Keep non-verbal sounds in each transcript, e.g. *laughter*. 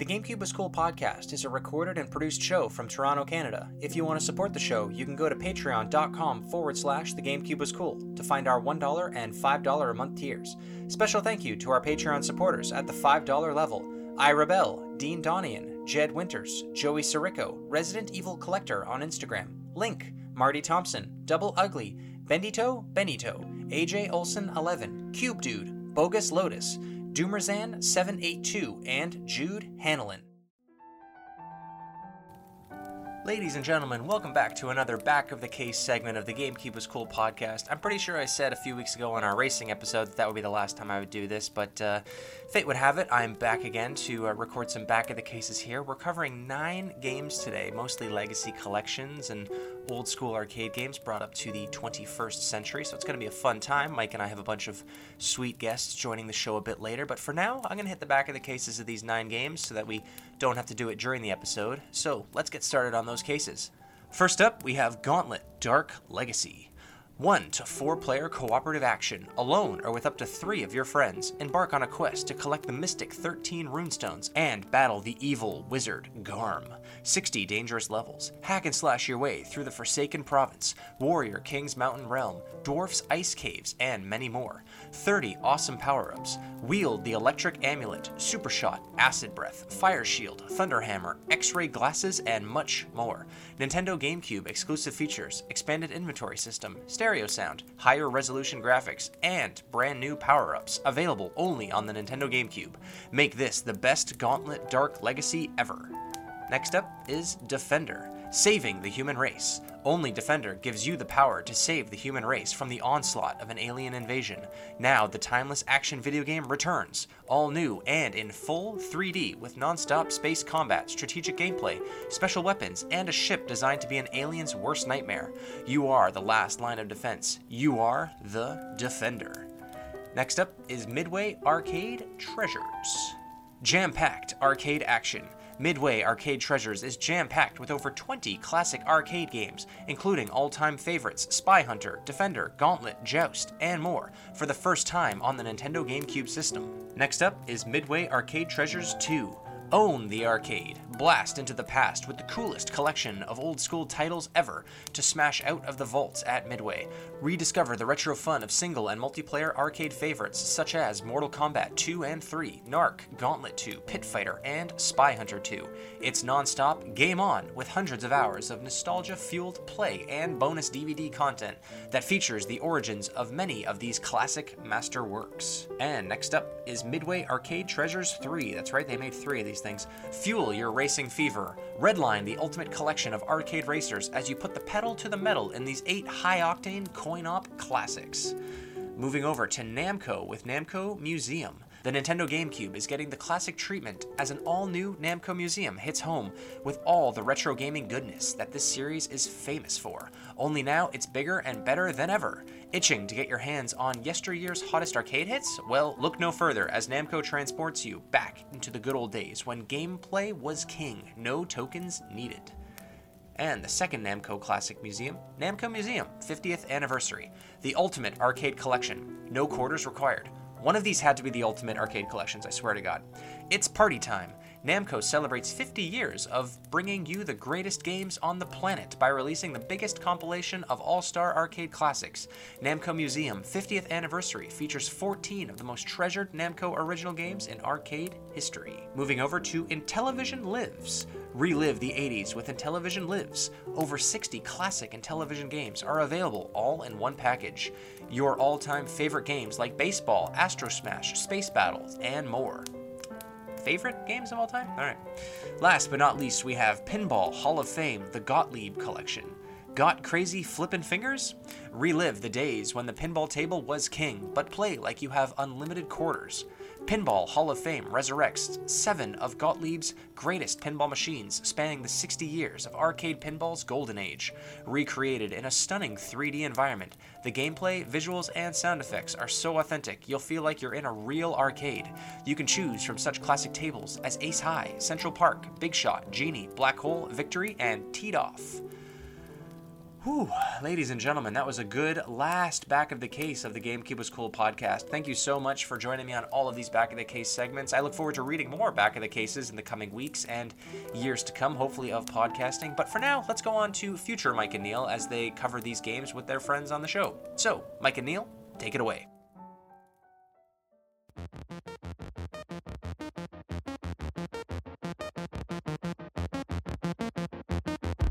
The GameCube is Cool podcast is a recorded and produced show from Toronto, Canada. If you want to support the show, you can go to patreon.com forward slash The GameCube is Cool to find our $1 and $5 a month tiers. Special thank you to our Patreon supporters at the $5 level Ira Bell, Dean Donian, Jed Winters, Joey Sirico, Resident Evil Collector on Instagram, Link, Marty Thompson, Double Ugly, Bendito, Benito, AJ Olson 11, Cube Dude, Bogus Lotus, Doomerzan 782, and Jude Hanlon. Ladies and gentlemen, welcome back to another Back of the Case segment of the was Cool podcast. I'm pretty sure I said a few weeks ago on our racing episode that that would be the last time I would do this, but uh, fate would have it, I'm back again to uh, record some Back of the Cases here. We're covering nine games today, mostly legacy collections and old school arcade games brought up to the 21st century, so it's going to be a fun time. Mike and I have a bunch of sweet guests joining the show a bit later, but for now, I'm going to hit the back of the cases of these nine games so that we don't have to do it during the episode. So let's get started on those cases. First up, we have Gauntlet Dark Legacy. 1 to 4 player cooperative action, alone or with up to 3 of your friends. Embark on a quest to collect the mystic 13 runestones and battle the evil wizard Garm. 60 dangerous levels. Hack and slash your way through the Forsaken Province, Warrior King's Mountain Realm, Dwarf's Ice Caves, and many more. 30 awesome power ups. Wield the Electric Amulet, Super Shot, Acid Breath, Fire Shield, Thunder Hammer, X ray glasses, and much more. Nintendo GameCube exclusive features, expanded inventory system, stereo sound, higher resolution graphics, and brand new power ups available only on the Nintendo GameCube. Make this the best Gauntlet Dark Legacy ever. Next up is Defender, saving the human race. Only Defender gives you the power to save the human race from the onslaught of an alien invasion. Now, the timeless action video game returns, all new and in full 3D with non stop space combat, strategic gameplay, special weapons, and a ship designed to be an alien's worst nightmare. You are the last line of defense. You are the Defender. Next up is Midway Arcade Treasures. Jam packed arcade action. Midway Arcade Treasures is jam packed with over 20 classic arcade games, including all time favorites Spy Hunter, Defender, Gauntlet, Joust, and more, for the first time on the Nintendo GameCube system. Next up is Midway Arcade Treasures 2. Own the arcade. Blast into the past with the coolest collection of old school titles ever to smash out of the vaults at Midway. Rediscover the retro fun of single and multiplayer arcade favorites such as Mortal Kombat 2 and 3, Narc, Gauntlet 2, Pit Fighter, and Spy Hunter 2. It's non-stop game on with hundreds of hours of nostalgia-fueled play and bonus DVD content that features the origins of many of these classic masterworks. And next up is Midway Arcade Treasures 3. That's right, they made 3 of these things. Fuel your racing fever. Redline the ultimate collection of arcade racers as you put the pedal to the metal in these 8 high-octane coin-op classics. Moving over to Namco with Namco Museum. The Nintendo GameCube is getting the classic treatment as an all new Namco Museum hits home with all the retro gaming goodness that this series is famous for. Only now it's bigger and better than ever. Itching to get your hands on yesteryear's hottest arcade hits? Well, look no further as Namco transports you back into the good old days when gameplay was king, no tokens needed and the second Namco Classic Museum, Namco Museum 50th Anniversary, the ultimate arcade collection, no quarters required. One of these had to be the ultimate arcade collections, I swear to God. It's party time. Namco celebrates 50 years of bringing you the greatest games on the planet by releasing the biggest compilation of all star arcade classics. Namco Museum 50th Anniversary features 14 of the most treasured Namco original games in arcade history. Moving over to Intellivision Lives. Relive the 80s with Intellivision Lives. Over 60 classic Intellivision games are available all in one package. Your all time favorite games like baseball, Astro Smash, Space Battles, and more favorite games of all time? All right. Last but not least, we have Pinball Hall of Fame, the Gottlieb Collection. Got crazy flippin' fingers? Relive the days when the pinball table was king, but play like you have unlimited quarters. Pinball Hall of Fame resurrects seven of Gottlieb's greatest pinball machines spanning the 60 years of arcade pinball's golden age. Recreated in a stunning 3D environment, the gameplay, visuals, and sound effects are so authentic you'll feel like you're in a real arcade. You can choose from such classic tables as Ace High, Central Park, Big Shot, Genie, Black Hole, Victory, and Teed Off. Whew, ladies and gentlemen, that was a good last back of the case of the GameCube was Cool podcast. Thank you so much for joining me on all of these back of the case segments. I look forward to reading more back of the cases in the coming weeks and years to come, hopefully, of podcasting. But for now, let's go on to future Mike and Neil as they cover these games with their friends on the show. So, Mike and Neil, take it away.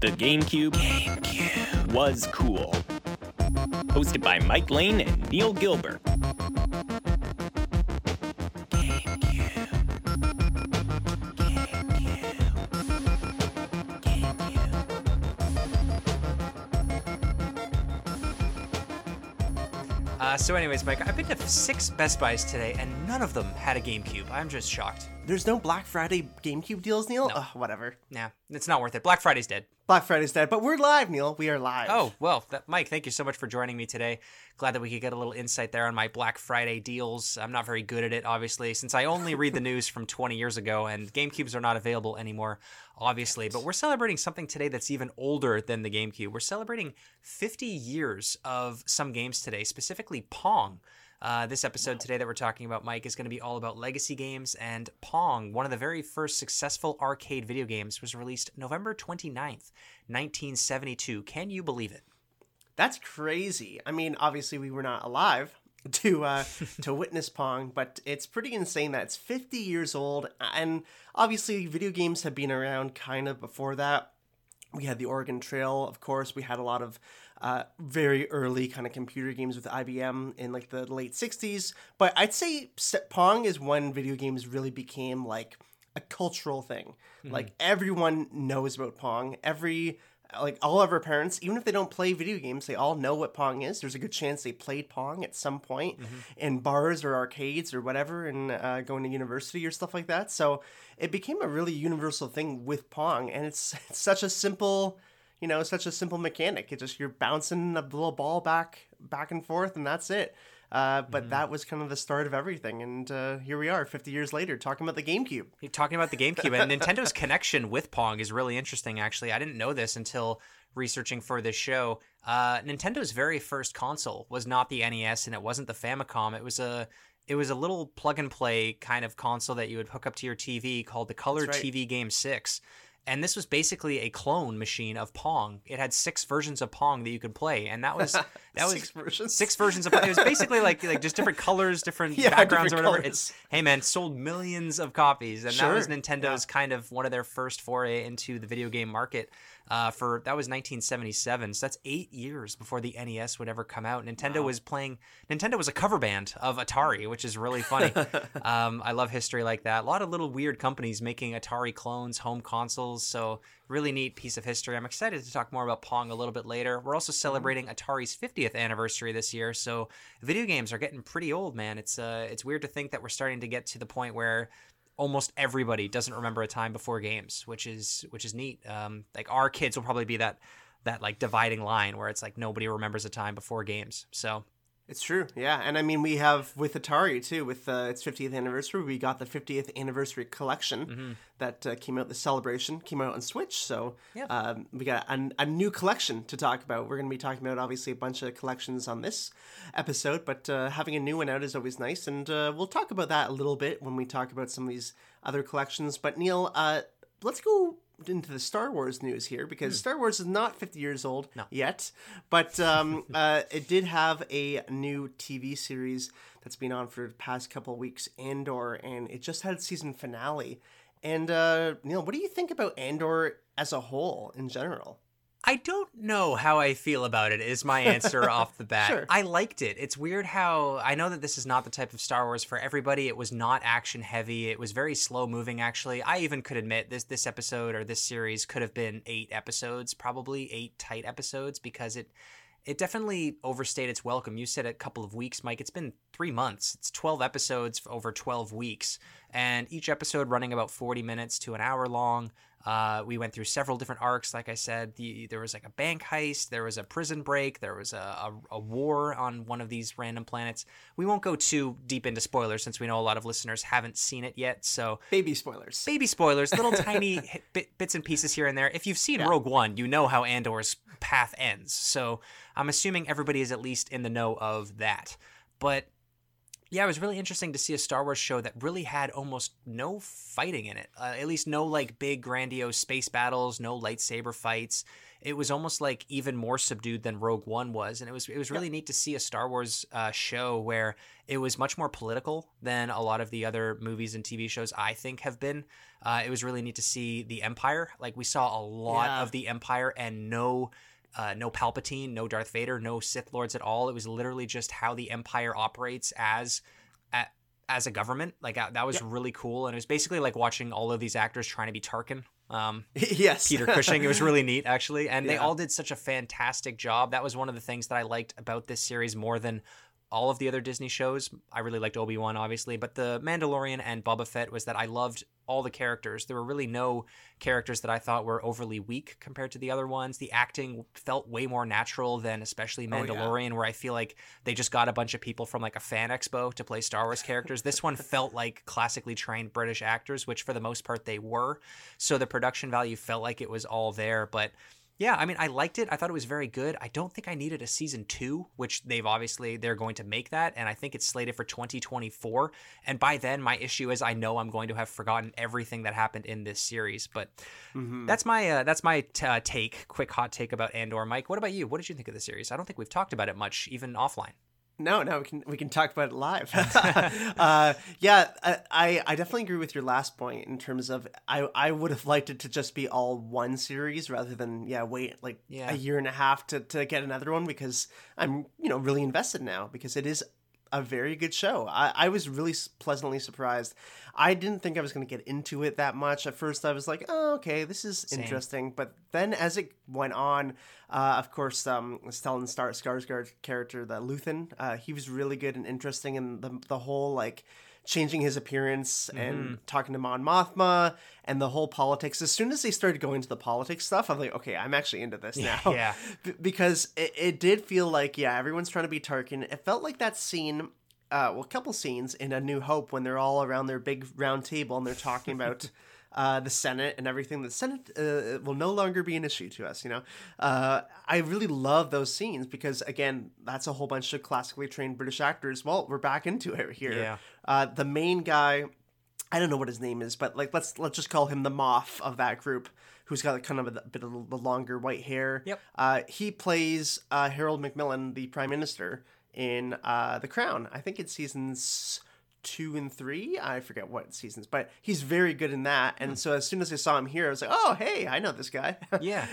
The GameCube, GameCube was cool. Hosted by Mike Lane and Neil Gilbert. Uh, so, anyways, Mike, I've been to six Best Buys today, and none of them had a GameCube. I'm just shocked. There's no Black Friday GameCube deals, Neil? Ugh, whatever. Nah, it's not worth it. Black Friday's dead. Black Friday's dead, but we're live, Neil. We are live. Oh, well, that, Mike, thank you so much for joining me today. Glad that we could get a little insight there on my Black Friday deals. I'm not very good at it, obviously, since I only read the *laughs* news from 20 years ago, and GameCubes are not available anymore, obviously. But we're celebrating something today that's even older than the GameCube. We're celebrating 50 years of some games today, specifically Pong. Uh, this episode today that we're talking about, Mike, is going to be all about legacy games and Pong, one of the very first successful arcade video games, was released November 29th, 1972. Can you believe it? That's crazy. I mean, obviously we were not alive *laughs* to uh, to witness Pong, but it's pretty insane that it's 50 years old, and obviously video games have been around kind of before that. We had the Oregon Trail, of course. We had a lot of uh, very early kind of computer games with IBM in like the late 60s. But I'd say Pong is when video games really became like a cultural thing. Mm-hmm. Like everyone knows about Pong. Every like all of our parents, even if they don't play video games, they all know what Pong is. There's a good chance they played Pong at some point mm-hmm. in bars or arcades or whatever, and uh, going to university or stuff like that. So it became a really universal thing with Pong, and it's, *laughs* it's such a simple you know, such a simple mechanic. It's just you're bouncing a little ball back, back and forth, and that's it. Uh, but mm-hmm. that was kind of the start of everything, and uh, here we are, 50 years later, talking about the GameCube. You're talking about the GameCube, and Nintendo's connection with Pong is really interesting. Actually, I didn't know this until researching for this show. Uh, Nintendo's very first console was not the NES, and it wasn't the Famicom. It was a it was a little plug and play kind of console that you would hook up to your TV called the Color right. TV Game Six and this was basically a clone machine of Pong. It had six versions of Pong that you could play, and that was *laughs* that was six versions. Six versions of Pong. It was basically like like just different colors, different *laughs* yeah, backgrounds, different or whatever. Colors. It's hey man, sold millions of copies, and sure. that was Nintendo's yeah. kind of one of their first foray into the video game market uh, for that was 1977. So that's eight years before the NES would ever come out. Nintendo wow. was playing. Nintendo was a cover band of Atari, which is really funny. *laughs* um, I love history like that. A lot of little weird companies making Atari clones, home consoles. So really neat piece of history. I'm excited to talk more about Pong a little bit later. We're also mm-hmm. celebrating Atari's 50th anniversary this year, so video games are getting pretty old, man. It's uh, it's weird to think that we're starting to get to the point where almost everybody doesn't remember a time before games, which is which is neat. Um, like our kids will probably be that that like dividing line where it's like nobody remembers a time before games. So it's true, yeah, and I mean we have with Atari too. With uh, its 50th anniversary, we got the 50th anniversary collection mm-hmm. that uh, came out. The celebration came out on Switch, so yeah. um, we got a, a, new collection to talk about. We're going to be talking about obviously a bunch of collections on this episode, but uh, having a new one out is always nice, and uh, we'll talk about that a little bit when we talk about some of these other collections. But Neil, uh, let's go into the Star Wars news here because mm. Star Wars is not 50 years old no. yet, but um, *laughs* uh, it did have a new TV series that's been on for the past couple weeks, Andor, and it just had its season finale. And uh, Neil, what do you think about Andor as a whole in general? I don't know how I feel about it, is my answer *laughs* off the bat. Sure. I liked it. It's weird how I know that this is not the type of Star Wars for everybody. It was not action heavy. It was very slow moving, actually. I even could admit this this episode or this series could have been eight episodes, probably eight tight episodes, because it it definitely overstayed its welcome. You said a couple of weeks, Mike. It's been three months. It's 12 episodes over 12 weeks. and each episode running about 40 minutes to an hour long. Uh, we went through several different arcs. Like I said, the, there was like a bank heist, there was a prison break, there was a, a, a, war on one of these random planets. We won't go too deep into spoilers since we know a lot of listeners haven't seen it yet. So baby spoilers, baby spoilers, little *laughs* tiny bit, bits and pieces here and there. If you've seen yeah. Rogue One, you know how Andor's path ends. So I'm assuming everybody is at least in the know of that. But yeah, it was really interesting to see a Star Wars show that really had almost no fighting in it. Uh, at least no like big grandiose space battles, no lightsaber fights. It was almost like even more subdued than Rogue One was, and it was it was really yeah. neat to see a Star Wars uh, show where it was much more political than a lot of the other movies and TV shows I think have been. Uh, it was really neat to see the Empire. Like we saw a lot yeah. of the Empire and no uh, no Palpatine, no Darth Vader, no Sith Lords at all. It was literally just how the Empire operates as as a government. Like uh, that was really cool, and it was basically like watching all of these actors trying to be Tarkin. Um, *laughs* yes, Peter Cushing. it was really neat actually, and yeah. they all did such a fantastic job. That was one of the things that I liked about this series more than all of the other Disney shows. I really liked Obi Wan, obviously, but the Mandalorian and Boba Fett was that I loved all the characters. There were really no characters that I thought were overly weak compared to the other ones. The acting felt way more natural than especially Mandalorian, oh, yeah. where I feel like they just got a bunch of people from like a fan expo to play Star Wars characters. this one *laughs* felt like classically trained British actors, which for the most part they were. So the production value felt like it was all there, but yeah, I mean, I liked it. I thought it was very good. I don't think I needed a season two, which they've obviously they're going to make that, and I think it's slated for 2024. And by then, my issue is I know I'm going to have forgotten everything that happened in this series. But mm-hmm. that's my uh, that's my t- uh, take, quick hot take about Andor. Mike, what about you? What did you think of the series? I don't think we've talked about it much, even offline. No, no, we can we can talk about it live. *laughs* uh, yeah, I I definitely agree with your last point in terms of I I would have liked it to just be all one series rather than yeah wait like yeah. a year and a half to to get another one because I'm you know really invested now because it is a very good show. I, I was really pleasantly surprised. I didn't think I was going to get into it that much. At first, I was like, oh, okay, this is Same. interesting. But then as it went on, uh, of course, um, Stellan Star- Skarsgård character, the Luthen, uh, he was really good and interesting. And the, the whole, like, changing his appearance and mm-hmm. talking to Mon Mothma and the whole politics. As soon as they started going to the politics stuff, I'm like, okay, I'm actually into this *laughs* now. yeah. *laughs* B- because it, it did feel like, yeah, everyone's trying to be Tarkin. It felt like that scene uh, well, a couple scenes in A New Hope when they're all around their big round table and they're talking about *laughs* uh, the Senate and everything. The Senate uh, will no longer be an issue to us. You know, uh, I really love those scenes because again, that's a whole bunch of classically trained British actors. Well, we're back into it here. Yeah. Uh, the main guy, I don't know what his name is, but like let's let's just call him the Moth of that group. Who's got kind of a, bit of the longer white hair? Yep. Uh, he plays uh, Harold Macmillan, the Prime Minister in uh, The Crown. I think it's seasons two and three. I forget what seasons, but he's very good in that. And so as soon as I saw him here, I was like, oh, hey, I know this guy. *laughs* Yeah.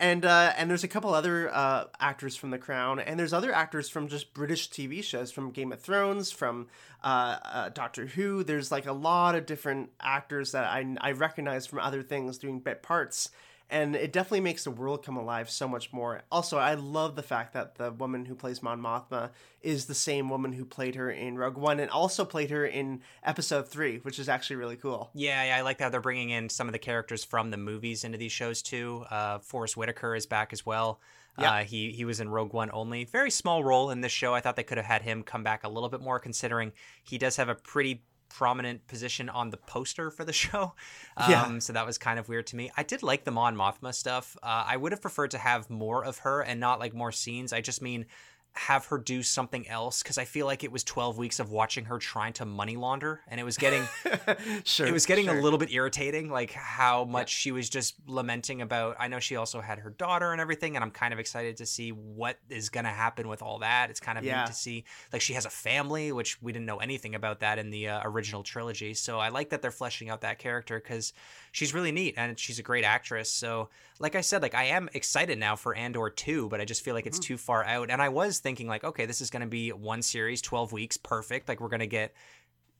and uh, and there's a couple other uh, actors from The Crown, and there's other actors from just British TV shows, from Game of Thrones, from uh, uh, Doctor Who. There's like a lot of different actors that I I recognize from other things doing bit parts and it definitely makes the world come alive so much more. Also, I love the fact that the woman who plays Mon Mothma is the same woman who played her in Rogue One and also played her in Episode Three, which is actually really cool. Yeah, yeah I like how they're bringing in some of the characters from the movies into these shows too. Uh, Forest Whitaker is back as well. Yep. Uh, he he was in Rogue One only. Very small role in this show. I thought they could have had him come back a little bit more, considering he does have a pretty prominent position on the poster for the *laughs* show. Um, yeah. So that was kind of weird to me. I did like the Mon Mothma stuff. Uh, I would have preferred to have more of her and not like more scenes. I just mean have her do something else because I feel like it was 12 weeks of watching her trying to money launder and it was getting *laughs* sure, it was getting sure. a little bit irritating like how much yeah. she was just lamenting about I know she also had her daughter and everything and I'm kind of excited to see what is going to happen with all that it's kind of yeah. neat to see like she has a family which we didn't know anything about that in the uh, original trilogy so I like that they're fleshing out that character cuz she's really neat and she's a great actress so like I said like I am excited now for Andor 2 but I just feel like it's mm. too far out and I was thinking like, okay, this is going to be one series, 12 weeks, perfect. Like we're going to get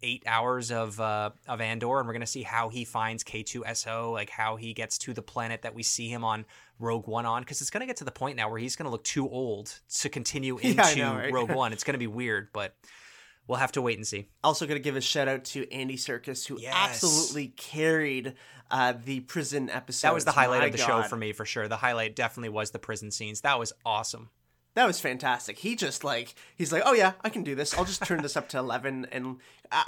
eight hours of uh, of Andor, and we're gonna see how he finds K2SO, like how he gets to the planet that we see him on Rogue One on, because it's gonna get to the point now where he's gonna look too old to continue *laughs* into yeah, know, right? Rogue *laughs* One. It's gonna be weird, but We'll have to wait and see. Also, going to give a shout out to Andy Serkis, who Yes. absolutely carried uh, the prison episode. That was the highlight of the show for me for sure. The highlight definitely was the prison scenes. That was awesome. That was fantastic. He just like he's like, oh yeah, I can do this. I'll just turn this up to eleven, and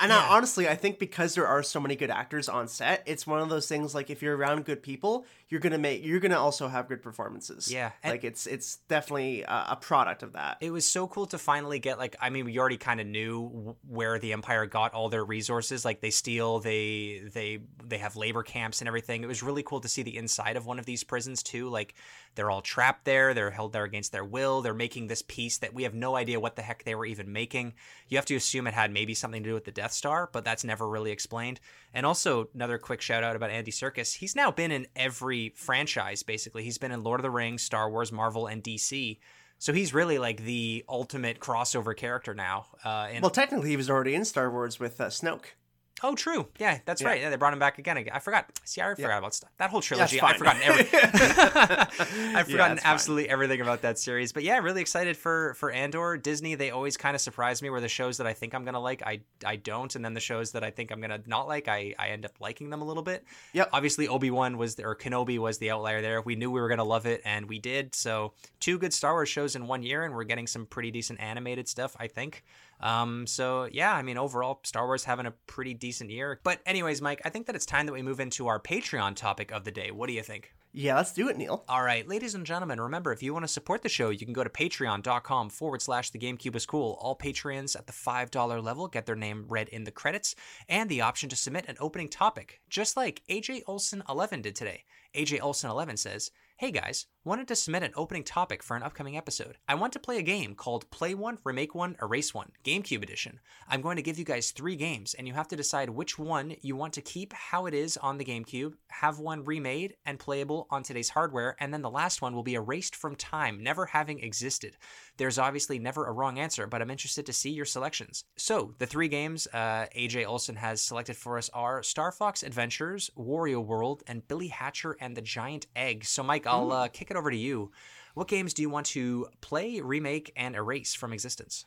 and I, honestly, I think because there are so many good actors on set, it's one of those things like if you're around good people, you're gonna make you're gonna also have good performances. Yeah, and- like it's it's definitely a, a product of that. It was so cool to finally get like I mean we already kind of knew where the empire got all their resources like they steal they they they have labor camps and everything. It was really cool to see the inside of one of these prisons too. Like they're all trapped there, they're held there against their will. They're making this piece that we have no idea what the heck they were even making. You have to assume it had maybe something to do with the Death Star, but that's never really explained. And also another quick shout out about Andy Serkis. He's now been in every franchise basically. He's been in Lord of the Rings, Star Wars, Marvel, and DC. So he's really like the ultimate crossover character now. Uh, well, technically, he was already in Star Wars with uh, Snoke. Oh, true, yeah, that's Yeah. right. Yeah, they brought him back again. I forgot. See, I forgot about stuff. That whole trilogy. *laughs* *laughs* I've forgotten every. I've forgotten that's fine. absolutely everything about that series. But yeah, really excited for for Andor. Disney, they always kind of surprise me. Where the shows that I think I'm gonna like, I I don't, and then the shows that I think I'm gonna not like, I I end up liking them a little bit. Yep. Obviously, Obi Wan was or Kenobi was the outlier there. We knew we were gonna love it, and we did. So two good Star Wars shows in one year, and we're getting some pretty decent animated stuff. I think. Um, so yeah, I mean, overall, Star Wars having a pretty decent year. But anyways, Mike, I think that it's time that we move into our Patreon topic of the day. What do you think? Yeah, let's do it, Neil. All right, ladies and gentlemen, remember if you want to support the show, you can go to patreon.com forward slash the GameCube is cool. All Patreons at the $5 level get their name read in the credits and the option to submit an opening topic, just like AJ Olson11 did today. AJ Olson11 says, Hey guys, wanted to submit an opening topic for an upcoming episode. I want to play a game called Play One, Remake One, Erase One, GameCube Edition. I'm going to give you guys three games, and you have to decide which one you want to keep how it is on the GameCube, have one remade and playable on today's hardware, and then the last one will be erased from time, never having existed. There's obviously never a wrong answer, but I'm interested to see your selections. So, the three games uh, AJ Olson has selected for us are Star Fox Adventures, Wario World, and Billy Hatcher and the Giant Egg. So, Mike, I'll uh, kick it over to you. What games do you want to play, remake, and erase from existence?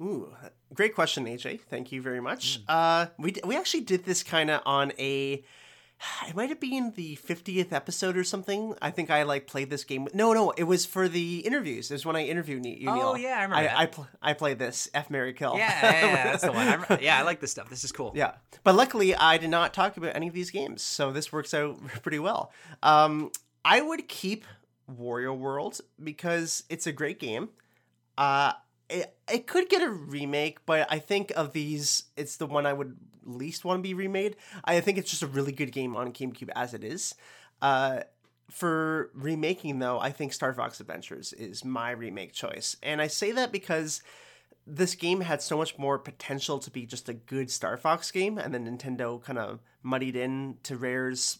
Ooh, great question, AJ. Thank you very much. Hmm. Uh, we we actually did this kind of on a. It might have been the fiftieth episode or something. I think I like played this game. No, no, it was for the interviews. It was when I interviewed you. Oh, Neil. yeah, I remember I. I, pl- I played this F Mary Kill. Yeah, yeah, yeah, that's the one. I *laughs* yeah, I like this stuff. This is cool. Yeah, but luckily I did not talk about any of these games, so this works out *laughs* pretty well. Um, I would keep Wario World because it's a great game. Uh, it, it could get a remake, but I think of these, it's the one I would least want to be remade. I think it's just a really good game on GameCube as it is. Uh, for remaking though, I think Star Fox Adventures is my remake choice, and I say that because this game had so much more potential to be just a good Star Fox game, and then Nintendo kind of muddied in to Rare's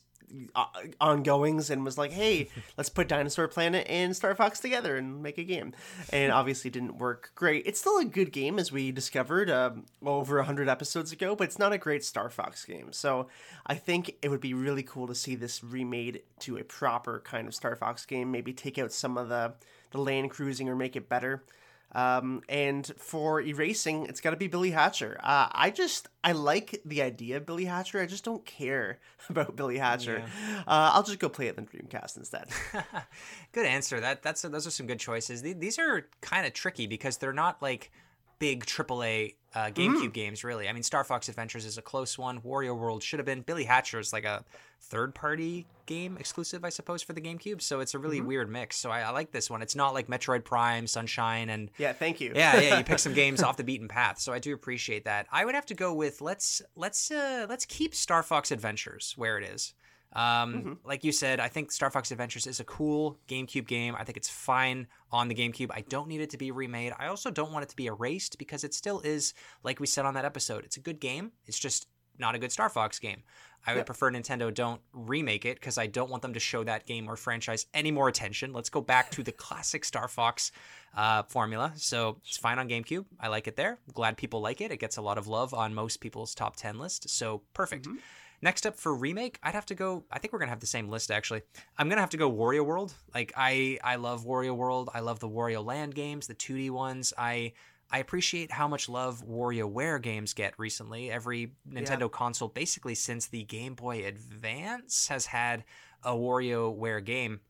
ongoings and was like, "Hey, let's put Dinosaur Planet and Star Fox together and make a game." And obviously, didn't work great. It's still a good game, as we discovered um, over hundred episodes ago, but it's not a great Star Fox game. So I think it would be really cool to see this remade to a proper kind of Star Fox game. Maybe take out some of the the land cruising or make it better. Um, and for erasing, it's got to be Billy Hatcher. Uh, I just I like the idea of Billy Hatcher. I just don't care *laughs* about Billy Hatcher. Uh, I'll just go play it in Dreamcast instead. *laughs* Good answer. That that's those are some good choices. These are kind of tricky because they're not like big AAA uh, GameCube games, really. I mean, Star Fox Adventures is a close one. Wario World should have been. Billy Hatcher is like a third-party game exclusive, I suppose, for the GameCube. So it's a really weird mix. So I, I like this one. It's not like Metroid Prime, Sunshine, and yeah, thank you. yeah, yeah, you pick some *laughs* games off the beaten path. So I do appreciate that. I would have to go with let's let's uh let's keep Star Fox Adventures where it is. Um, like you said, I think Star Fox Adventures is a cool GameCube game. I think it's fine on the GameCube. I don't need it to be remade. I also don't want it to be erased because it still is, like we said on that episode, it's a good game. It's just not a good Star Fox game. I would prefer Nintendo don't remake it because I don't want them to show that game or franchise any more attention. Let's go back to the *laughs* classic Star Fox uh, formula. So it's fine on GameCube. I like it there. Glad people like it. It gets a lot of love on most people's top 10 list. So perfect. Next up for remake, I'd have to go. I think we're gonna have the same list actually. I'm gonna have to go Wario World. Like I, I love Wario World. I love the Wario Land games, the 2D ones. I, I appreciate how much love WarioWare games get recently. Every Nintendo console, basically since the Game Boy Advance, has had a WarioWare game.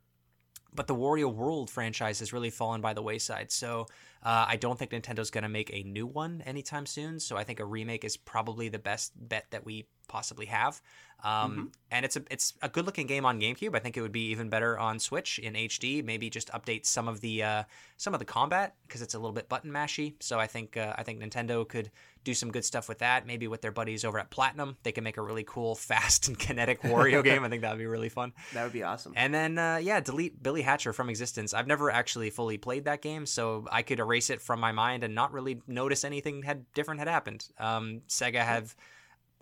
But the Wario World franchise has really fallen by the wayside. So uh, I don't think Nintendo's going to make a new one anytime soon. So I think a remake is probably the best bet that we possibly have. Um, And it's a it's a good looking game on GameCube. I think it would be even better on Switch in HD. Maybe just update some of the uh, some of the combat because it's a little bit button mashy. So I think uh, I think Nintendo could do some good stuff with that. Maybe with their buddies over at Platinum, they can make a really cool, *laughs* fast and kinetic Wario game. I think that would be really fun. *laughs* That would be awesome. And then, uh, yeah, delete Billy Hatcher from existence. I've never actually fully played that game, so I could erase it from my mind and not really notice anything had different had happened. Um, Sega have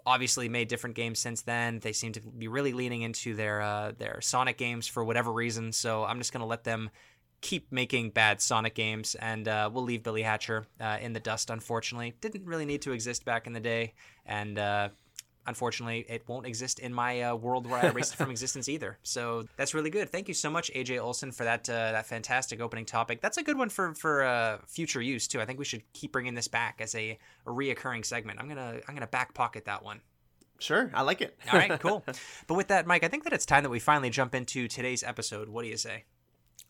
obviously made different games since then. They seem to be really leaning into their uh, their Sonic games for whatever reason. So I'm just gonna let them keep making bad Sonic games, and uh, we'll leave Billy Hatcher uh, in the dust. Unfortunately, didn't really need to exist back in the day, and uh, unfortunately, it won't exist in my uh, world where I erased it from existence either. So that's really good. Thank you so much, AJ Olson, for that uh, that fantastic opening topic. That's a good one for for uh, future use too. I think we should keep bringing this back as a, a reoccurring segment. I'm gonna I'm gonna back pocket that one. Sure, I like it. All right, cool. *laughs* but with that, Mike, I think that it's time that we finally jump into today's episode. What do you say?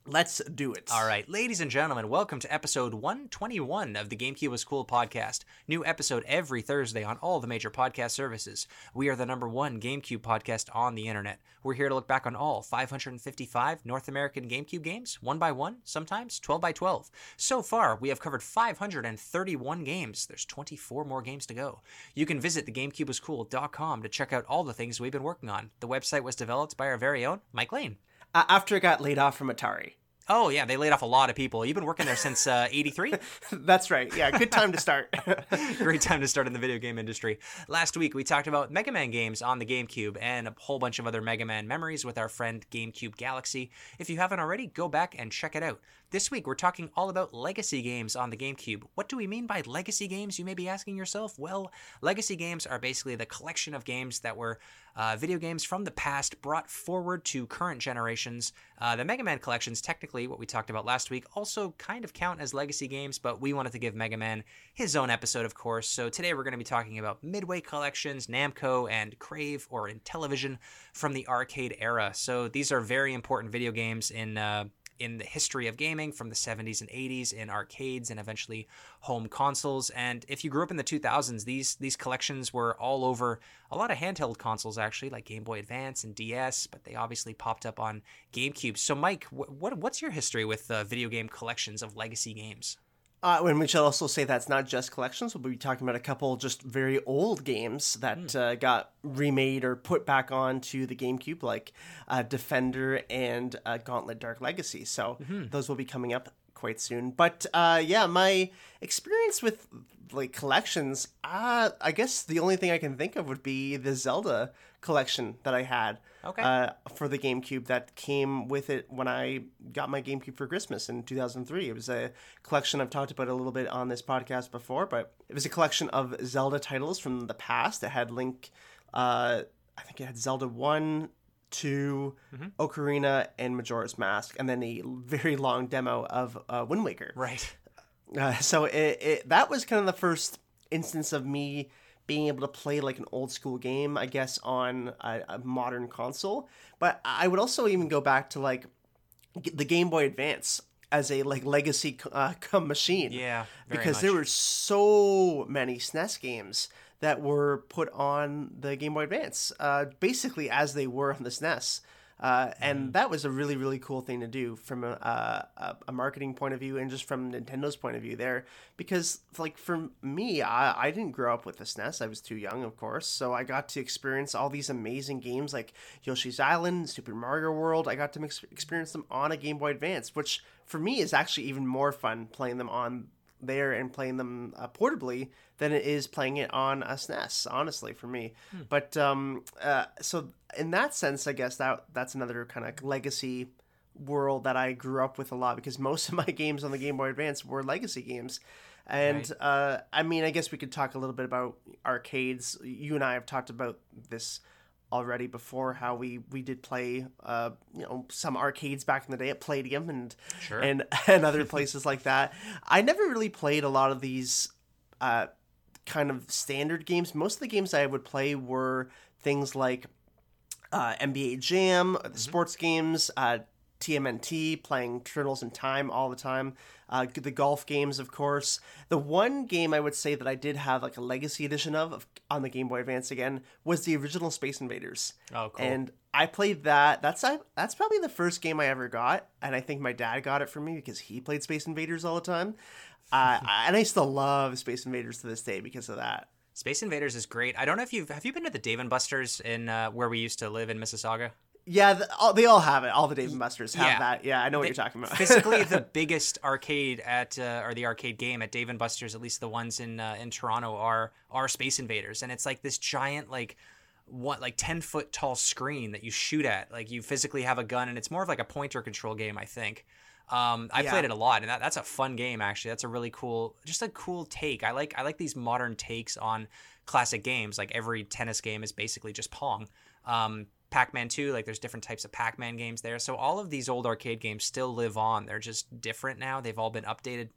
Let's do it. All right, ladies and gentlemen, welcome to episode 121 of the GameCube was Cool podcast. New episode every Thursday on all the major podcast services. We are the number one GameCube podcast on the internet. We're here to look back on all 555 North American GameCube games, one by one, sometimes 12 by 12. So far, we have covered 531 games. There's 24 more games to go. You can visit thegamecubewascool.com to check out all the things we've been working on. The website was developed by our very own Mike Lane. Uh, after I got laid off from Atari. Oh yeah, they laid off a lot of people. You've been working there since '83. *laughs* That's right. Yeah, good time to start. *laughs* Great time to start in the video game industry. Last week we talked about Mega Man games on the GameCube and a whole bunch of other Mega Man memories with our friend GameCube Galaxy. If you haven't already, go back and check it out. This week we're talking all about legacy games on the GameCube. What do we mean by legacy games? You may be asking yourself. Well, legacy games are basically the collection of games that were uh, video games from the past brought forward to current generations. Uh, the Mega Man collections, technically, what we talked about last week, also kind of count as legacy games, but we wanted to give Mega Man his own episode, of course. So today we're going to be talking about Midway collections, Namco, and Crave or Intellivision from the arcade era. So these are very important video games in. Uh, in the history of gaming from the 70s and 80s in arcades and eventually home consoles. And if you grew up in the 2000s, these these collections were all over a lot of handheld consoles actually, like Game Boy Advance and DS, but they obviously popped up on GameCube. So, Mike, what, what what's your history with uh, video game collections of legacy games? Uh, and we should also say that's not just collections. We'll be talking about a couple just very old games that Hmm. uh, got remade or put back onto the GameCube, like uh, Defender and uh, Gauntlet Dark Legacy. So Mm-hmm. those will be coming up quite soon. But uh, yeah, my experience with like collections, uh, I guess the only thing I can think of would be the Zelda collection that I had Okay. uh, for the GameCube that came with it when I got my GameCube for Christmas in 2003. It was a collection I've talked about a little bit on this podcast before, but it was a collection of Zelda titles from the past. It had Link, uh, I think it had Zelda 1, 2, Ocarina, and Majora's Mask, and then a very long demo of uh, Wind Waker. Right. Uh, *laughs* so it, it that was kind of the first instance of me being able to play like an old school game, I guess, on a, a modern console. But I would also even go back to like the Game Boy Advance as a like legacy uh, *laughs* machine. Yeah. Because much. there were so many SNES games that were put on the Game Boy Advance, uh, basically as they were on the SNES. Uh, and Mm-hmm. that was a really, really cool thing to do from a, a, a marketing point of view and just from Nintendo's point of view there. Because, like, for me, I, I didn't grow up with the SNES. I was too young, of course. So I got to experience all these amazing games like Yoshi's Island, Super Mario World. I got to mix, experience them on a Game Boy Advance, which for me is actually even more fun playing them on there and playing them uh, portably than it is playing it on a SNES. Honestly, for me. But um, uh, so in that sense, I guess that that's another kind of legacy world that I grew up with a lot because most of my *laughs* games on the Game Boy Advance were legacy games. And uh, I mean, I guess we could talk a little bit about arcades. You and I have talked about this already before how we we did play uh you know some arcades back in the day at Palladium and Sure. and *laughs* and other places like that. I never really played a lot of these uh kind of standard games. Most of the games I would play were things like uh, NBA Jam, the sports games, uh, TMNT, playing Turtles in Time all the time, uh, the golf games, of course. The one game I would say that I did have like a legacy edition of, of on the Game Boy Advance again was the original Space Invaders. Oh, cool. And I played that. That's I, that's probably the first game I ever got, and I think my dad got it for me because he played Space Invaders all the time. Uh, *laughs* and I still love Space Invaders to this day because of that. Space Invaders is great. I don't know if you've have you been to the Dave and Buster's in uh, where we used to live in Mississauga. Yeah, the, all, they all have it. All the Dave and Buster's have Yeah. that. Yeah, I know what They- you're talking about. physically *laughs* the biggest arcade at uh, or the arcade game at Dave and Buster's, at least the ones in uh, in Toronto, are are Space Invaders, and it's like this giant like what like 10 foot tall screen that you shoot at like you physically have a gun and it's more of like a pointer control game i think um, I Yeah. played it a lot, and that, that's a fun game. Actually, that's a really cool, just a cool take. I like I like these modern takes on classic games. Like every tennis game is basically just Pong. Um, Pac-Man 2, like there's different types of Pac-Man games there. So all of these old arcade games still live on. They're just different now. They've all been updated.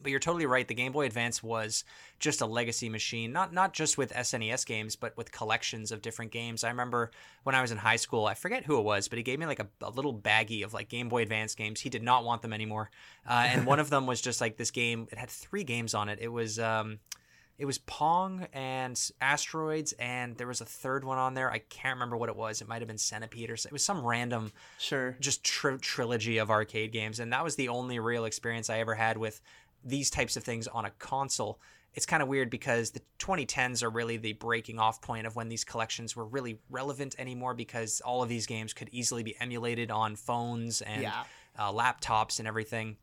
But you're totally right. The Game Boy Advance was just a legacy machine, not not just with SNES games, but with collections of different games. I remember when I was in high school, I forget who it was, but he gave me like a, a little baggie of like Game Boy Advance games. He did not want them anymore, uh, and one of them was just like this game. It had three games on it. It was um, it was Pong and Asteroids, and there was a third one on there. I can't remember what it was. It might have been Centipede or it was some random Sure. just tri- trilogy of arcade games, and that was the only real experience I ever had with these types of things on a console. It's kind of weird because the 2010s are really the breaking off point of when these collections were really relevant anymore because all of these games could easily be emulated on phones and Yeah. uh, laptops and everything.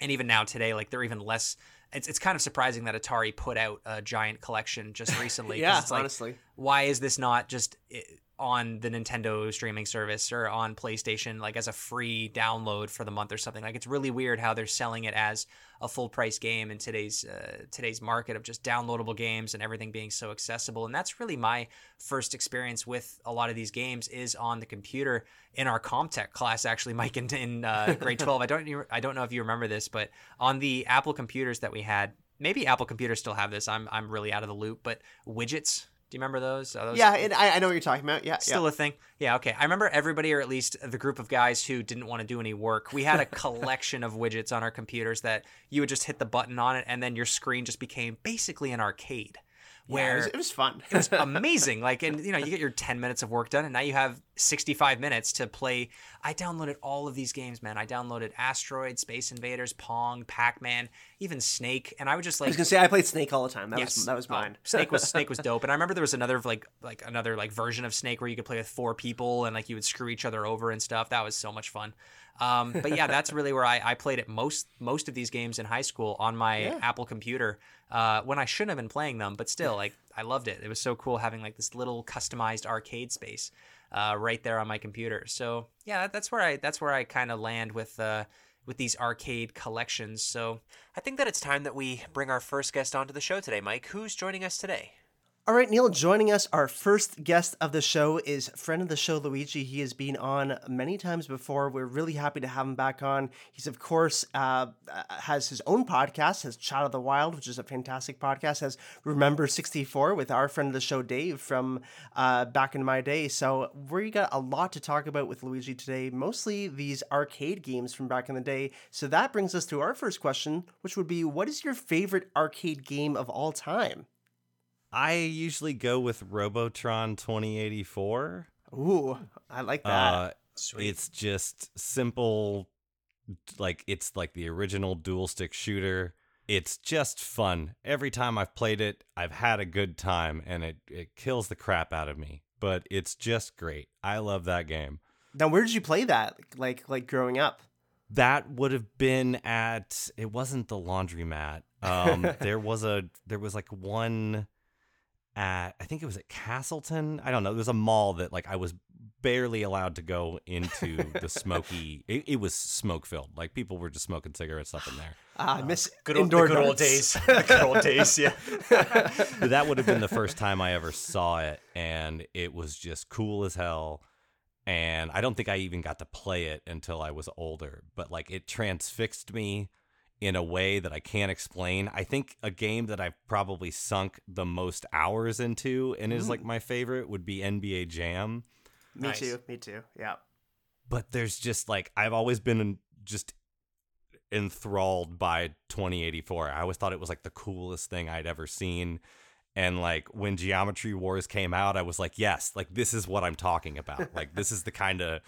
And even now today, like they're even less. It's, it's kind of surprising that Atari put out a giant collection just *laughs* recently. Yeah, it's like, honestly. why is this not just on the Nintendo streaming service or on PlayStation like as a free download for the month or something. Like it's really weird how they're selling it as a full price game in today's uh, today's market of just downloadable games and everything being so accessible. And that's really my first experience with a lot of these games is on the computer in our Comtech class actually Mike in, in uh, *laughs* grade 12 I don't I don't know if you remember this but on the Apple computers that we had maybe Apple computers still have this I'm I'm really out of the loop but widgets do you remember those? Those Yeah, and I, I know what you're talking about. Yeah, still yeah. a thing? Yeah, okay. I remember everybody, or at least the group of guys who didn't want to do any work. We had a *laughs* collection of widgets on our computers that you would just hit the button on it, and then your screen just became basically an arcade. Yeah, Where it, was, it was fun. it was *laughs* amazing. Like, and you know, you get your 10 minutes of work done, and now you have 65 minutes to play. I downloaded all of these games, man. I downloaded Asteroid, Space Invaders, Pong, Pac Man, even Snake, and I would just I like was gonna say I played Snake all the time. That Yes. was that was Oh, mine. Snake was Snake was *laughs* dope, and I remember there was another like like another like version of Snake where you could play with four people and like you would screw each other over and stuff. That was so much fun. Um, but yeah, that's *laughs* really where I, I played it most most of these games in high school on my Yeah. Apple computer uh, when I shouldn't have been playing them, but still like I loved it. It was so cool having like this little customized arcade space uh, right there on my computer. So yeah, that's where I that's where I kind of land with. Uh, with these arcade collections. So I think that it's time that we bring our first guest onto the show today, Mike. Who's joining us today? All right, Neil, joining us, our first guest of the show is friend of the show, Luigi. He has been on many times before. We're really happy to have him back on. He's, of course, uh, uh, has his own podcast, has Chat of the Wild, which is a fantastic podcast, has Remember 64 with our friend of the show, Dave, from uh, back in my day. So we got a lot to talk about with Luigi today, mostly these arcade games from back in the day. So that brings us to our first question, which would be what is your favorite arcade game of all time? I usually go with Robotron 2084. Ooh, I like that. Uh, it's just simple, like it's like the original dual stick shooter. It's just fun. Every time I've played it, I've had a good time, and it it kills the crap out of me. But it's just great. I love that game. Now, where did you play that? Like, like growing up? That would have been at. It wasn't the laundromat. Um, *laughs* there was a there was like one at I think it was at Castleton. I don't know. There was a mall that like I was barely allowed to go into the smoky. It, it was smoke filled. Like people were just smoking cigarettes up in there. Ah, I miss Good old, indoor the good old days. *laughs* the good old days, yeah. But *laughs* *laughs* that would have been the first time I ever saw it, and it was just cool as hell. And I don't think I even got to play it until I was older, but like it transfixed me in a way that I can't explain. I think a game that I've probably sunk the most hours into and is like mm. my favorite would be NBA Jam. Me Nice. too. Me too. Yeah. But there's just like I've always been just enthralled by 2084. I always thought it was like the coolest thing I'd ever seen. And like when Geometry Wars came out, I was like, yes, like this is what I'm talking about. like this is the kind of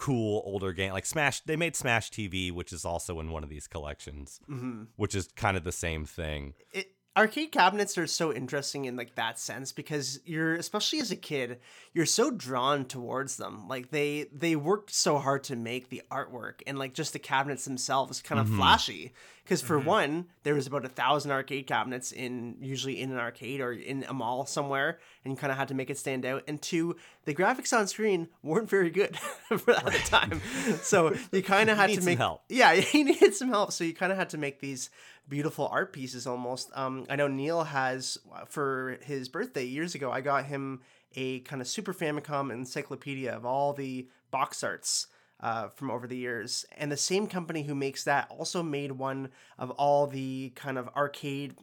cool older game. Like Smash, they made Smash TV, which is also in one of these collections, hmm which is kind of the same thing. it, arcade cabinets are so interesting in like that sense because you're especially as a kid you're so drawn towards them. Like they they worked so hard to make the artwork and like just the cabinets themselves kind of mm-hmm. flashy. Because for mm-hmm. one there was about a thousand arcade cabinets in usually in an arcade or in a mall somewhere and you kind of had to make it stand out. And two the graphics on screen weren't very good *laughs* for that the time. So you kind *laughs* of had to some make help. yeah, *laughs* he needed some help, so you kind of had to make these beautiful art pieces almost. Um, I know Neil has for his birthday years ago. I got him a kind of Super Famicom encyclopedia of all the box arts. Uh, from over the years, and the same company who makes that also made one of all the kind of arcade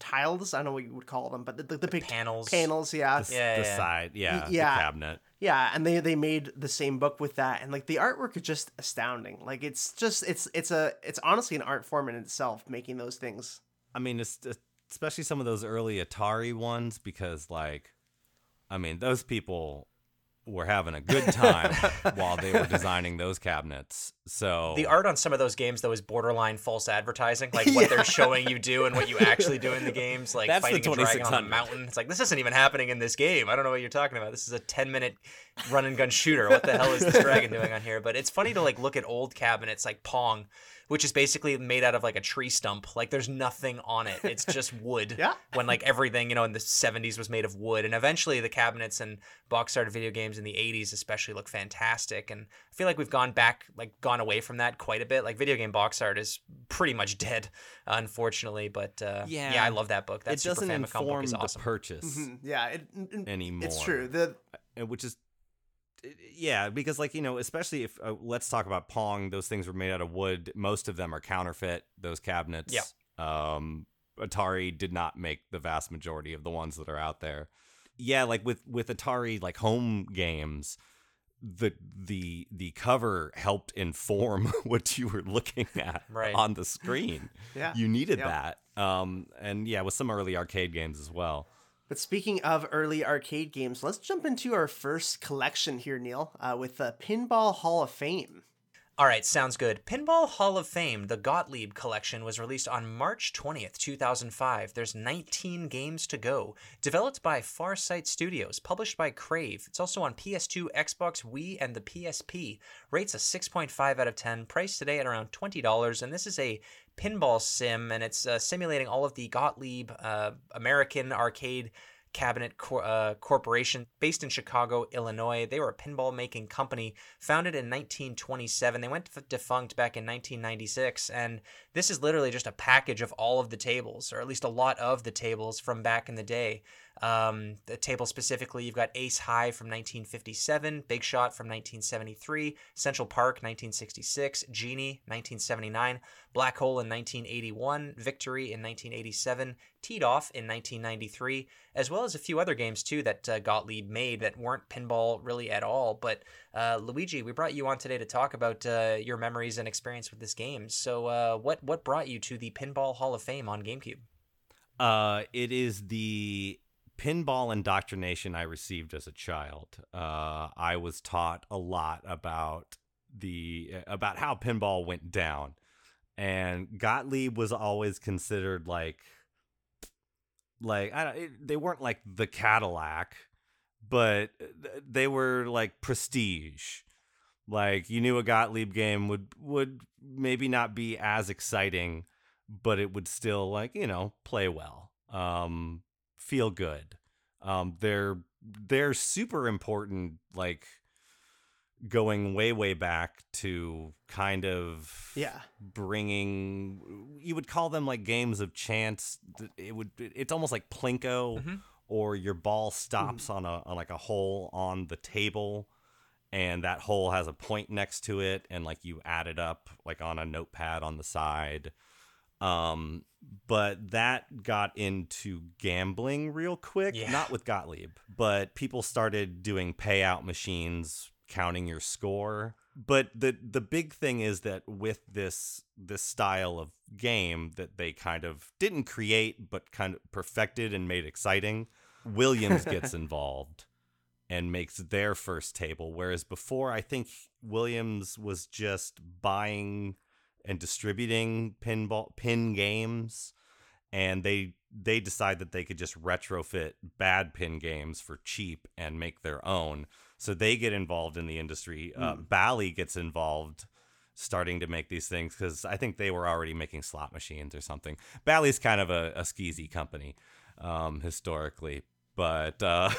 tiles. I don't know what you would call them, but the, the, the big panels. panels, yeah, The, Yeah, the yeah. side, yeah, yeah. the cabinet. Yeah, and they they made the same book with that, and like the artwork is just astounding. Like it's just it's it's a it's honestly an art form in itself making those things. I mean, especially some of those early Atari ones because, like, I mean, those people were having a good time *laughs* while they were designing those cabinets. So The art on some of those games though is borderline false advertising, like what they're showing you do and what you actually do in the games, like That's the fighting a dragon on a mountain. It's like this isn't even happening in this game. I don't know what you're talking about. This is a 10 minute run and gun shooter. What the hell is this dragon doing on here? But it's funny to like look at old cabinets like Pong, which is basically made out of like a tree stump. Like there's nothing on it. It's just *laughs* wood. Yeah. When like everything, you know, in the 70s was made of wood. And eventually the cabinets and box art of video games in the 80s especially look fantastic. And I feel like we've gone back, like gone away from that quite a bit. Like video game box art is pretty much dead, unfortunately. But uh, yeah. Yeah. I love that book. That it Super doesn't Famicom book inform is the awesome. purchase Mhm, Yeah, it, it- anymore. it's true. The which is yeah because like you know especially if uh, let's talk about pong those things were made out of wood most of them are counterfeit those cabinets Yeah. um atari did not make the vast majority of the ones that are out there yeah like with with atari like home games the the the cover helped inform *laughs* what you were looking at Right. on the screen *laughs* yeah. you needed Yep. that um and yeah with some early arcade games as well But speaking of early arcade games, let's jump into our first collection here, Neil, uh, with the Pinball Hall of Fame. All right, sounds good. Pinball Hall of Fame, the Gottlieb collection, was released on March 20th, 2005. There's 19 games to go. Developed by Farsight Studios, published by Crave. It's also on PS2, Xbox, Wii, and the PSP. Rates a 6.5 out of 10, priced today at around $20. And this is a pinball sim, and it's uh, simulating all of the Gottlieb uh, American arcade Cabinet uh, Corporation, based in Chicago, Illinois. They were a pinball making company founded in 1927. They went defunct back in 1996, and this is literally just a package of all of the tables, or at least a lot of the tables from back in the day. Um, the table specifically, you've got Ace High from 1957, Big Shot from 1973, Central Park 1966, Genie 1979, Black Hole in 1981, Victory in 1987, Teed Off in 1993, as well as a few other games too that uh, Gottlieb made that weren't pinball really at all. But uh, Luigi, we brought you on today to talk about uh, your memories and experience with this game. So, uh, what what brought you to the Pinball Hall of Fame on GameCube? Uh, it is the pinball indoctrination I received as a child. Uh, I was taught a lot about the about how pinball went down, and Gottlieb was always considered like like I don't, they weren't like the Cadillac, but they were like prestige. Like you knew a Gottlieb game would would maybe not be as exciting, but it would still like you know play well, um, feel good. Um, they're they're super important like going way way back to kind of Yeah. bringing you would call them like games of chance it would it's almost like plinko Mm-hmm. or your ball stops on a on like a hole on the table and that hole has a point next to it and like you add it up like on a notepad on the side um but that got into gambling real quick Yeah. not with gottlieb but people started doing payout machines counting your score but the the big thing is that with this this style of game that they kind of didn't create but kind of perfected and made exciting williams gets *laughs* involved and makes their first table whereas before i think williams was just buying and distributing pinball pin games and they they decide that they could just retrofit bad pin games for cheap and make their own. So they get involved in the industry. Uh, bally gets involved starting to make these things because i think they were already making slot machines or something. Bally's kind of a, a skeezy company um, historically but uh,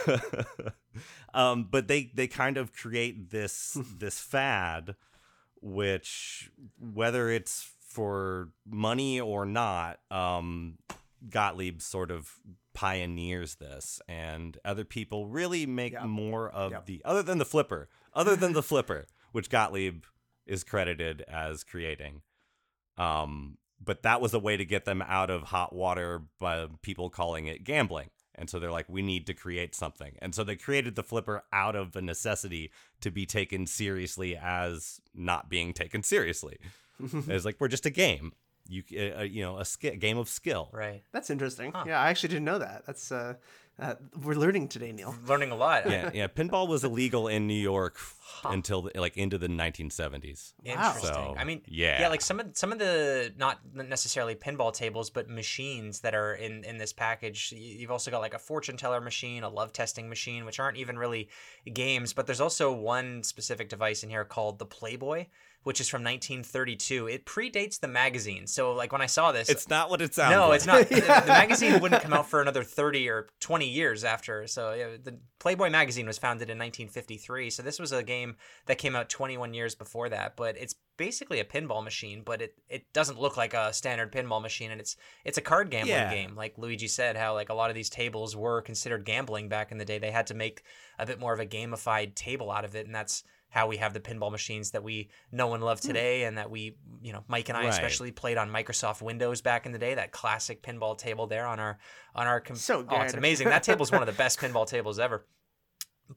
*laughs* um, but they they kind of create this *laughs* this fad which whether it's for money or not um gottlieb sort of pioneers this and other people really make Yep. more of Yep. the other than the flipper other than the flipper *laughs* which gottlieb is credited as creating um but that was a way to get them out of hot water by people calling it gambling and so they're like we need to create something and so they created the flipper out of the necessity to be taken seriously as not being taken seriously *laughs* it's like we're just a game you uh, uh, you know a sk- game of skill Right. That's interesting. Huh. Yeah, I actually didn't know that. That's uh, uh we're learning today, Neil. Learning a lot. yeah yeah pinball was illegal in new york until the, like into the 1970s Interesting. So, I mean, yeah. yeah, like some of some of the not necessarily pinball tables, but machines that are in in this package. You've also got like a fortune teller machine, a love testing machine, which aren't even really games. But there's also one specific device in here called the Playboy, which is from 1932. It predates the magazine, so like when I saw this, it's not what it sounds no, like. it's not. *laughs* The, the magazine wouldn't come out for another 30 or 20 years after. So yeah, the Playboy magazine was founded in 1953. So this was a game that came out 21 years before that. But it's basically a pinball machine, but it, it doesn't look like a standard pinball machine, and it's it's a card gambling Yeah. game. Like Luigi said, how like a lot of these tables were considered gambling back in the day. They had to make a bit more of a gamified table out of it, and that's how we have the pinball machines that we know and love today and that we you know mike and i Right. especially played on microsoft windows back in the day that classic pinball table there on our on our com- So oh, it's amazing. That table's one of the *laughs* best pinball tables ever.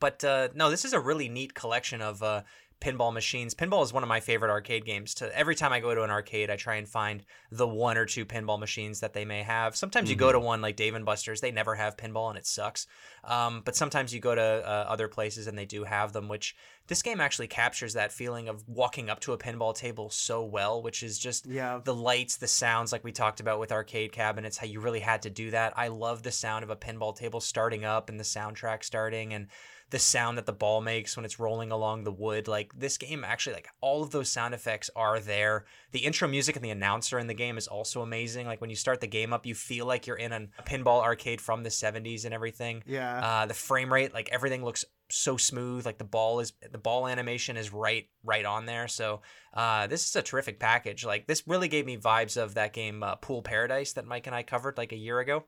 But uh, no this is a really neat collection of uh, pinball machines. Pinball is one of my favorite arcade games. To every time i go to an arcade i try and find the one or two pinball machines that they may have. Sometimes you go to one like dave and buster's they never have pinball and it sucks. Um, but sometimes you go to uh, other places and they do have them which this game actually captures that feeling of walking up to a pinball table so well which is just Yeah. the lights the sounds like we talked about with arcade cabinets how you really had to do that. I love the sound of a pinball table starting up and the soundtrack starting and the sound that the ball makes when it's rolling along the wood like this game actually like all of those sound effects are there. The intro music and the announcer in the game is also amazing. Like when you start the game up you feel like you're in a pinball arcade from the 70s and everything. Yeah. uh, the frame rate like everything looks so smooth. Like the ball is the ball animation is right right on there. So uh, this is a terrific package. Like this really gave me vibes of that game uh, pool paradise that mike and i covered like a year ago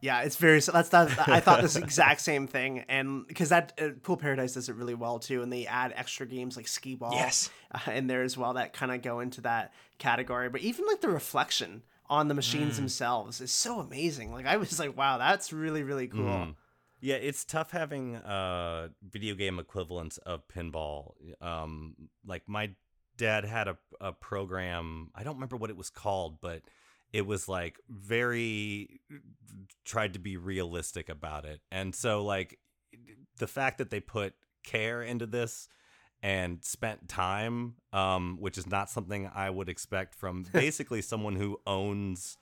Yeah, it's very. That's that. I thought this *laughs* exact same thing, and because that uh, Pool Paradise does it really well too, and they add extra games like skee ball, Yes. uh, in there as well that kind of go into that category. But even like the reflection on the machines Mm. themselves is so amazing. Like I was like, wow, that's really really cool. Mhm. Yeah, it's tough having uh video game equivalents of pinball. Um like my dad had a a program, I don't remember what it was called, but it was like very tried to be realistic about it. And so like the fact that they put care into this and spent time um which is not something I would expect from *laughs* basically someone who owns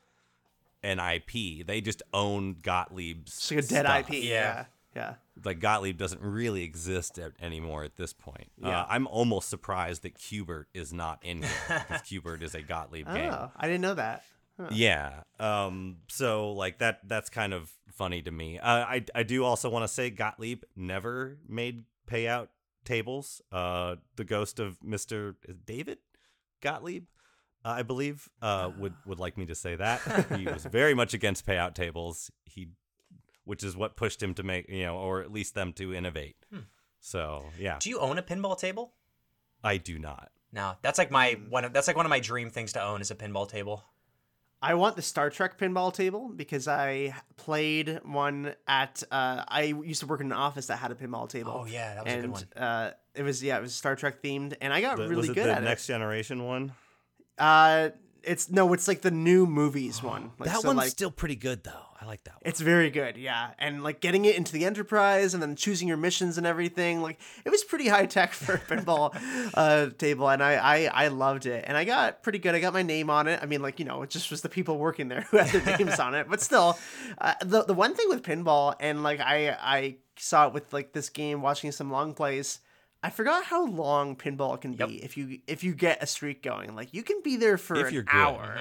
an IP. They just own Gottlieb's It's like a dead stuff. IP. Yeah. Yeah, yeah. Like Gottlieb doesn't really exist a- anymore at this point. Yeah. Uh, I'm almost surprised that Q*bert is not in here because Q*bert is a Gottlieb game. *laughs* Oh, I didn't know that. Yeah. Um. So like that. That's kind of funny to me. Uh, I I do also want to say Gottlieb never made payout tables. Uh, the ghost of Mister David Gottlieb, uh, I believe, uh, would would like me to say that he was *laughs* very much against payout tables. He, which is what pushed him to make you know, or at least them to innovate. So yeah, Do you own a pinball table? I do not. No, that's like my one. Of, that's like one of my dream things to own is a pinball table. I want the Star Trek pinball table because I played one at. Uh, I used to work in an office that had a pinball table. Oh yeah, that was and a good one. Uh, it was yeah, it was Star Trek themed, and I got The- really it good the at next generation one? Uh, it's no, it's like the new movies one. Like, that so, one's like, still pretty good though. I like that one. It's very good, yeah. And like getting it into the Enterprise and then choosing your missions and everything, like it was pretty high tech for a pinball *laughs* uh, table, and I, I I loved it. And I got pretty good. I got my name on it. I mean, like you know, it just was the people working there who had their names on it. But still, *laughs* uh, the the one thing with pinball, and like I I saw it with like this game, watching some long plays. I forgot how long pinball can be if you if you get a streak going. Like you can be there for If an hour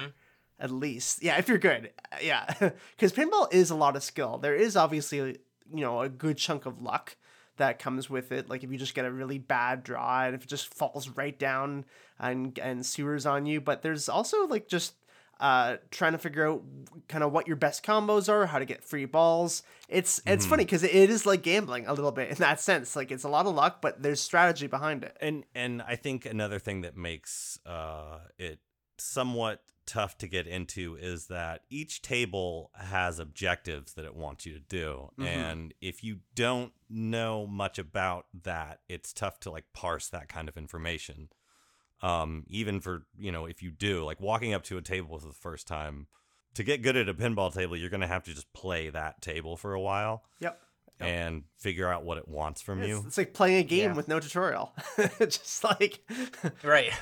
at least. Yeah, if you're good. Uh, Yeah. *laughs* Cuz pinball is a lot of skill. There is obviously, you know, a good chunk of luck that comes with it. Like if you just get a really bad draw and if it just falls right down and and sewers on you, but there's also like just uh trying to figure out kind of what your best combos are how to get free balls. It's it's funny because it is like gambling a little bit in that sense. Like it's a lot of luck but there's strategy behind it. And and I think another thing that makes uh, it somewhat tough to get into is that each table has objectives that it wants you to do, and if you don't know much about that, it's tough to like parse that kind of information. Um, even for you know, if you do like walking up to a table for the first time. To get good at a pinball table, you're gonna have to just play that table for a while yep and figure out what it wants from it's, you. it's like playing a game Yeah. with no tutorial *laughs* just like Right.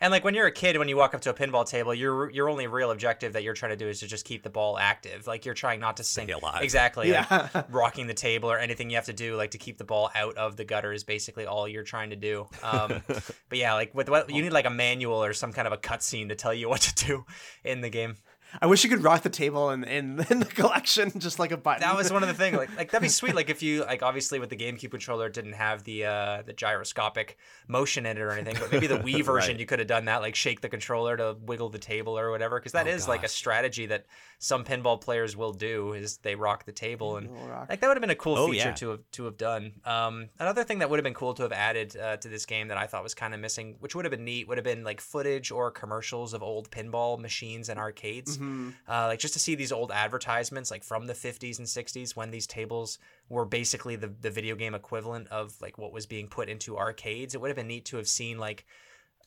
And like when you're a kid, when you walk up to a pinball table, your your only real objective that you're trying to do is to just keep the ball active. Like you're trying not to sink alive. exactly. like, Yeah. *laughs* rocking the table or anything you have to do like to keep the ball out of the gutter is basically all you're trying to do. Um, *laughs* but yeah, like with what you need like a manual or some kind of a cutscene to tell you *laughs* what to do in the game. I wish you could rock the table in, in, *laughs* in the collection just like a button. That was one of the things. Like, like that'd be sweet. Like if you *laughs* like, obviously with the GameCube controller, it didn't have the uh, the gyroscopic motion in it or anything. But maybe the Wii *laughs* version, Right. you could have done that. Like shake the controller to wiggle the table or whatever. Because that Oh, is like a strategy that some pinball players will do. Is they rock the table and like that would have been a cool Oh, feature yeah. to have to have done. Um, another thing that would have been cool to have added uh, to this game that I thought was kind of missing, which would have been neat, would have been like footage or commercials of old pinball machines and arcades. Mm-hmm. Uh, like just to see these old advertisements, like from the 50s and 60s, when these tables were basically the the video game equivalent of like what was being put into arcades. It would have been neat to have seen like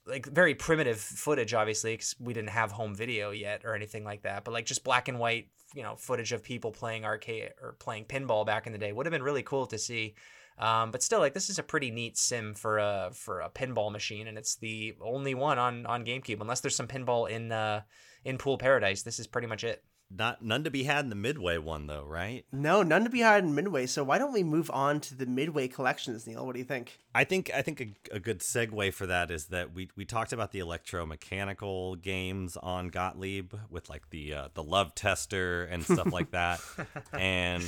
like very primitive footage obviously because we didn't have home video yet or anything like that but like just black and white you know footage of people playing arcade or playing pinball back in the day would have been really cool to see um, but still like this is a pretty neat sim for a for a pinball machine and it's the only one on on gamecube unless there's some pinball in uh in pool paradise this is pretty much it Not none to be had in the midway one though, right? No, none to be had in Midway. So why don't we move on to the Midway collections, Neil? What do you think? I think I think a, a good segue for that is that we we talked about the electromechanical games on Gottlieb with like the uh, the love tester and stuff like that, *laughs* and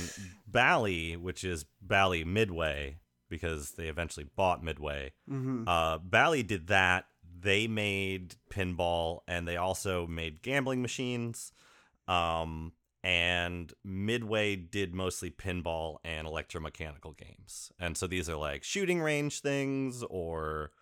Bally, which is Bally Midway because they eventually bought Midway. Mm-hmm. Uh, Bally did that. They made pinball and they also made gambling machines. Um, and Midway did mostly pinball and electromechanical games. And so these are like shooting range things or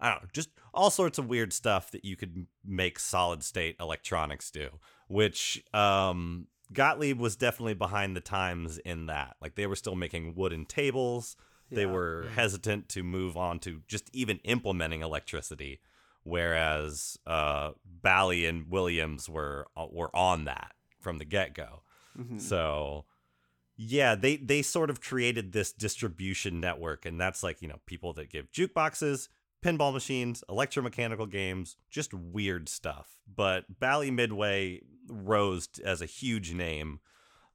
I don't know, just all sorts of weird stuff that you could make solid state electronics do, which um Gottlieb was definitely behind the times in that. Like they were still making wooden tables. They were hesitant to move on to just even implementing electricity, whereas uh, Bally and Williams were uh, were on that from the get go. Mhm. So yeah, they they sort of created this distribution network, and that's like you know people that give jukeboxes, pinball machines, electromechanical games, just weird stuff. But Bally Midway rose as a huge name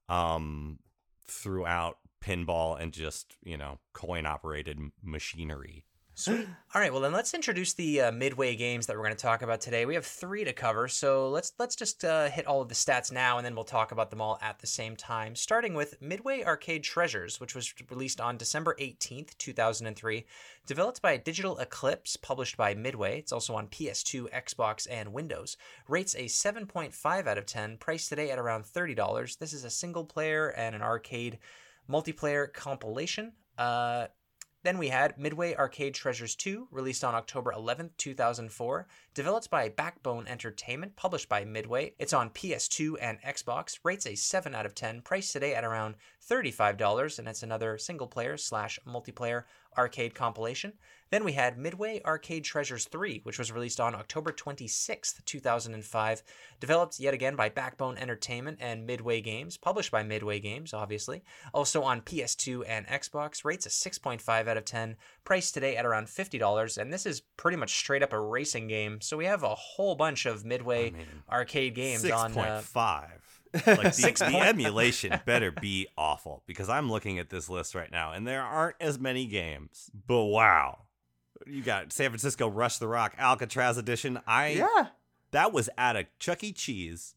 um, throughout pinball and just you know coin operated machinery. Sweet. *gasps* All right, well then let's introduce the uh, midway games that we're going to talk about today. We have three to cover, so let's let's just uh, hit all of the stats now, and then we'll talk about them all at the same time. Starting with Midway Arcade Treasures, which was released on December eighteenth, two thousand and three, developed by Digital Eclipse, published by Midway. It's also on PS2, Xbox, and Windows. Rates a seven point five out of ten. Priced today at around thirty dollars. This is a single player and an arcade multiplayer compilation. Uh, then we had Midway Arcade Treasures 2, released on October 11th, 2004, developed by Backbone Entertainment, published by Midway. It's on PS2 and Xbox, rates a 7 out of 10, priced today at around $35, and it's another single player slash multiplayer arcade compilation. Then we had Midway Arcade Treasures 3, which was released on October 26th, 2005, developed yet again by Backbone Entertainment and Midway Games, published by Midway Games, obviously. Also on PS2 and Xbox, rates a 6.5 out of 10, priced today at around $50, and this is pretty much straight up a racing game. So we have a whole bunch of Midway arcade games Six on. point Uh, five. Like the, the emulation *laughs* better be awful because I'm looking at this list right now and there aren't as many games. But wow, you got San Francisco Rush the Rock Alcatraz edition. I Yeah. that was at a Chuck E. Cheese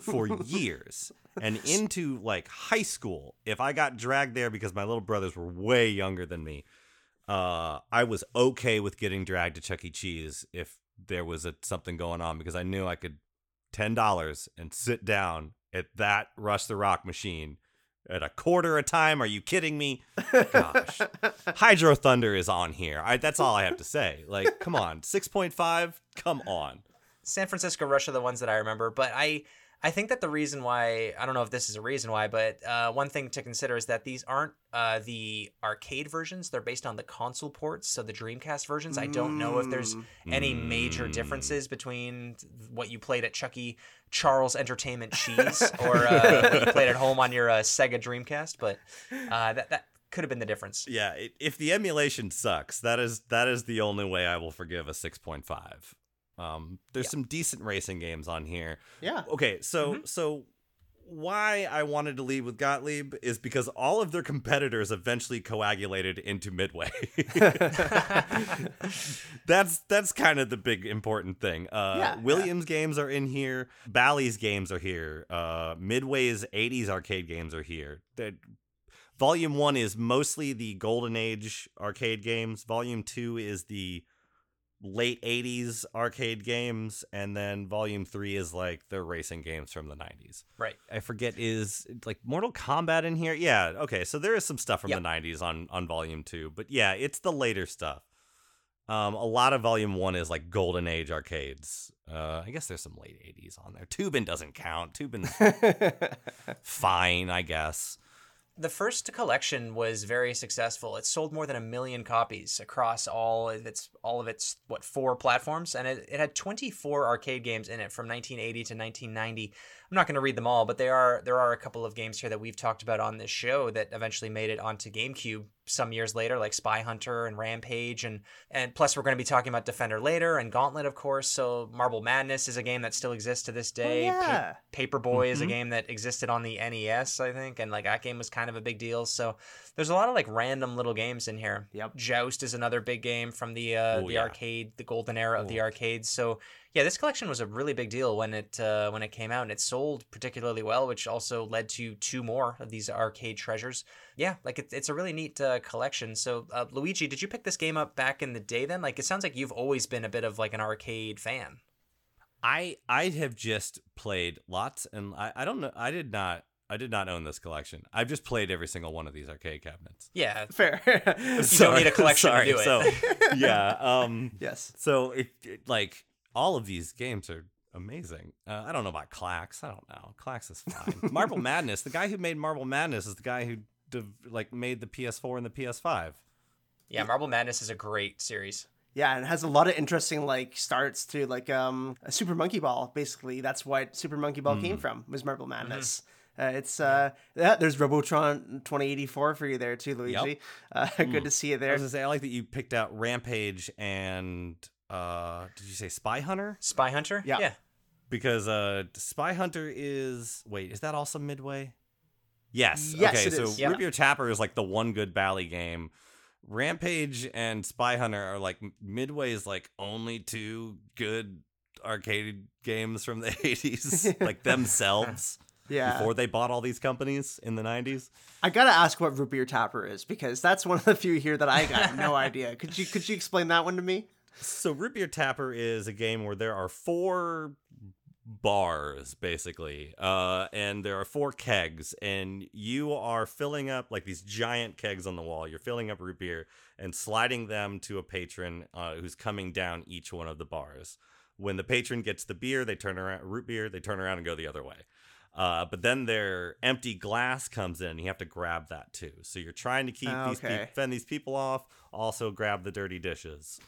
for years *laughs* and into like high school. If I got dragged there because my little brothers were way younger than me, uh, I was okay with getting dragged to Chuck E. Cheese if there was a, something going on because I knew I could ten dollars and sit down at that Rush the Rock machine at a quarter a time. Are you kidding me? Gosh, *laughs* Hydro Thunder is on here. I, that's all I have to say. Like, come on, six point five. Come on. San Francisco Rush are the ones that I remember, but I I think that the reason why I don't know if this is a reason why, but uh, one thing to consider is that these aren't uh, the arcade versions; they're based on the console ports. So the Dreamcast versions, I don't know if there's any major differences between what you played at Chucky Charles Entertainment Cheese *laughs* or uh, what you played at home on your uh, Sega Dreamcast, but uh, that that could have been the difference. Yeah, it, if the emulation sucks, that is that is the only way I will forgive a six point five. Um, there's some decent racing games on here. Yeah. Okay, so so why I wanted to lead with Gottlieb is because all of their competitors eventually coagulated into Midway. *laughs* that's that's kind of the big important thing. Uh, Yeah, Williams games are in here. Bally's games are here. Uh, Midway's '80s arcade games are here. That Volume one is mostly the Golden Age arcade games. Volume two is the late 80s arcade games and then volume 3 is like the racing games from the 90s Right. i forget is like mortal kombat in here? Yeah okay so there is some stuff from Yep. the 90s on on volume 2 but yeah it's the later stuff. Um a lot of volume 1 is like golden age arcades. Uh i guess there's some late 80s on there. Toobin' doesn't count. Toobin's *laughs* fine i guess The first collection was very successful. It sold more than a million copies across all of its all of its what four platforms, and it, it had 24 arcade games in it from 1980 to 1990. I'm not going to read them all, but there are there are a couple of games here that we've talked about on this show that eventually made it onto GameCube some years later, like Spy Hunter and Rampage, and and plus we're going to be talking about Defender later and Gauntlet, of course. So Marble Madness is a game that still exists to this day. Pa- yeah. Paperboy is a game that existed on the NES, I think, and like that game was kind of a big deal. So there's a lot of like random little games in here. Yep. Joust is another big game from the uh, Oh, the yeah. arcade, the golden era of the arcades. So yeah, this collection was a really big deal when it uh, when it came out, and it sold particularly well, which also led to two more of these arcade treasures. Yeah, like it, it's a really neat uh, collection. So uh, Luigi, did you pick this game up back in the day? Then, like, it sounds like you've always been a bit of like an arcade fan. I I have just played lots, and I, I don't know. I did not I did not own this collection. I've just played every single one of these arcade cabinets. Yeah, Fair. *laughs* You don't need a collection to do it. So yeah, *laughs* um, yes. so it, it like all of these games are amazing. Uh, I don't know about Klax. I don't know. Klax is fine. Marble *laughs* Madness. The guy who made Marble Madness is the guy who dev- like made the PS4 and the PS5. Yeah, Marble Madness is a great series. Yeah, and it has a lot of interesting like starts to like um a Super Monkey Ball. Basically, that's what Super Monkey Ball came from was Marble Madness. Uh, it's uh yeah, there's Robotron 2084 for you there too, Luigi. Uh, *laughs* good to see you I there. was gonna say I like that you picked out Rampage and uh, did you say Spy Hunter? Spy Hunter? Yeah. Yeah. because uh Spy Hunter is wait, is that also Midway? Yes. Yes, okay, it so is. Yeah. Root Beer Tapper is like the one good Bally game. Rampage and Spy Hunter are like Midway's like only two good arcade games from the *laughs* 80s, like themselves. *laughs* Yeah. Before they bought all these companies in the 90s. I gotta ask what root beer tapper is because that's one of the few here that I got no *laughs* idea. Could you could you explain that one to me? So Root Beer Tapper is a game where there are four bars basically uh and there are four kegs and you are filling up like these giant kegs on the wall. You're filling up root beer and sliding them to a patron uh, who's coming down each one of the bars. When the patron gets the beer they turn around root beer they turn around and go the other way. Uh, but then their empty glass comes in and you have to grab that too. So you're trying to keep these Okay. people fend these people off. Also grab the dirty dishes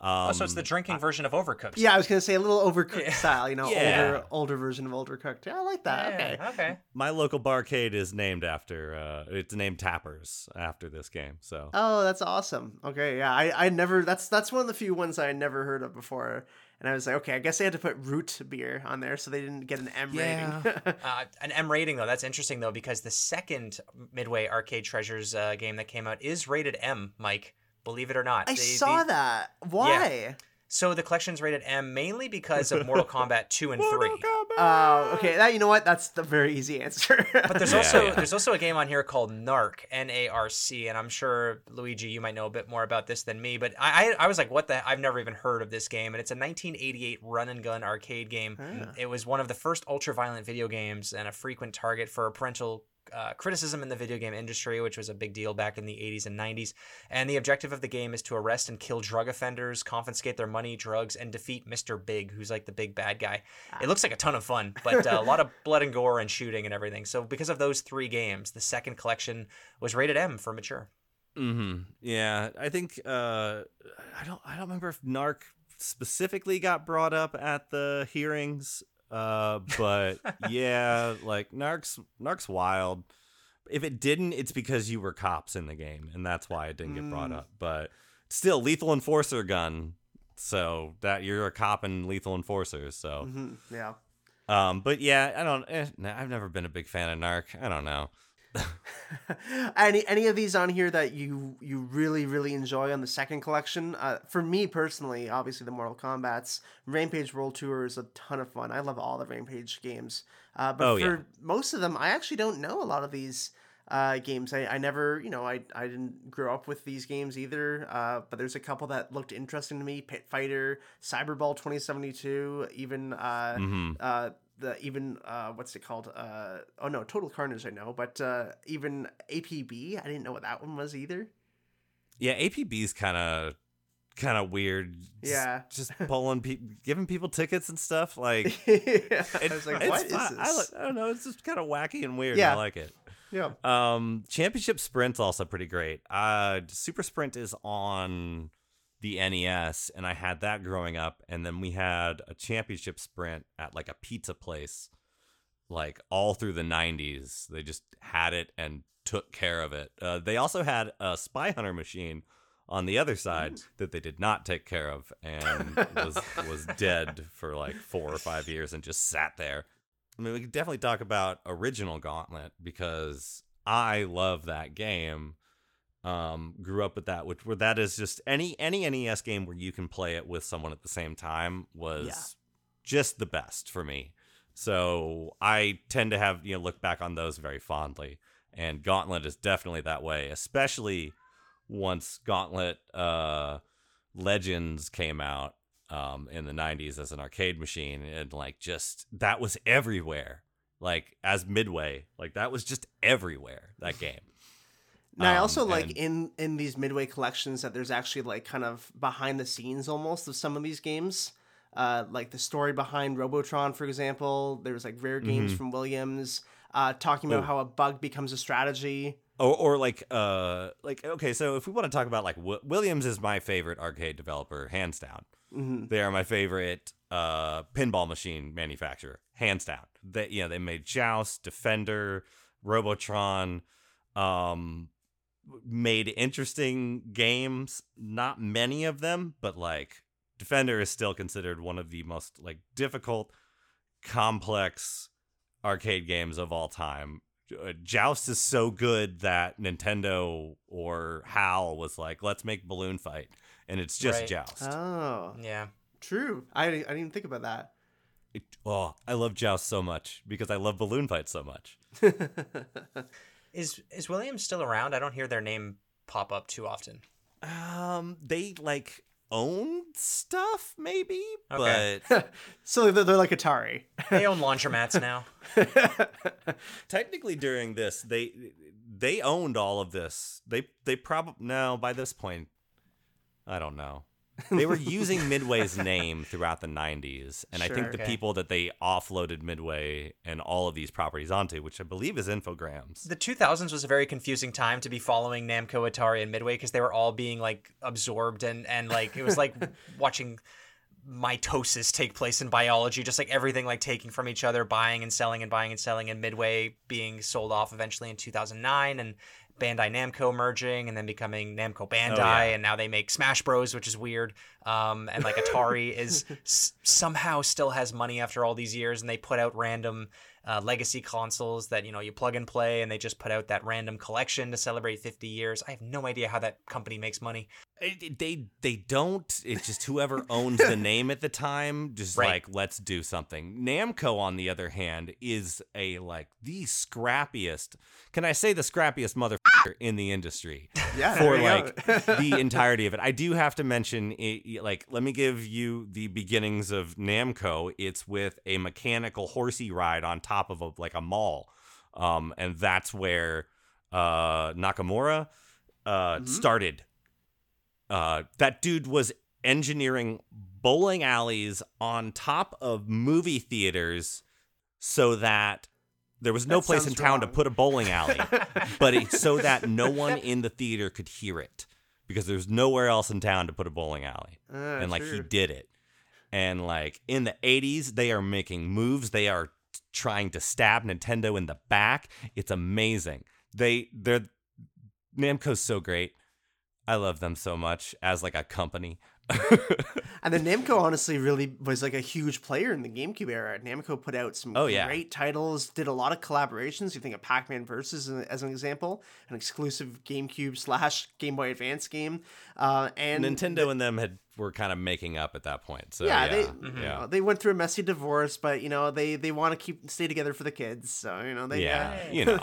um, oh, so it's the drinking version of Overcooked. Yeah, I was gonna say a little overcooked Yeah. style, you know, *laughs* Yeah. older older version of overcooked. Yeah, I like that. okay. Yeah, okay. my local barcade is named after uh it's named tappers after this game so Oh, that's awesome. Okay, yeah, I, I never that's that's one of the few ones I never heard of before, and I was like, okay, I guess they had to put root beer on there so they didn't get an M Yeah. rating. *laughs* Uh, an M rating though, that's interesting though because the second Midway Arcade Treasures uh, game that came out is rated M. Mike, believe it or not. I They- saw they- that. Why? So the collection's rated M mainly because of Mortal *laughs* Kombat two and three. Oh, okay. That you know what? That's the very easy answer. But there's *laughs* Yeah, also yeah. there's also a game on here called Narc, N A R C, and I'm sure Luigi, you might know a bit more about this than me. But I I, I was like, what the? I've never even heard of this game, and it's a 1988 run and gun arcade game. Ah. It was one of the first ultra violent video games and a frequent target for a parental. Uh, criticism in the video game industry, which was a big deal back in the 80s and 90s. And the objective of the game is to arrest and kill drug offenders, confiscate their money, drugs, and defeat Mr. Big, who's like the big bad guy. It looks like a ton of fun, but uh, a lot of blood and gore and shooting and everything. So because of those three games, the second collection was rated M for mature. Mm-hmm. Yeah, I think uh, I don't. I don't remember if Narc specifically got brought up at the hearings. Uh, but *laughs* yeah, like Narc's Narc's wild. If it didn't, it's because you were cops in the game, and that's why it didn't get brought Mm. up. But still, lethal enforcer gun. So that you're a cop and lethal enforcer. So, hmm Yeah. um, but yeah, I don't. Eh, nah, I've never been a big fan of Narc. I don't know. *laughs* any any of these on here that you you really really enjoy on the second collection? Uh, for me personally, obviously the Mortal Kombat's Rampage World Tour is a ton of fun. I love all the Rampage games. Uh, but Oh, for yeah. most of them, I actually don't know a lot of these uh, games. I, I never, you know, I, I didn't grow up with these games either. Uh, but there's a couple that looked interesting to me: Pit Fighter, Cyberball 2072, even uh, hmm uh the even uh what's it called uh oh no total carnage i know but uh even apb i didn't know what that one was either Yeah, APB's kind of kind of weird. Just- Yeah. just *laughs* pulling people, giving people tickets and stuff. Like *laughs* i it- was like what is fun. I, li- this I don't know. It's just kind of wacky and weird. Yeah. I like it. yeah Um, Championship Sprint's also pretty great. Uh, Super Sprint is on the NES, and I had that growing up, and then we had a Championship Sprint at like a pizza place, like all through the '90s. They just had it and took care of it. Uh, they also had a Spy Hunter machine on the other side that they did not take care of and was was *laughs* dead for like four or five years and just sat there. I mean, we could definitely talk about original Gauntlet because I love that game. Um, grew up with that, which where that is just any any NES game where you can play it with someone at the same time was Yeah. just the best for me. So I tend to have you know look back on those very fondly, and Gauntlet is definitely that way, especially once Gauntlet uh, Legends came out um, in the 90s as an arcade machine and like just that was everywhere like as midway like that was just everywhere that game now i Um, also like and- in in these midway collections that there's actually like kind of behind the scenes almost of some of these games. Uh like the story behind robotron for example. There's like rare games Mhm. from williams uh talking about Oh. how a bug becomes a strategy. Or, or like uh like okay so if we want to talk about like Wi- williams is my favorite arcade developer hands down. Hmm they are my favorite uh pinball machine manufacturer hands down. They you know they made joust defender robotron um made interesting games not many of them but like defender is still considered one of the most like difficult complex arcade games of all time uh, Joust is so good that Nintendo or HAL was like, let's make Balloon Fight, and it's just Right. Joust. Oh, Yeah. true. I, I didn't even think about that. It- oh, I love Joust so much because I love Balloon Fight so much. *laughs* Is is Williams still around? I don't hear their name pop up too often. Um, they like own stuff, maybe, Okay. but *laughs* so they're, they're like Atari. They own *laughs* laundromats now. *laughs* technically during this, they they owned all of this. They they probably now by this point, I don't know. They were *laughs* using Midway's name throughout the 90s, and I think Sure. the Okay. people that they offloaded Midway and all of these properties onto, which I believe is Infogrames. The 2000s was a very confusing time to be following Namco, Atari, and Midway because they were all being like absorbed and and like it was like *laughs* watching mitosis take place in biology, just like everything like taking from each other, buying and selling and buying and selling, and Midway being sold off eventually in 2009 and. Bandai Namco merging and then becoming Namco Bandai, yeah. and now they make Smash Bros, which is weird. Um, and like *laughs* Atari is s- somehow still has money after all these years, and they put out random uh, legacy consoles that you know you plug and play, and they just put out that random collection to celebrate 50 years. I have no idea how that company makes money. It- it- they they don't. It's just whoever *laughs* owns the name at the time, just Right. like let's do something. Namco, on the other hand, is a like the scrappiest. Can I say the scrappiest motherfucker in the industry? *laughs* Yeah, for like *laughs* the entirety of it. I do have to mention it, like let me give you the beginnings of Namco. It's with a mechanical horsey ride on top of a like a mall. Um and that's where uh Nakamura uh started. Uh that dude was engineering bowling alleys on top of movie theaters so that there was no That place in town to put a bowling alley *laughs* but it's so that no one in the theater could hear it because there's nowhere else in town to put a bowling alley. Ah, and like he did it. And like in the 80s, they are making moves. They are trying to stab Nintendo in the back. It's amazing. They they're Namco's so great. I love them so much as like a company. And then Namco honestly really was like a huge player in the GameCube era. Namco put out some Oh, yeah. great titles, did a lot of collaborations. You think of Pac-Man Versus as- as an example, an exclusive GameCube slash Game Boy Advance game. Uh, and Nintendo and them had were kind of making up at that point. So yeah, yeah, they Mm-hmm. yeah. they went through a messy divorce, but you know they they want to keep stay together for the kids. So you know they yeah, uh, you know.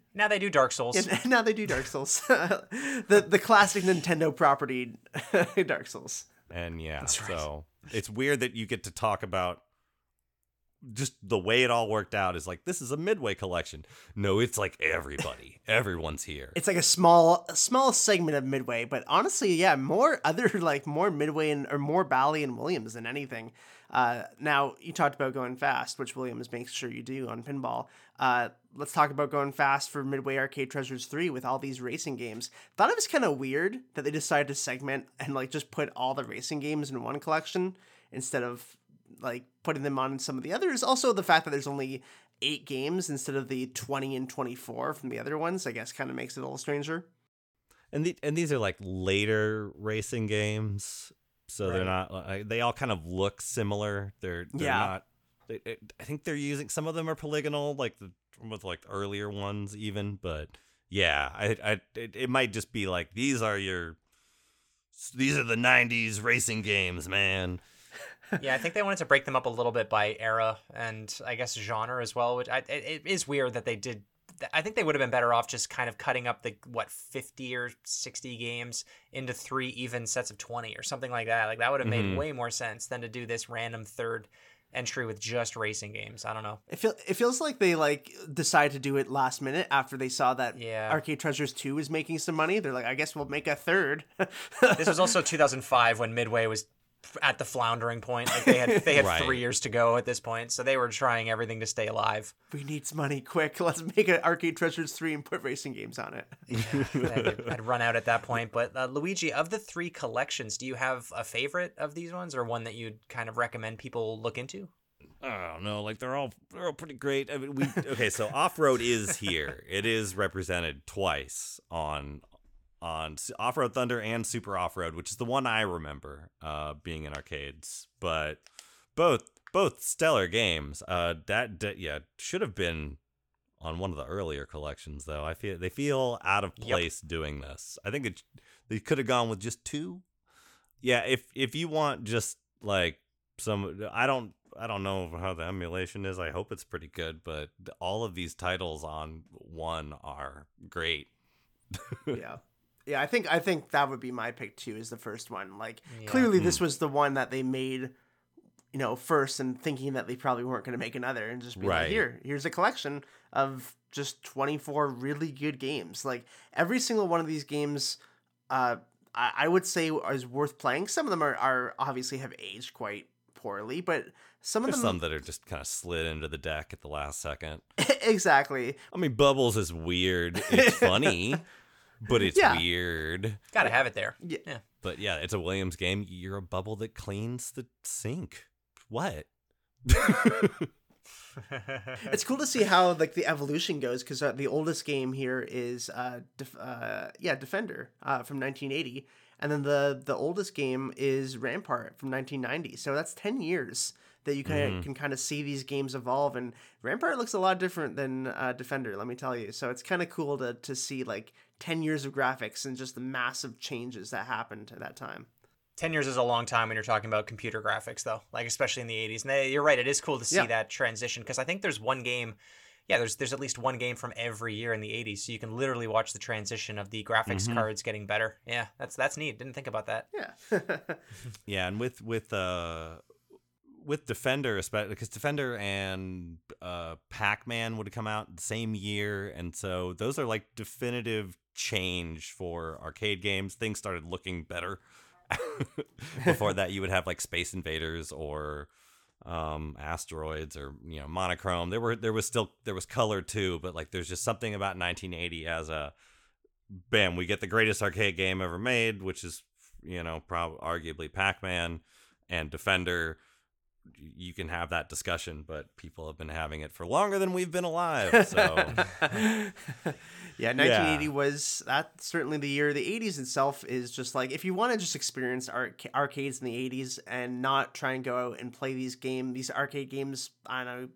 *laughs* Now they do Dark Souls. and now they do Dark Souls, *laughs* the the classic Nintendo property, *laughs* Dark Souls. And yeah, right. so it's weird that you get to talk about just the way it all worked out is like this is a midway collection. No, it's like everybody. *laughs* Everyone's here. It's like a small a small segment of Midway, but honestly, yeah, more *laughs* other like more Midway and or more Bally and Williams than anything. Uh, now you talked about going fast, which Williams makes sure you do on pinball. Uh, let's talk about going fast for Midway Arcade Treasures three with all these racing games. Thought it was kind of weird that they decided to segment and like just put all the racing games in one collection instead of like putting them on some of the others. Also, the fact that there's only eight games instead of the 20 and 24 from the other ones, I guess, kind of makes it a little stranger. and the, and these are like later racing games, so they're not. They all kind of look similar. They're, they're Yeah. not. They, it- I think they're using some of them are polygonal, like the with like earlier ones even. But yeah, I, I it, it might just be like these are your. These are the '90s racing games, man. Yeah, I think they wanted to break them up a little bit by era and I guess genre as well. Which I, it, it is weird that they did. I think they would have been better off just kind of cutting up the what fifty or sixty games into three even sets of twenty or something like that. Like that would have made Mhm. way more sense than to do this random third entry with just racing games. I don't know. It feel it feels like they like decided to do it last minute after they saw that Yeah. Arcade Treasures 2 was making some money. They're like, I guess we'll make a third. This was also *laughs* 2005 when Midway was at the floundering point. Like they had they had *laughs* Right. three years to go at this point, so they were trying everything to stay alive. we need some money quick. *laughs* Let's make an Arcade Treasures 3 and put racing games on it. *laughs* I'd, I'd run out at that point. But uh, Luigi, of the three collections, do you have a favorite of these ones, or one that you'd kind of recommend people look into? I don't know. Like they're all they're all pretty great. I mean, we okay. So off road is here. It is represented twice on on off road Thunder and Super Off Road, which is the one I remember uh, being in arcades. But both both stellar games. Uh, that, that yeah should have been on one of the earlier collections though. I feel they feel out of Yep. place doing this. I think it, they could have gone with just two. Yeah, if if you want just like some I don't I don't know how the emulation is. I hope it's pretty good, but all of these titles on one are great. *laughs* yeah. Yeah, I think I think that would be my pick too. Is the first one like Yeah. clearly this was the one that they made, you know, first and thinking that they probably weren't going to make another and just be like, here, here's a collection of just twenty four really good games. Like every single one of these games, uh, I, I would say is worth playing. Some of them are, are obviously have aged quite poorly, but some of them some that are just kind of slid into the deck at the last second. *laughs* exactly. I mean, Bubbles is weird. It's *laughs* funny, but it's Yeah. weird. Gotta have it there. Yeah. Yeah. But yeah, it's a Williams game. You're a bubble that cleans the sink. What? *laughs* it's cool to see how like the evolution goes because uh, the oldest game here is uh, Def- uh yeah defender uh, from 1980 and then the the oldest game is rampart from 1990 so that's 10 years that you kind of Mhm. can kind of see these games evolve and rampart looks a lot different than uh, defender let me tell you so it's kind of cool to to see like 10 years of graphics and just the massive changes that happened at that time. 10 years is a long time when you're talking about computer graphics though like especially in the 80s and they, you're right it is cool to see Yeah. that transition because i think there's one game yeah there's there's at least one game from every year in the 80s so you can literally watch the transition of the graphics Mhm. cards getting better. Yeah that's that's neat. Didn't think about that. Yeah. *laughs* Yeah, and with with uh with Defender, especially because Defender and uh, Pac Man would have come out the same year, and so those are like definitive change for arcade games. Things started looking better. *laughs* Before that, you would have like Space Invaders or um asteroids or you know monochrome there were there was still there was color too but like there's just something about 1980 as a bam we get the greatest arcade game ever made which is you know probably arguably pac-man and defender you can have that discussion but people have been having it for longer than we've been alive so *laughs* yeah, 1980 was that certainly the year. The 80s itself is just like if you want to just experience arca- arcades in the 80s and not try and go out and play these game these arcade games. I don't know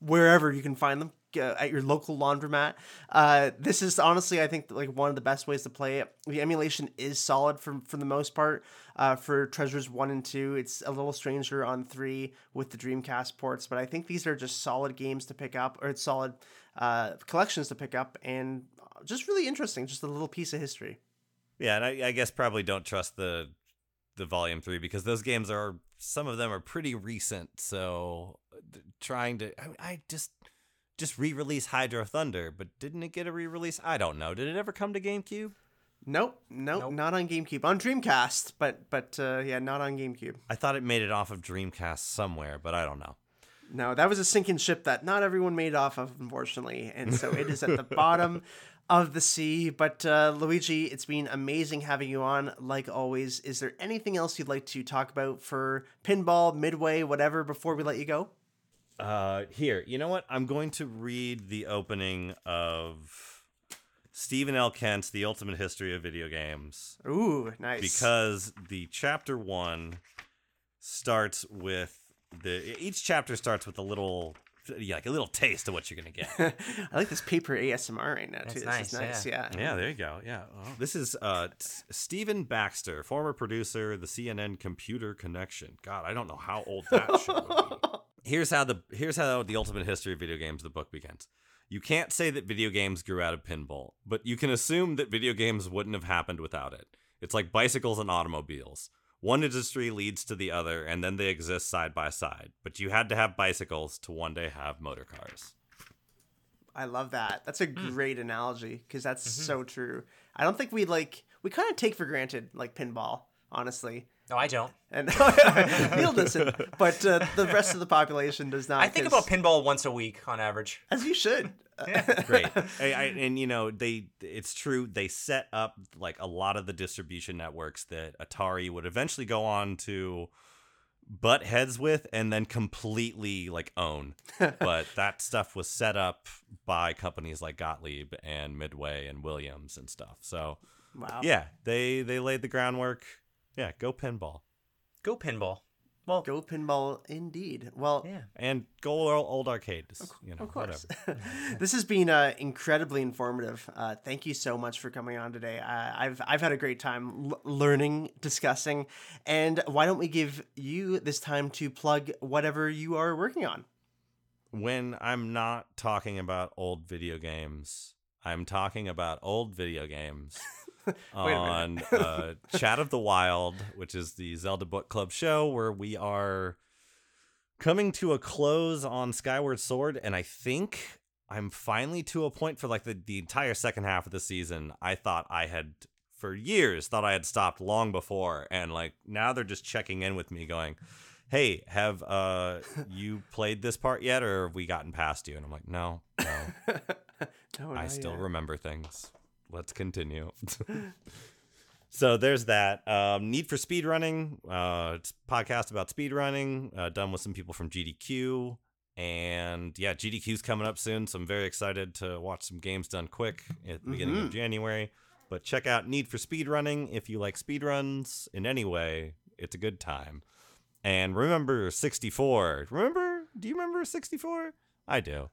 wherever you can find them uh, at your local laundromat. Uh, this is honestly, I think, like one of the best ways to play it. The emulation is solid for for the most part. Uh, for Treasures one and two, it's a little stranger on three with the Dreamcast ports, but I think these are just solid games to pick up, or it's solid uh, collections to pick up, and just really interesting. Just a little piece of history. yeah and I, I guess probably don't trust the the volume 3 because those games are some of them are pretty recent so th- trying to I, I just just re-release hydro thunder but didn't it get a re-release i don't know did it ever come to gamecube Nope, nope, Nope. not on GameCube. On Dreamcast, but but uh, yeah, not on GameCube. i thought it made it off of dreamcast somewhere but i don't know No, that was a sinking ship that not everyone made off of, unfortunately, and so it is at the bottom *laughs* of the sea. But uh, Luigi, it's been amazing having you on, like always. Is there anything else you'd like to talk about for pinball, midway, whatever, before we let you go? Uh, here, you know what? I'm going to read the opening of Stephen L. Kent's The Ultimate History of Video Games Ooh, nice. because the chapter one starts with the each chapter starts with a little like a little taste of what you're gonna get. *laughs* I like this paper ASMR right now too. That's this nice, is nice. Yeah. yeah, there you go. Yeah, this is uh, S- Stephen Baxter, former producer, the CNN Computer Connection. God, I don't know how old that show would be. *laughs* here's how the here's how the ultimate history of video games the book begins. You can't say that video games grew out of pinball, but you can assume that video games wouldn't have happened without it. It's like bicycles and automobiles. One industry leads to the other, and then they exist side by side. But you had to have bicycles to one day have motor cars. I love that. That's a Hmm. great analogy because that's Mm-hmm. so true. I don't think we like we kind of take for granted like pinball, honestly. No i don't And *laughs* Neil doesn't, but uh, the rest of the population does not. i think 'cause- about pinball once a week on average as you should. *laughs* great I, I, and you know they it's true they set up like a lot of the distribution networks that atari would eventually go on to butt heads with and then completely like own *laughs* but that stuff was set up by companies like gottlieb and midway and williams and stuff so Wow. yeah they they laid the groundwork yeah go pinball go pinball Well, Go pinball, indeed. Well, yeah. And go old, old arcades. you know, Of course. whatever. *laughs* this has been uh, incredibly informative. Uh, thank you so much for coming on today. Uh, I've I've had a great time l- learning, discussing, and why don't we give you this time to plug whatever you are working on? When I'm not talking about old video games, I'm talking about old video games a *laughs* on uh, Chat of the Wild, which is the Zelda Book Club show where we are coming to a close on Skyward Sword, and I think I'm finally to a point for like the, the entire second half of the season. I thought I had for years thought I had stopped long before, and like now they're just checking in with me, going, "Hey, have uh *laughs* you played this part yet, or have we gotten past you?" And I'm like, "No, no, *laughs* No, I still yet. remember things. Let's continue." *laughs* so there's that. Um, Need for Speed Running. Uh, it's a podcast about speed running, uh, done with some people from GDQ. And yeah, GDQ's coming up soon, so I'm very excited to watch some games done quick at the beginning of January. But check out Need for Speed Running if you like speed runs in any way. It's a good time. And remember 64. Remember? Do you remember 64? I do.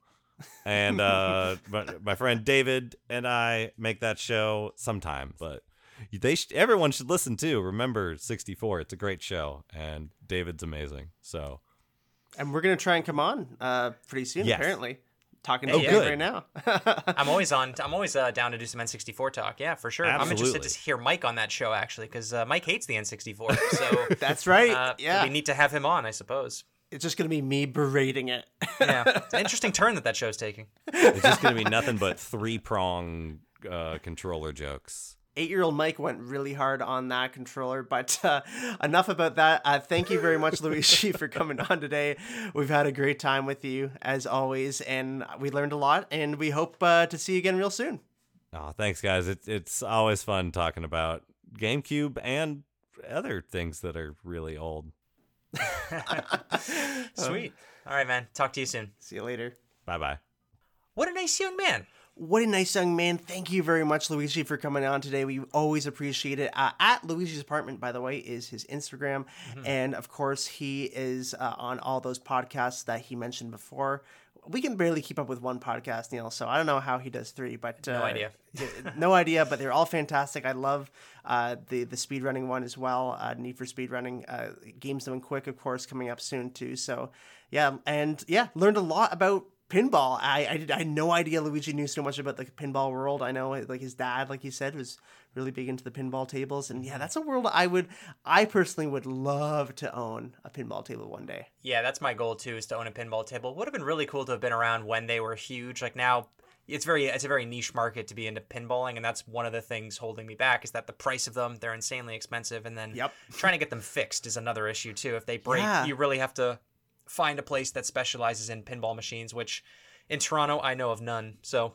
And uh, my, my friend David and I make that show sometime, but they sh- everyone should listen to. Remember 64. It's a great show, and David's amazing. So And we're gonna try and come on uh, pretty soon. Yes. Apparently, talking to yeah. you good. right now. *laughs* I'm always on. I'm always uh, down to do some N64 talk. Yeah, for sure. I'm interested to hear Mike on that show actually, because uh, Mike hates the N64. So *laughs* That's right. uh, yeah, we need to have him on, I suppose. It's just gonna be me berating it. Yeah, *laughs* interesting turn that that show's taking. it's just going to be nothing but three prong uh, controller jokes. eight-year-old Mike went really hard on that controller. But uh, enough about that. Uh, thank you very much, Luigi, for coming on today. We've had a great time with you as always, and we learned a lot. And we hope uh, to see you again real soon. Oh, thanks, guys. It's it's always fun talking about GameCube and other things that are really old. *laughs* Sweet. All right, man. Talk to you soon. See you later. Bye bye. What a nice young man. What a nice young man. Thank you very much, Luigi, for coming on today. We always appreciate it. Uh, at Luigi's Apartment, by the way, is his Instagram. And of course, he is uh, on all those podcasts that he mentioned before. We can barely keep up with one podcast, Neil, so I don't know how he does three, but uh, No idea. *laughs* no idea, but they're all fantastic. I love uh, the the speedrunning one as well. Uh, Need for Speedrunning, uh, Games Done Quick, of course, coming up soon too. So yeah, and yeah, learned a lot about pinball. I I, did, I had no idea Luigi knew so much about the pinball world. I know like his dad, like he said, was really big into the pinball tables, and yeah, that's a world I would I personally would love to own a pinball table one day. Yeah, that's my goal too, is to own a pinball table. Would have been really cool to have been around when they were huge. Like now, it's very it's a very niche market to be into pinballing, and that's one of the things holding me back is that the price of them they're insanely expensive, and then Yep. trying to get them fixed is another issue too. If they break, Yeah. you really have to find a place that specializes in pinball machines, which in Toronto I know of none. So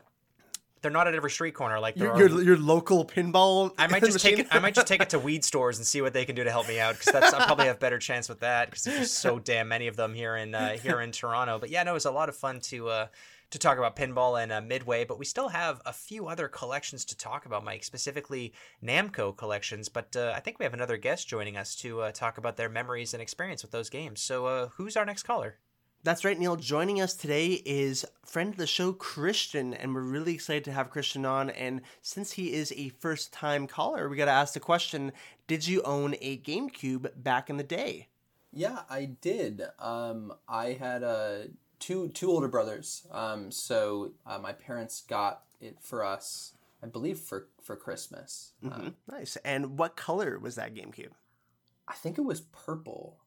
they're not at every street corner like Your your, your local pinball. I might just take it. I might just take it to *laughs* weed stores and see what they can do to help me out because that's I probably have better chance with that because there's so damn many of them here in uh, here in Toronto. But yeah, no, it was a lot of fun to uh, to talk about pinball and uh, Midway. But we still have a few other collections to talk about, Mike. Specifically Namco collections. But uh, I think we have another guest joining us to uh, talk about their memories and experience with those games. So uh, who's our next caller? That's right, Neil. Joining us today is friend of the show, Christian, and we're really excited to have Christian on. And since he is a first time caller, we got to ask the question Did you own a GameCube back in the day? Yeah, I did. Um, I had uh, two two older brothers. Um, so uh, my parents got it for us, I believe for for Christmas. Um, Nice. And what color was that GameCube? I think it was purple.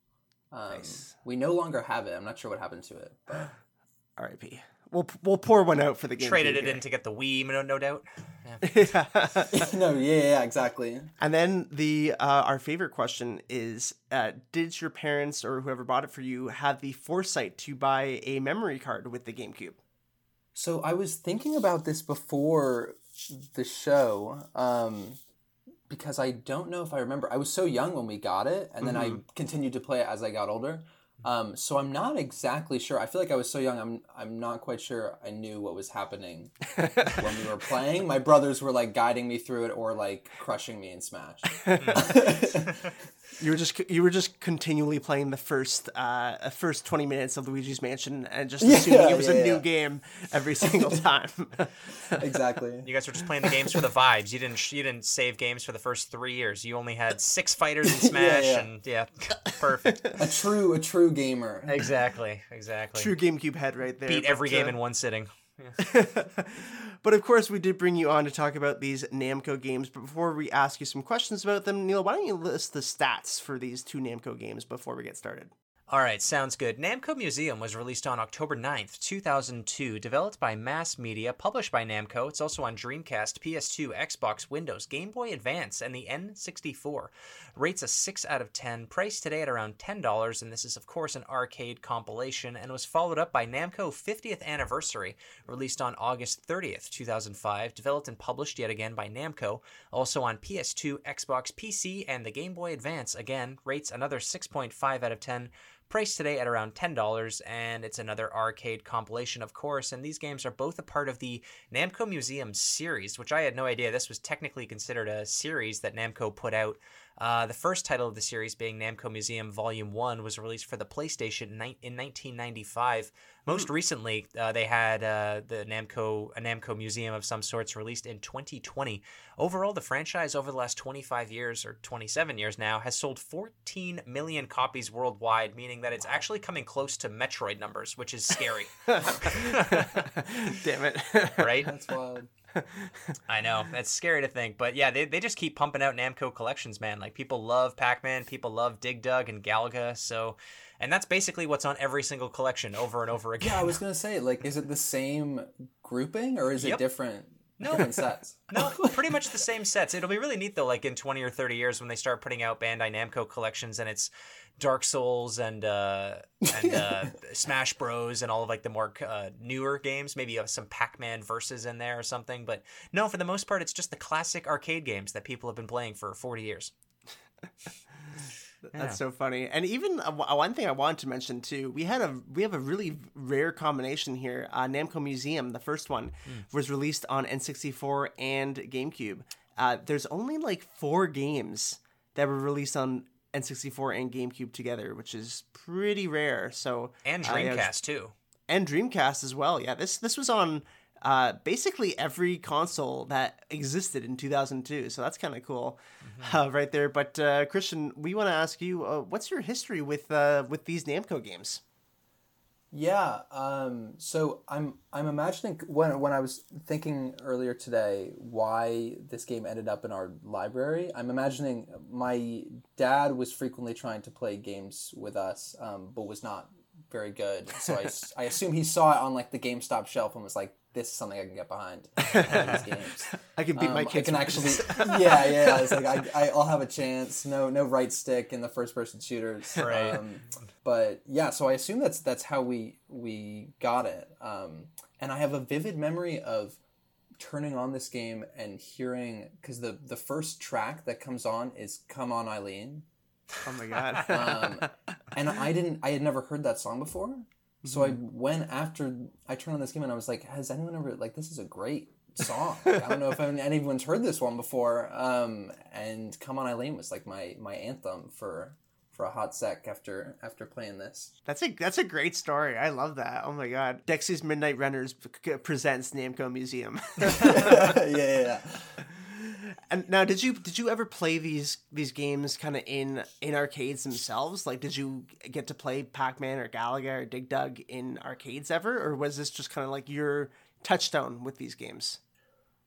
Um, Nice. We no longer have it. I'm not sure what happened to it. But *gasps* R.I.P. We'll, we'll pour one out for the GameCube. Traded it here. in to get the Wii, no, no doubt. Yeah. *laughs* no, yeah, yeah, exactly. And then the uh, our favorite question is: uh, Did your parents or whoever bought it for you have the foresight to buy a memory card with the GameCube? So I was thinking about this before the show, um, because I don't know if I remember. I was so young when we got it, and then I continued to play it as I got older. Um, so I'm not exactly sure. I feel like I was so young. I'm I'm not quite sure I knew what was happening when we were *laughs* playing. My brothers were like guiding me through it or like crushing me in Smash. *laughs* You were just you were just continually playing the first uh first twenty minutes of Luigi's Mansion and just Yeah, assuming it was yeah, a new game every single *laughs* time. exactly. You guys were just playing the games for the vibes. You didn't you didn't save games for the first three years. You only had six fighters in *laughs* Smash, yeah. and yeah, *laughs* perfect. A true a true gamer. Exactly, exactly. True GameCube head right there. Beat every but, game uh, in one sitting. *laughs* But of course, we did bring you on to talk about these Namco games. But before we ask you some questions about them, Neil, why don't you list the stats for these two Namco games before we get started? All right, sounds good. Namco Museum was released on October 9th, 2002, developed by Mass Media, published by Namco. It's also on Dreamcast, PS2, Xbox, Windows, Game Boy Advance, and the N64. Rates a 6 out of 10, priced today at around $10, and this is, of course, an arcade compilation, and was followed up by Namco 50th Anniversary, released on August 30th, 2005, developed and published yet again by Namco, also on PS2, Xbox, PC, and the Game Boy Advance. Again, rates another 6.5 out of 10 priced today at around $10 and it's another arcade compilation of course and these games are both a part of the namco museum series which i had no idea this was technically considered a series that namco put out uh, the first title of the series being namco museum volume 1 was released for the playstation ni- in 1995 most recently uh, they had uh, the namco a namco museum of some sorts released in 2020 overall the franchise over the last 25 years or 27 years now has sold 14 million copies worldwide meaning that it's actually coming close to metroid numbers which is scary. *laughs* *laughs* Damn it. right? That's wild. I know. That's scary to think. But yeah, they, they just keep pumping out Namco collections, man. Like people love Pac-Man, people love Dig Dug and Galaga, so and that's basically what's on every single collection over and over again. Yeah, I was gonna say, like, is it the same grouping or is it different No. sets? *laughs* No, pretty much the same sets. It'll be really neat though, like in 20 or 30 years when they start putting out Bandai Namco collections and it's Dark Souls and uh, and uh, *laughs* Smash Bros and all of like the more uh, newer games. Maybe uh, some Pac-Man verses in there or something. But no, for the most part, it's just the classic arcade games that people have been playing for 40 years. *laughs* That's so funny. And even uh, one thing I wanted to mention too, we had a we have a really rare combination here. Uh, Namco Museum, the first one, was released on N64 and GameCube. Uh, there's only like four games that were released on N64 and GameCube together, which is pretty rare. So And uh, yeah, Dreamcast too. and Dreamcast as well. Yeah, this this was on uh, basically every console that existed in 2002. So that's kind of cool, uh, right there. But uh, Christian, we want to ask you, uh, what's your history with uh, with these Namco games? Yeah. Um, so I'm I'm imagining when when I was thinking earlier today why this game ended up in our library. I'm imagining my dad was frequently trying to play games with us, um, but was not very good. So I, *laughs* I assume he saw it on like the GameStop shelf and was like, "This is something I can get behind." *laughs* These games. I can beat my Um, kids. I can actually, *laughs* yeah, yeah. It's like I, I, I'll have a chance. No, no right stick in the first person shooters. *laughs* Right. Um, but yeah, so I assume that's that's how we we got it. Um, and I have a vivid memory of turning on this game and hearing because the the first track that comes on is "Come On Eileen," oh my god. um, and I didn't, I had never heard that song before. So I Mm-hmm. went after I turned on this game and I was like, "Has anyone ever like this? Is a great song. *laughs* I don't know if anyone's heard this one before." Um, and "Come On Eileen" was like my my anthem for for a hot sec after after playing this. That's a that's a great story. I love that. Oh my god. Dexy's Midnight Runners presents Namco Museum. *laughs* yeah, yeah, yeah. And now, did you did you ever play these these games kind of in in arcades themselves? Like, did you get to play Pac Man or Galaga or Dig Dug in arcades ever, or was this just kind of like your touchstone with these games?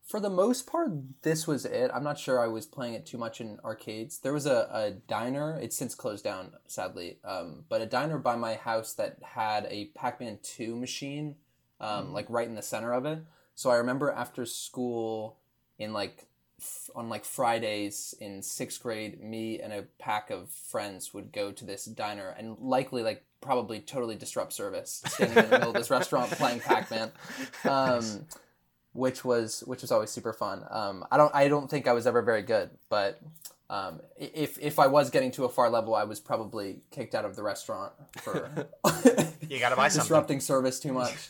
For the most part, this was it. I'm not sure I was playing it too much in arcades. There was a, a diner, it's since closed down, sadly, um, but a diner by my house that had a Pac Man 2 machine, um, like right in the center of it. So I remember after school, in like, f- on like Fridays in sixth grade, me and a pack of friends would go to this diner and likely, like, probably totally disrupt service, standing in the middle of this restaurant playing Pac Man. *laughs* Um, which was which was always super fun. Um, I don't I don't think I was ever very good, but Um, if if I was getting to a far level, I was probably kicked out of the restaurant for *laughs* *laughs* You gotta buy something. disrupting service too much.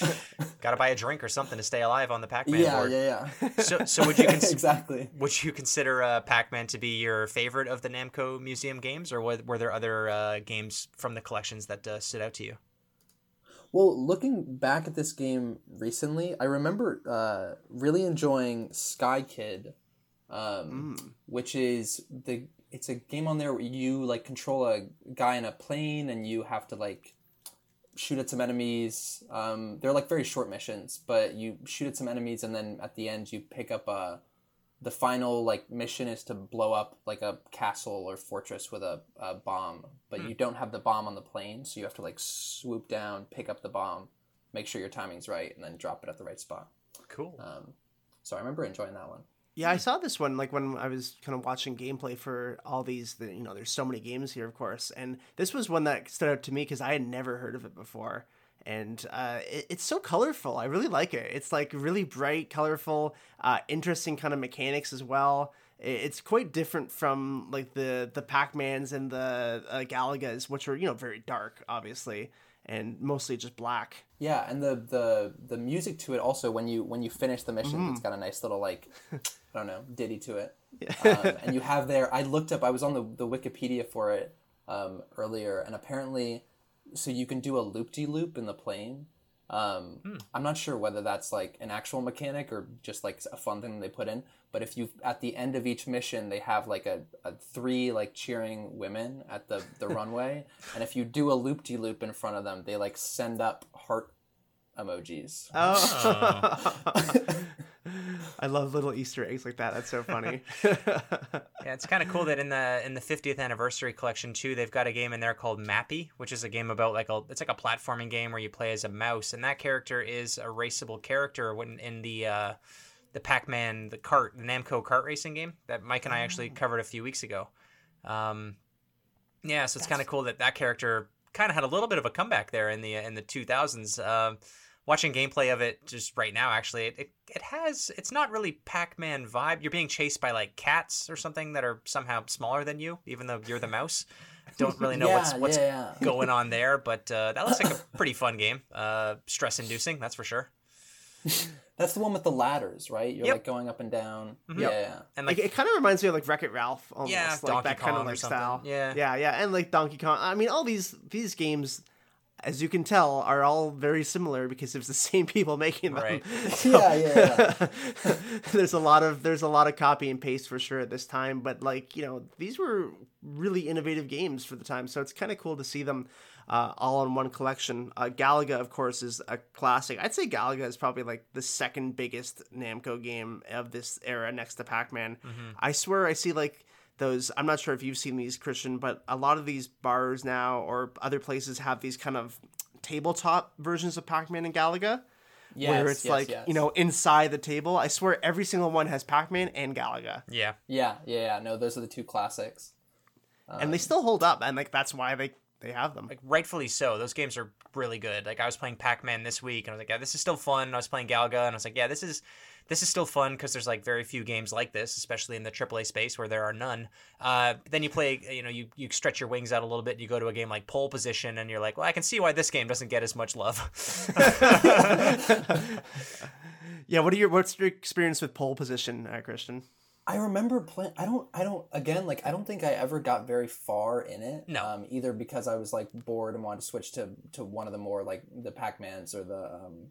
*laughs* Gotta buy a drink or something to stay alive on the Pac-Man yeah, board. yeah, yeah. So, so would you cons- exactly. would you consider uh, Pac-Man to be your favorite of the Namco Museum games, or were, were there other uh, games from the collections that uh, stood out to you? Well, looking back at this game recently, I remember uh, really enjoying Sky Kid, um, which is the it's a game on there where you like control a guy in a plane and you have to like shoot at some enemies. Um, they're like very short missions, but you shoot at some enemies and then at the end you pick up a. The final like mission is to blow up like a castle or fortress with a, a bomb, but you don't have the bomb on the plane, so you have to like swoop down, pick up the bomb, make sure your timing's right, and then drop it at the right spot. Cool. Um, so I remember enjoying that one. Yeah, I saw this one like when I was kind of watching gameplay for all these. The, you know, there's so many games here, of course, and this was one that stood out to me because I had never heard of it before, and uh, it, it's so colorful. I really like it. It's like really bright, colorful, uh, interesting kind of mechanics as well. I- It's quite different from like the the Pac Mans and the uh, Galagas, which are you know very dark, obviously, and mostly just black. Yeah, and the the the music to it also when you when you finish the mission, it's got a nice little like *laughs* I don't know ditty to it. um, and you have there. I looked up. I was on the the Wikipedia for it um, earlier, and apparently, so you can do a loop de loop in the plane. Um, I'm not sure whether that's like an actual mechanic or just like a fun thing they put in. But if you at the end of each mission, they have like a, a three like cheering women at the the *laughs* runway, and if you do a loop de loop in front of them, they like send up heart emojis. Oh, *laughs* I love little Easter eggs like that. That's so funny. *laughs* Yeah, it's kind of cool that in the in the 50th anniversary collection too, they've got a game in there called Mappy, which is a game about like a it's like a platforming game where you play as a mouse, and that character is a raceable character when in the uh, the Pac-Man the cart the Namco kart racing game that Mike and I actually covered a few weeks ago. Um, yeah, so it's kind of cool that that character kind of had a little bit of a comeback there in the in the 2000s. Um, watching gameplay of it just right now, actually, it, it it has it's not really Pac-Man vibe. You're being chased by like cats or something that are somehow smaller than you, even though you're the mouse. Don't really know what's *laughs* Yeah, what's yeah, yeah. *laughs* going on there, but uh, that looks like a pretty fun game. Uh, stress-inducing, that's for sure. That's the one with the ladders, right? You're Yep. like going up and down. Mhm. Yeah, yeah. And Like, like it kind of reminds me of like Wreck It Ralph, almost Yeah, like Donkey that kind of like style. Yeah. yeah, yeah, and like Donkey Kong. I mean, all these these games, as you can tell, are all very similar because it's the *laughs* same people making them. Right. *laughs* Yeah, yeah, yeah. *laughs* there's a lot of there's a lot of copy and paste for sure at this time, but like you know, these were really innovative games for the time, so it's kind of cool to see them. Uh, all in one collection. Uh, Galaga, of course, is a classic. I'd say Galaga is probably like the second biggest Namco game of this era, next to Pac-Man. I swear, I see like those. I'm not sure if you've seen these, Christian, but a lot of these bars now or other places have these kind of tabletop versions of Pac-Man and Galaga Yes, where it's yes, like yes. you know inside the table. I swear every single one has Pac-Man and Galaga, yeah, Yeah, yeah, yeah. No, those are the two classics. and they um, still hold up, and like that's why they they have them. like rightfully so. Those games are really good. Like I was playing Pac-Man this week, and I was like, yeah, this is still fun. And I was playing Galaga, and I was like, yeah, this is this is still fun because there's like very few games like this, especially in the AAA space where there are none. Uh, then you play, you know, you you stretch your wings out a little bit. And you go to a game like Pole Position, and you're like, well, I can see why this game doesn't get as much love. *laughs* Yeah, what are your what's your experience with pole position, uh, Christian? I remember playing. I don't. I don't. Again, like I don't think I ever got very far in it. No. Um, either because I was like bored and wanted to switch to to one of the more like the Pac Mans or the um,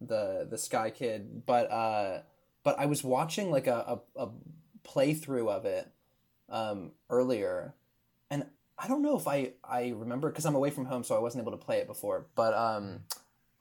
the the Sky Kid. But uh, but I was watching like a a, a playthrough of it um earlier, and I don't know if I I remember because I'm away from home, so I wasn't able to play it before. But um,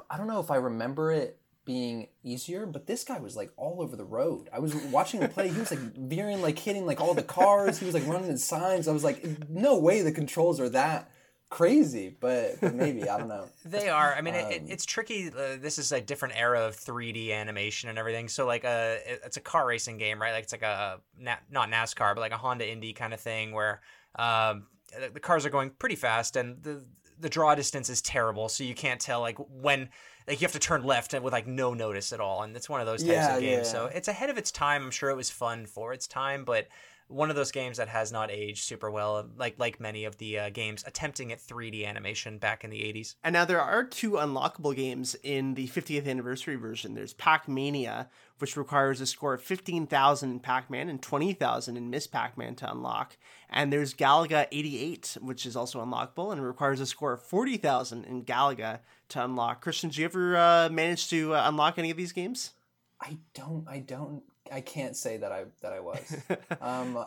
I don't know if I remember it being easier, but this guy was like all over the road. I was watching him play. He was like veering, like hitting like all the cars. He was like running in signs. I was like, no way the controls are that crazy. But, but maybe I don't know. *laughs* They are. I mean, it, it, Um, it's tricky. Uh, this is a different era of 3D animation and everything. So, like, a it- it's a car racing game, right? Like, it's like a not NASCAR, but like a Honda Indy kind of thing, where um, the, the cars are going pretty fast, and the the draw distance is terrible. So you can't tell like when like you have to turn left with like no notice at all, and it's one of those types Yeah, of games. yeah, So it's ahead of its time. I'm sure it was fun for its time, but one of those games that has not aged super well, like like many of the uh, games attempting at 3D animation back in the 80s. And now there are two unlockable games in the 50th anniversary version. There's Pac Mania, which requires a score of 15,000 in Pac Man and 20,000 in Miss Pac Man to unlock. And there's Galaga 88, which is also unlockable and requires a score of 40,000 in Galaga to unlock. Christian, did you ever uh, manage to uh, unlock any of these games? I don't. I don't. I can't say that I that I was. *laughs* um,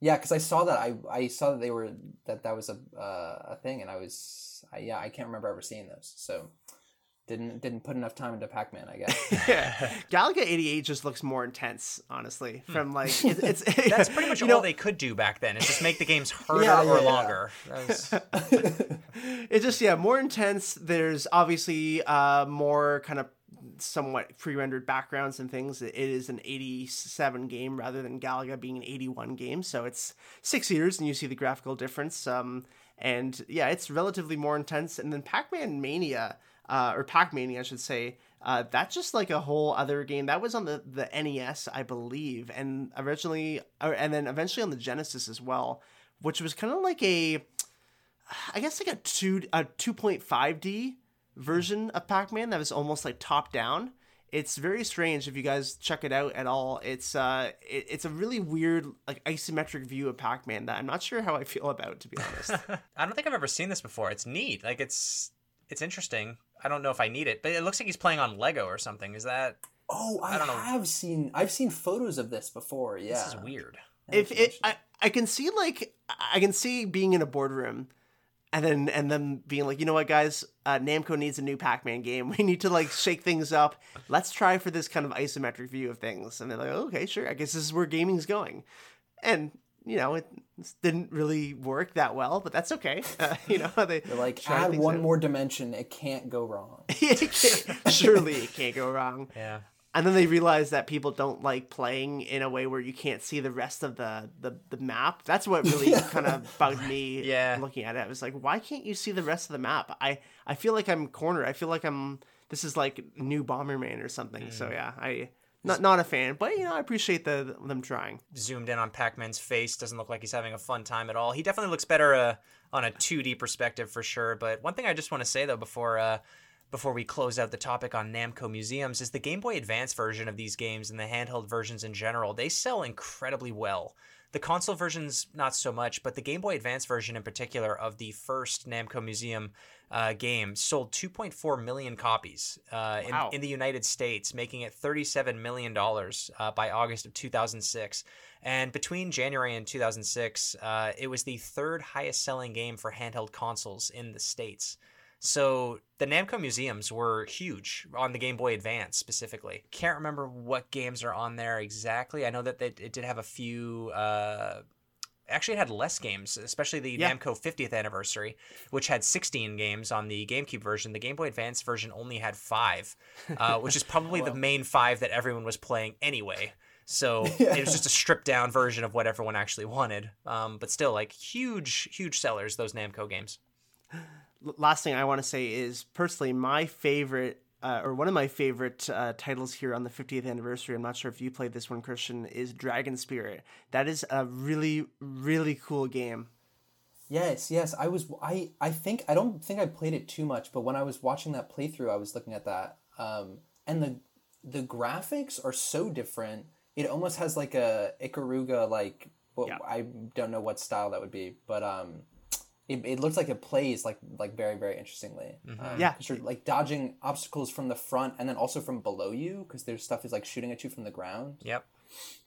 yeah, because I saw that I I saw that they were that that was a uh, a thing, and I was I, yeah I can't remember ever seeing those. So didn't didn't put enough time into Pac Man, I guess. *laughs* yeah. Galaga 88 just looks more intense, honestly. From like *laughs* it, it's That's pretty much you all know, they could do back then. Is just make the games harder Yeah, or yeah, yeah. longer. That was- it's just yeah more intense there's obviously uh more kind of somewhat pre-rendered backgrounds and things it is an 87 game rather than galaga being an 81 game. So it's six years and you see the graphical difference um and yeah it's relatively more intense. And then pac-man mania uh, or pac-mania i should say uh, that's just like a whole other game. That was on the, the nes i believe and originally or, and then eventually on the genesis as well which was kind of like a I guess like a two a two point five D version of Pac Man that was almost like top down. It's very strange if you guys check it out at all. It's uh, it, it's a really weird like isometric view of Pac Man that I'm not sure how I feel about to be honest. *laughs* I don't think I've ever seen this before. It's neat. Like it's it's interesting. I don't know if I need it, but it looks like he's playing on Lego or something. Is that oh, I, I don't know. have seen I've seen photos of this before. Yeah, this is weird? if it, I, I can see like I can see being in a boardroom and then and then being like, you know what, guys, uh, Namco needs a new Pac-Man game. *laughs* We need to like shake things up. Let's try for this kind of isometric view of things. And they're like, okay, sure. I guess this is where gaming's going. And you know, it didn't really work that well, but that's okay. *laughs* Uh, you know, *laughs* they They're like try add one out. more dimension. It can't go wrong. It can't- Surely it can't go wrong. Yeah. And then they realize that people don't like playing in a way where you can't see the rest of the the, the map. That's what really *laughs* kind of bugged me Yeah. looking at it. I was like, why can't you see the rest of the map? I, I feel like I'm cornered. I feel like I'm this is like new Bomberman or something. So yeah, I not not a fan, but you know, I appreciate the them trying. Zoomed in on Pac-Man's face. Doesn't look like he's having a fun time at all. He definitely looks better uh, on a 2D perspective for sure. But one thing I just want to say though before uh, before we close out the topic on Namco museums is the Game Boy Advance version of these games and the handheld versions in general. They sell incredibly well. The console versions, not so much, but the Game Boy Advance version in particular of the first Namco Museum uh, game sold 2.4 million copies uh, in, Wow. in the United States, making it $37 million uh, by August of 2006. And between January and 2006, uh, it was the third highest selling game for handheld consoles in the States. So the Namco museums were huge on the Game Boy Advance specifically. Can't remember what games are on there exactly. I know that they, it did have a few. Uh, actually, it had less games, especially the Yeah. Namco 50th anniversary, which had 16 games on the GameCube version. The Game Boy Advance version only had five, uh, *laughs* which is probably the main five that everyone was playing anyway. So *laughs* it was just a stripped down version of what everyone actually wanted. Um, but still, like huge, huge sellers, those Namco games. *laughs* Last thing I want to say is personally my favorite, uh, or one of my favorite uh, titles here on the 50th anniversary. I'm not sure if you played this one, Christian. Is Dragon Spirit. That is a really, really cool game. Yes, yes. I was. I. I think. I don't think I played it too much, but when I was watching that playthrough, I was looking at that, um, and the the graphics are so different. It almost has like a Ikaruga like. Well, Yeah. I don't know what style that would be, but um, it, it looks like it plays like like very very interestingly. Um, Yeah. 'cause you're like dodging obstacles from the front and then also from below you because there's stuff is like shooting at you from the ground. Yep.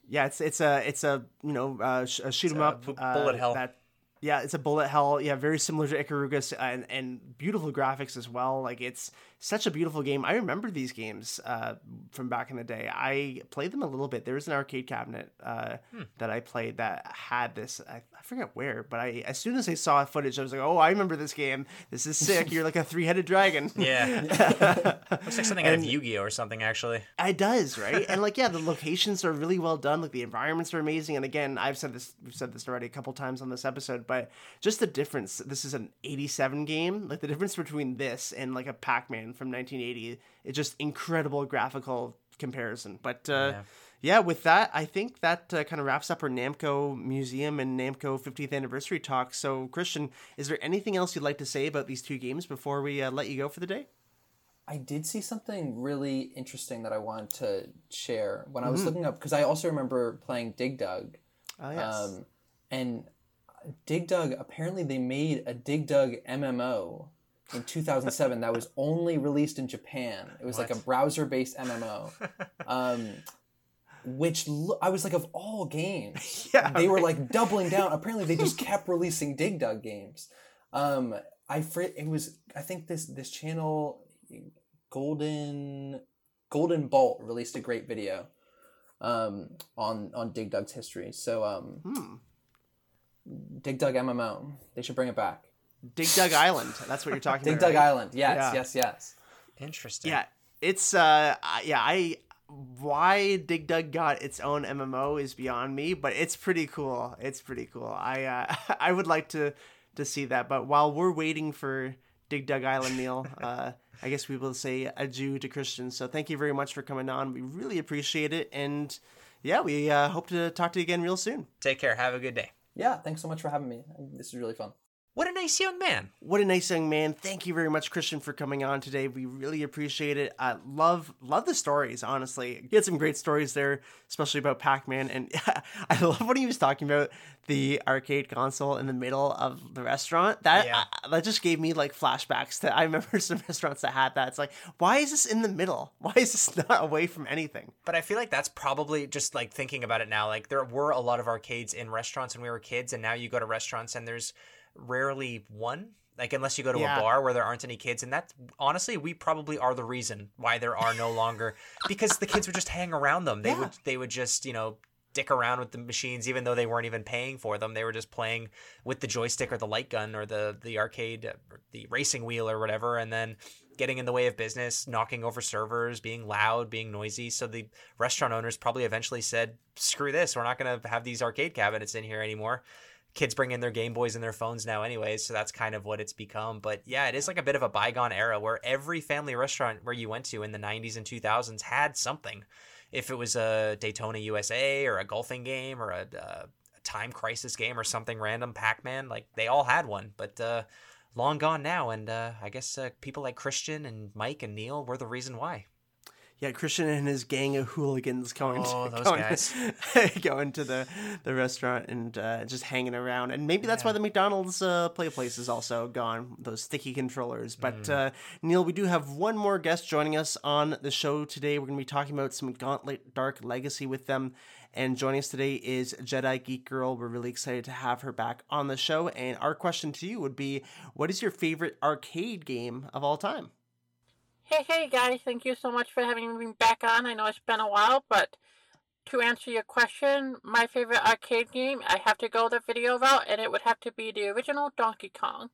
Yeah, it's it's a it's a you know uh, sh- a shoot 'em a up bu- uh, bullet hell. That, yeah, it's a bullet hell. Yeah, very similar to Ikarugas and and beautiful graphics as well. Like it's such a beautiful game. I remember these games uh, from back in the day. I played them a little bit. There was an arcade cabinet uh, Hmm. that I played that had this. I, I forget where, but I as soon as I saw footage, I was like, oh, I remember this game. This is sick. You're like a three headed dragon. *laughs* Yeah. *laughs* Looks like something out of Yu-Gi-Oh or something actually. It does, *laughs* right? and like, yeah, the locations are really well done. Like the environments are amazing. And again, I've said this, we've said this already a couple times on this episode, but just the difference. This is an '87 game. Like the difference between this and like a Pac-Man from 1980, it's just incredible graphical comparison. But uh, Yeah. yeah, with that, I think that uh, kind of wraps up our Namco Museum and Namco 50th Anniversary talk. So, Christian, is there anything else you'd like to say about these two games before we uh, let you go for the day? I did see something really interesting that I wanted to share when I was looking up because I also remember playing Dig Dug. Oh, yes. Um, and Dig Dug, apparently they made a Dig Dug MMO in 2007 that was only released in Japan. It was like a browser based MMO. *laughs* Um, which lo- I was like, of all games, *laughs* Yeah, they were like doubling down. *laughs* Apparently, they just kept releasing Dig Dug games. Um, I fr- it was I think this this channel, Golden Golden Bolt released a great video, um, on on Dig Dug's history. So um, Hmm. Dig Dug MMO, they should bring it back. Dig Dug Island. That's what you're talking Dig about. Dig Dug right? Island, yes, Yeah. yes, yes. Interesting. Yeah, it's uh, yeah, I why Dig Dug got its own MMO is beyond me, but it's pretty cool. It's pretty cool. I uh, *laughs* I would like to to see that. But while we're waiting for Dig Dug Island, Neil, *laughs* uh, I guess we will say adieu to Christian. So thank you very much for coming on. We really appreciate it, and yeah, we uh, hope to talk to you again real soon. Take care. Have a good day. Yeah, thanks so much for having me. This is really fun. What a nice young man. What a nice young man. Thank you very much, Christian, for coming on today. We really appreciate it. I love love the stories, honestly. You had some great stories there, especially about Pac-Man. And *laughs* I love when he was talking about the arcade console in the middle of the restaurant. That Yeah. I- that just gave me like flashbacks to I *laughs* remember some restaurants that had that. It's like, why is this in the middle? *laughs* Why is this not away from anything? But I feel like that's probably just like thinking about it now. Like there were a lot of arcades in restaurants when we were kids, and now you go to restaurants and there's rarely one. Like unless you go to Yeah. a bar where there aren't any kids, and that honestly, we probably are the reason why there are no longer *laughs* because the kids would just hang around them. They Yeah. would they would just you know dick around with the machines even though they weren't even paying for them. They were just playing with the joystick or the light gun or the the arcade the racing wheel or whatever, and then getting in the way of business, knocking over servers, being loud, being noisy. So the restaurant owners probably eventually said, "Screw this! We're not going to have these arcade cabinets in here anymore." Kids bring in their Game Boys and their phones now, anyways. So that's kind of what it's become. But yeah, it is like a bit of a bygone era where every family restaurant where you went to in the '90s and 2000s had something. If it was a Daytona USA or a golfing game or a, uh, a Time Crisis game or something random, Pac-Man, like they all had one. But uh, long gone now, and uh, I guess uh, people like Christian and Mike and Neil were the reason why. Yeah, Christian and his gang of hooligans going Oh, to those *laughs* going, *laughs* going to the the restaurant and uh, just hanging around, and maybe that's why the McDonald's uh, play place is also gone. Those sticky controllers. But Mm. uh, Neil, we do have one more guest joining us on the show today. We're going to be talking about some Gauntlet Dark Legacy with them. And joining us today is Jedi Geek Girl. We're really excited to have her back on the show. And our question to you would be, what is your favorite arcade game of all time? Hey, hey guys, thank you so much for having me back on. I know it's been a while, but to answer your question, my favorite arcade game, I have to go the video route, and it would have to be the original Donkey Kong.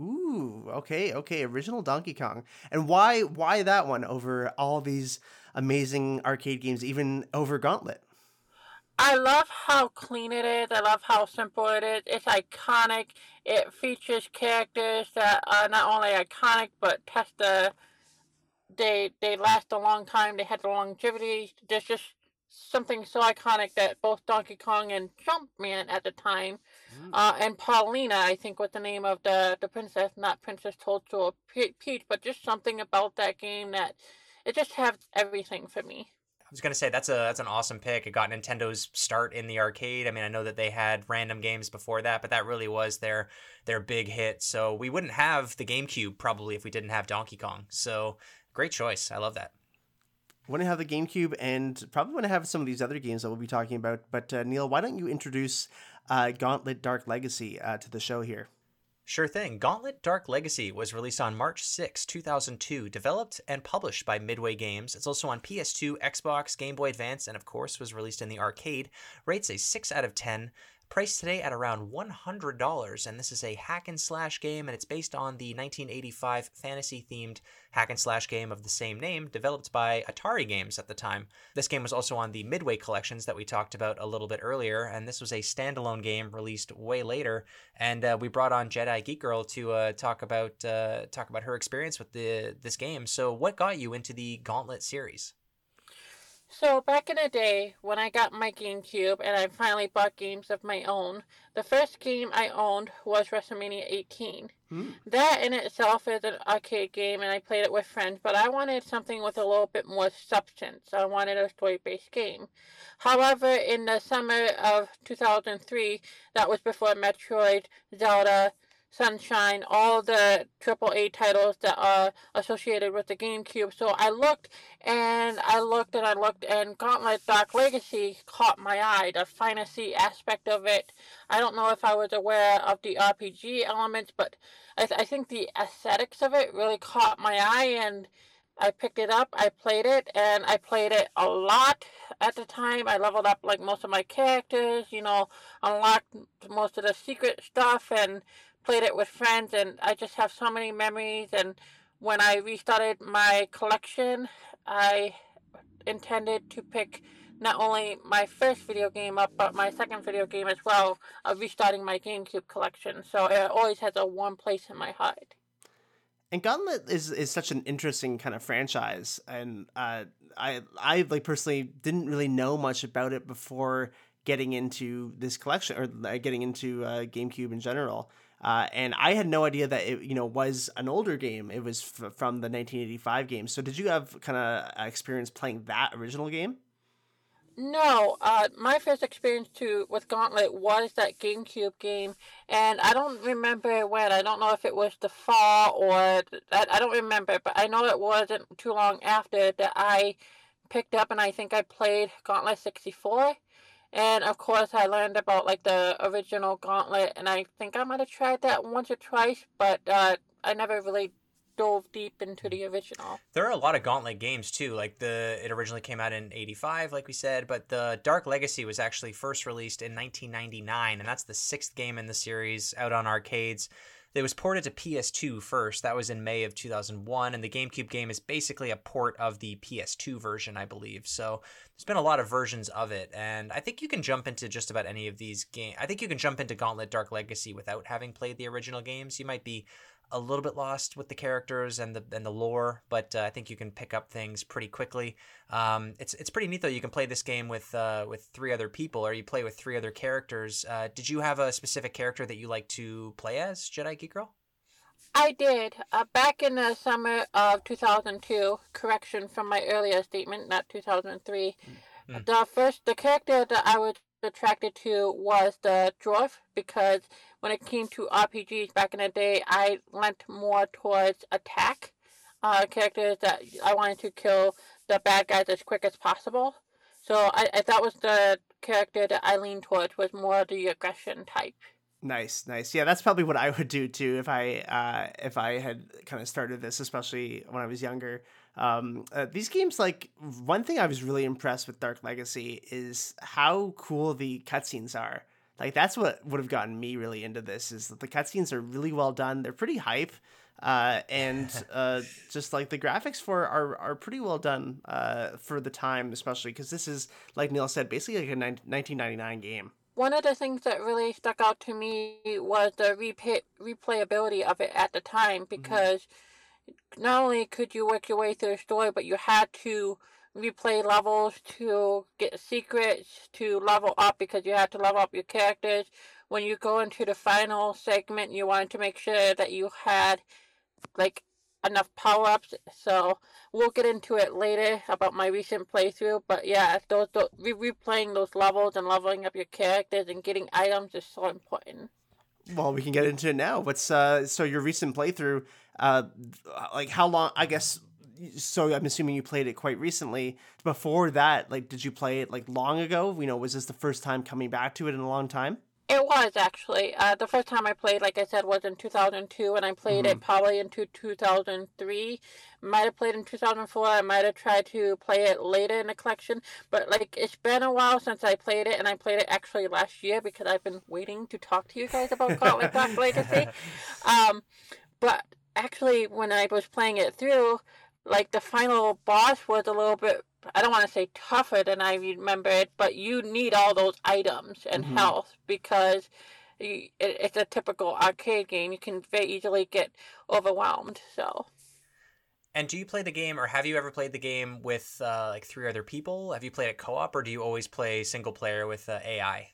Ooh, okay, okay, original Donkey Kong. And why why that one over all these amazing arcade games, even over Gauntlet? I love how clean it is. I love how simple it is. It's iconic. It features characters that are not only iconic but test the. They they last a long time. They had the longevity. There's just something so iconic that both Donkey Kong and Jumpman at the time, uh, and Paulina, I think, was the name of the the princess, not Princess Toadstool or Pe- Peach, but just something about that game that it just has everything for me. I was gonna say that's a that's an awesome pick. It got Nintendo's start in the arcade. I mean, I know that they had random games before that, but that really was their their big hit. So we wouldn't have the GameCube probably if we didn't have Donkey Kong. So great choice. I love that. Want to have the GameCube and probably want to have some of these other games that we'll be talking about. But uh, Neil, why don't you introduce uh, Gauntlet Dark Legacy uh, to the show here? Sure thing. Gauntlet Dark Legacy was released on March 6, 2002, developed and published by Midway Games. It's also on PS2, Xbox, Game Boy Advance, and of course was released in the arcade. Rates a 6 out of 10. Priced today at around $100, and this is a hack and slash game, and it's based on the 1985 fantasy themed hack and slash game of the same name, developed by Atari Games at the time. This game was also on the Midway collections that we talked about a little bit earlier, and this was a standalone game released way later. And uh, we brought on Jedi Geek Girl to uh, talk about uh, talk about her experience with the this game. So, what got you into the Gauntlet series? So back in the day, when I got my GameCube and I finally bought games of my own, the first game I owned was WrestleMania 18. Hmm. That in itself is an arcade game, and I played it with friends. But I wanted something with a little bit more substance. I wanted a story-based game. However, in the summer of 2003, that was before Metroid, Zelda, Sunshine, all the AAA titles that are associated with the GameCube. So I looked and I looked and I looked, and Gauntlet Dark Legacy caught my eye. The fantasy aspect of it. I don't know if I was aware of the RPG elements, but I, th- I think the aesthetics of it really caught my eye, and I picked it up. I played it, and I played it a lot at the time. I leveled up like most of my characters, you know, unlocked most of the secret stuff, and played it with friends, and I just have so many memories. And when I restarted my collection, I intended to pick not only my first video game up, but my second video game as well, of restarting my GameCube collection. So it always has a warm place in my heart. And Gauntlet is is such an interesting kind of franchise, and uh, I I like personally didn't really know much about it before getting into this collection or uh, getting into uh, GameCube in general. Uh, and I had no idea that it, you know, was an older game. It was f- from the 1985 game. So, did you have kind of experience playing that original game? No, uh, my first experience to with Gauntlet was that GameCube game, and I don't remember when. I don't know if it was the fall or I, I don't remember, but I know it wasn't too long after that I picked up and I think I played Gauntlet 64. And of course, I learned about like the original Gauntlet, and I think I might have tried that once or twice, but uh, I never really dove deep into the original. There are a lot of Gauntlet games too. Like the it originally came out in 85 like we said, but the Dark Legacy was actually first released in 1999 and that's the 6th game in the series out on arcades. It was ported to PS2 first. That was in May of 2001 and the GameCube game is basically a port of the PS2 version, I believe. So there's been a lot of versions of it and I think you can jump into just about any of these games. I think you can jump into Gauntlet Dark Legacy without having played the original games. You might be a little bit lost with the characters and the and the lore, but uh, I think you can pick up things pretty quickly. Um, it's it's pretty neat though. You can play this game with uh, with three other people, or you play with three other characters. Uh, did you have a specific character that you like to play as, Jedi Geek Girl? I did. Uh, back in the summer of 2002, correction from my earlier statement, not 2003. Mm. The first, the character that I was attracted to was the dwarf because when it came to RPGs back in the day, I went more towards attack uh, characters that I wanted to kill the bad guys as quick as possible. So I, I that was the character that I leaned towards was more the aggression type. Nice, nice. Yeah, that's probably what I would do too if I uh, if I had kind of started this, especially when I was younger. Um, uh, these games, like one thing I was really impressed with Dark Legacy is how cool the cutscenes are. Like that's what would have gotten me really into this. Is that the cutscenes are really well done. They're pretty hype, uh, and *laughs* uh, just like the graphics for are are pretty well done uh, for the time, especially because this is like Neil said, basically like a 1999 game. One of the things that really stuck out to me was the replay- replayability of it at the time because not only could you work your way through the story, but you had to replay levels to get secrets to level up because you had to level up your characters. When you go into the final segment, you wanted to make sure that you had like enough power ups. So we'll get into it later about my recent playthrough. But yeah, those, those replaying those levels and leveling up your characters and getting items is so important. Well, we can get into it now. What's uh so your recent playthrough uh like how long I guess so I'm assuming you played it quite recently. Before that, like did you play it like long ago? You know, was this the first time coming back to it in a long time? It was actually. Uh, the first time I played, like I said, was in 2002, and I played it probably into 2003. Might have played in 2004. I might have tried to play it later in the collection, but like it's been a while since I played it, and I played it actually last year because I've been waiting to talk to you guys about Gauntlet Dark Legacy. *laughs* Um, but actually, when I was playing it through, like the final boss was a little bit I don't want to say tougher than I remembered, but you need all those items and Mhm. health because it, it's a typical arcade game. You can very easily get overwhelmed. So And do you play the game, or have you ever played the game with uh, like three other people? Have you played it co-op, or do you always play single player with uh, AI?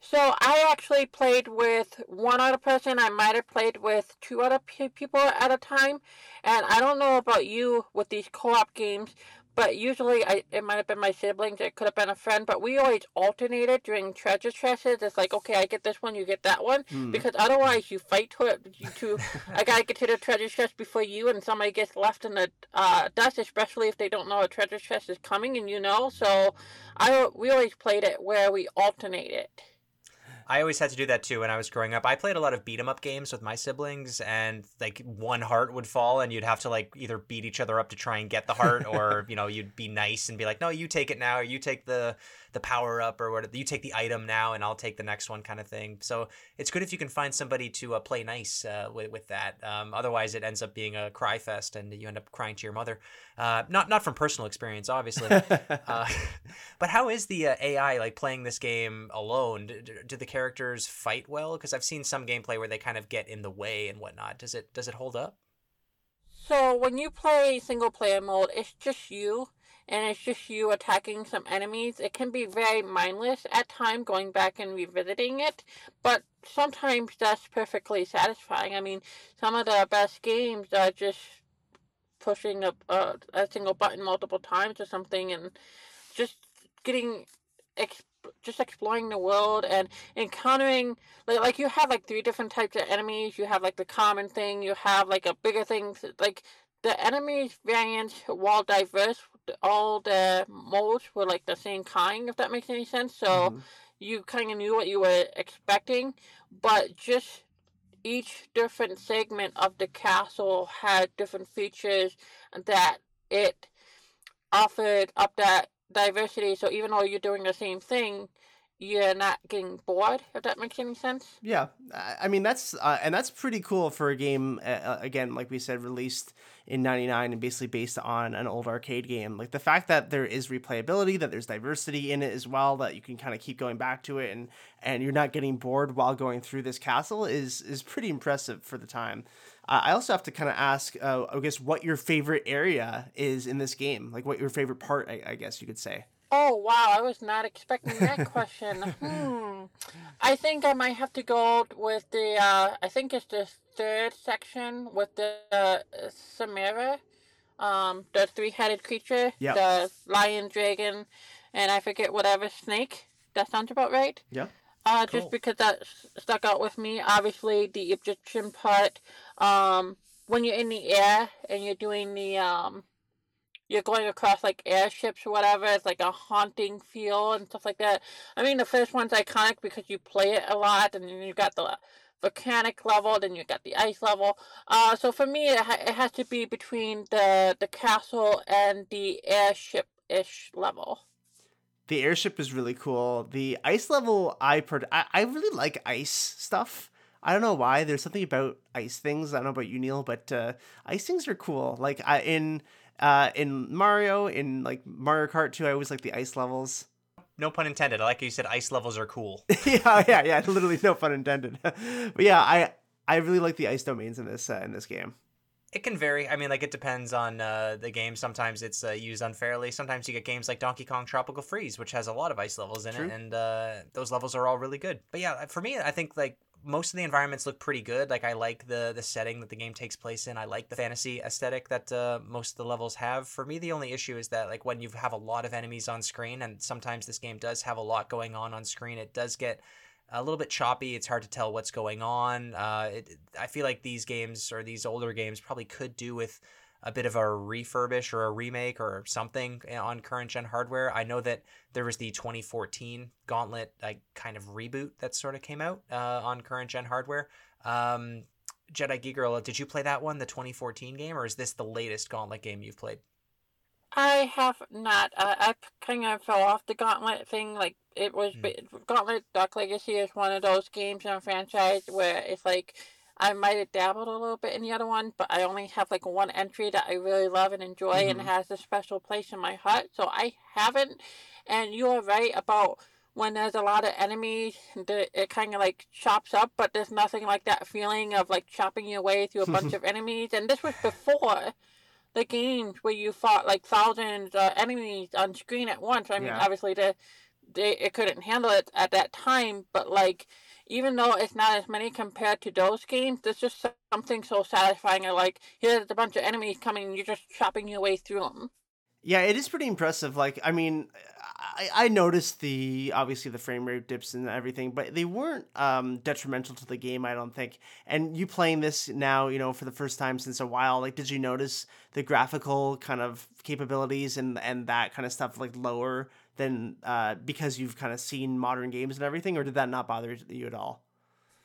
So I actually played with one other person. I might have played with two other pe- people at a time. And I don't know about you with these co-op games, but usually I, it might have been my siblings. It could have been a friend. But we always alternated during treasure chests. It's like, okay, I get this one, you get that one, because otherwise you fight to it. You two, I gotta get to the treasure chest before you, and somebody gets left in the uh, dust, especially if they don't know a treasure chest is coming, and you know. So I we always played it where we alternated. I always had to do that too when I was growing up. I played a lot of beat 'em up games with my siblings, and like one heart would fall, and you'd have to like either beat each other up to try and get the heart, *laughs* or you know you'd be nice and be like, no, you take it now, or you take the the power up, or whatever. you take the item now, and I'll take the next one, kind of thing. So it's good if you can find somebody to uh, play nice uh, with with that. Um, otherwise, it ends up being a cry fest, and you end up crying to your mother. Uh, not not from personal experience, obviously. *laughs* uh, *laughs* but how is the uh, AI like playing this game alone? Do, do the characters fight well? Because I've seen some gameplay where they kind of get in the way and whatnot. Does it does it hold up? So when you play single player mode, it's just you, and it's just you attacking some enemies. It can be very mindless at time, going back and revisiting it, but sometimes that's perfectly satisfying. I mean, some of the best games are just pushing a, a, uh, a single button multiple times or something, and just getting ex- just exploring the world and encountering like, like you have like three different types of enemies you have like the common thing you have like a bigger thing like the enemies variants while diverse all the modes were like the same kind if that makes any sense so Mhm. you kind of knew what you were expecting but just each different segment of the castle had different features that it offered up that diversity. So even though you're doing the same thing, you're not getting bored. If that makes any sense. Yeah, I mean that's uh, and that's pretty cool for a game. Uh, uh, again, like we said, released in '99 and basically based on an old arcade game. Like the fact that there is replayability, that there's diversity in it as well, that you can kind of keep going back to it, and and you're not getting bored while going through this castle is is pretty impressive for the time. I also have to kind of ask, uh, I guess, what your favorite area is in this game. Like, what your favorite part, I, I guess you could say. Oh wow, I was not expecting that question. hmm. I think I might have to go with the. Uh, I think it's the third section with the uh, Chimera, um, the three-headed creature, Yeah. the lion, dragon, and I forget whatever snake. That sounds about right. Yeah. Uh, Cool. just because that stuck out with me. Obviously, the Egyptian part. Um, when you're in the air and you're doing the um, you're going across like airships or whatever. It's like a haunting feel and stuff like that. I mean, the first one's iconic because you play it a lot, and then you got the volcanic level, then you've got the ice level. Uh, so for me, it, ha- it has to be between the the castle and the airship ish level. The airship is really cool. The ice level, I, per- I I really like ice stuff. I don't know why. There's something about ice things. I don't know about you, Neil, but uh, ice things are cool. Like I in uh, in Mario, in like Mario Kart 2, I always like the ice levels. No pun intended. I like how you said ice levels are cool. *laughs* yeah, yeah, yeah. Literally, no pun intended. *laughs* but yeah, I I really like the ice domains in this uh, in this game. It can vary. I mean, like it depends on uh, the game. Sometimes it's uh, used unfairly. Sometimes you get games like Donkey Kong Tropical Freeze, which has a lot of ice levels in True. it, and uh, those levels are all really good. But yeah, for me, I think like most of the environments look pretty good. Like I like the the setting that the game takes place in. I like the fantasy aesthetic that uh, most of the levels have. For me, the only issue is that like when you have a lot of enemies on screen, and sometimes this game does have a lot going on on screen, it does get a little bit choppy. It's hard to tell what's going on. Uh, it, I feel like these games or these older games probably could do with a bit of a refurbish or a remake or something eh, on current gen hardware. I know that there was the 2014 Gauntlet like kind of reboot that sort of came out uh, on current gen hardware. Um, Jedi Geek Girl, did you play that one, the 2014 game, or is this the latest Gauntlet game you've played? I have not. Uh, I kind of fell off the Gauntlet thing. Like it was Hmm. Gauntlet Dark Legacy is one of those games in a franchise where it's like I might have dabbled a little bit in the other one, but I only have like one entry that I really love and enjoy and Mhm. has a special place in my heart. So I haven't. And you are right about when there's a lot of enemies, it kind of like chops up, but there's nothing like that feeling of like chopping your way through a bunch *laughs* of enemies. And this was before the games where you fought like thousands of enemies on screen at once. I mean, Yeah. obviously the they it couldn't handle it at that time, but like even though it's not as many compared to those games, there's just something so satisfying. And like here's a bunch of enemies coming, you're just chopping your way through them. Yeah, it is pretty impressive. Like, I mean, I, I noticed the obviously the frame rate dips and everything, but they weren't um, detrimental to the game. I don't think. And you playing this now, you know, for the first time since a while, like, did you notice the graphical kind of capabilities and and that kind of stuff like lower than uh, because you've kind of seen modern games and everything, or did that not bother you at all?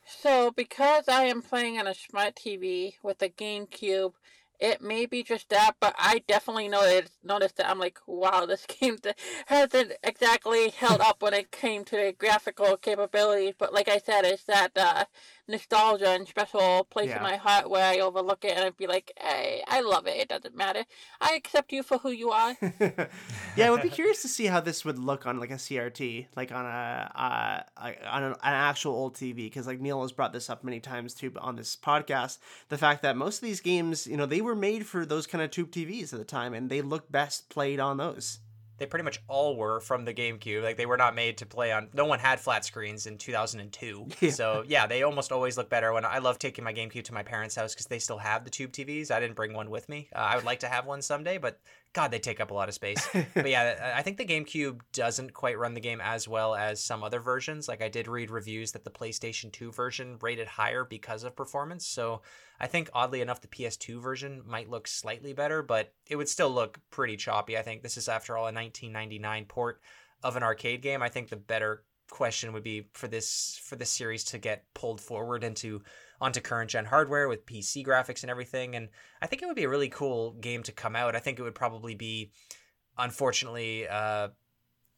So, because I am playing on a smart TV with a GameCube, it may be just that, but I definitely noticed noticed that I'm like, wow, this *laughs* game hasn't exactly held up when it came to the graphical capabilities. But like I said, it's that uh, nostalgia and special place Yeah. in my heart where I overlook it and I'd be like, hey, I love it. It doesn't matter. I accept you for who you are. *laughs* yeah, I would be curious to see how this would look on like a CRT, like on a uh, on an, an actual old TV. Because like Neil has brought this up many times too on this podcast, the fact that most of these games, you know, they were made for those kind of tube TVs at the time, and they look best played on those. They pretty much all were from the GameCube. Like they were not made to play on. No one had flat screens in 2002. *laughs* Yeah. So yeah, they almost always look better. When I love taking my GameCube to my parents' house because they still have the tube TVs. I didn't bring one with me. Uh, I would like to have one someday, but God, they take up a lot of space. *laughs* but yeah, I think the GameCube doesn't quite run the game as well as some other versions. Like I did read reviews that the PlayStation 2 version rated higher because of performance. So I think oddly enough, the PS2 version might look slightly better, but it would still look pretty choppy. I think this is, after all, a 1999 port of an arcade game. I think the better question would be for this for this series to get pulled forward into onto current gen hardware with PC graphics and everything. And I think it would be a really cool game to come out. I think it would probably be, unfortunately, uh,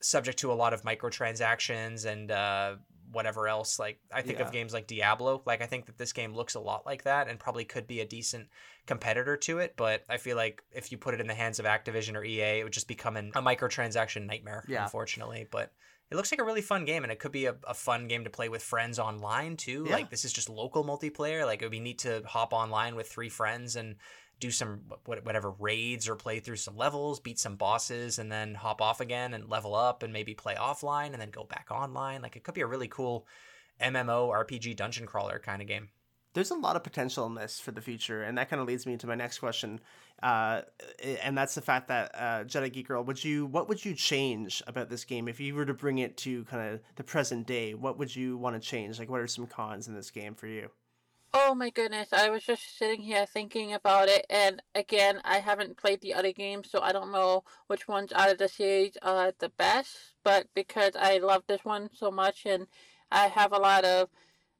subject to a lot of microtransactions and uh, whatever else. Like I think Yeah. of games like Diablo. Like I think that this game looks a lot like that and probably could be a decent competitor to it. But I feel like if you put it in the hands of Activision or EA, it would just become an, a microtransaction nightmare. Yeah. Unfortunately, but. It looks like a really fun game, and it could be a, a fun game to play with friends online too. Yeah. Like this is just local multiplayer. Like it would be neat to hop online with three friends and do some whatever raids or play through some levels, beat some bosses, and then hop off again and level up and maybe play offline and then go back online. Like it could be a really cool MMO RPG dungeon crawler kind of game. There's a lot of potential in this for the future, and that kind of leads me to my next question, uh, and that's the fact that uh, Jedi Geek Girl, would you what would you change about this game if you were to bring it to kind of the present day? What would you want to change? Like, what are some cons in this game for you? Oh my goodness, I was just sitting here thinking about it, and again, I haven't played the other games, so I don't know which ones out of the series are the best, but because I love this one so much and I have a lot of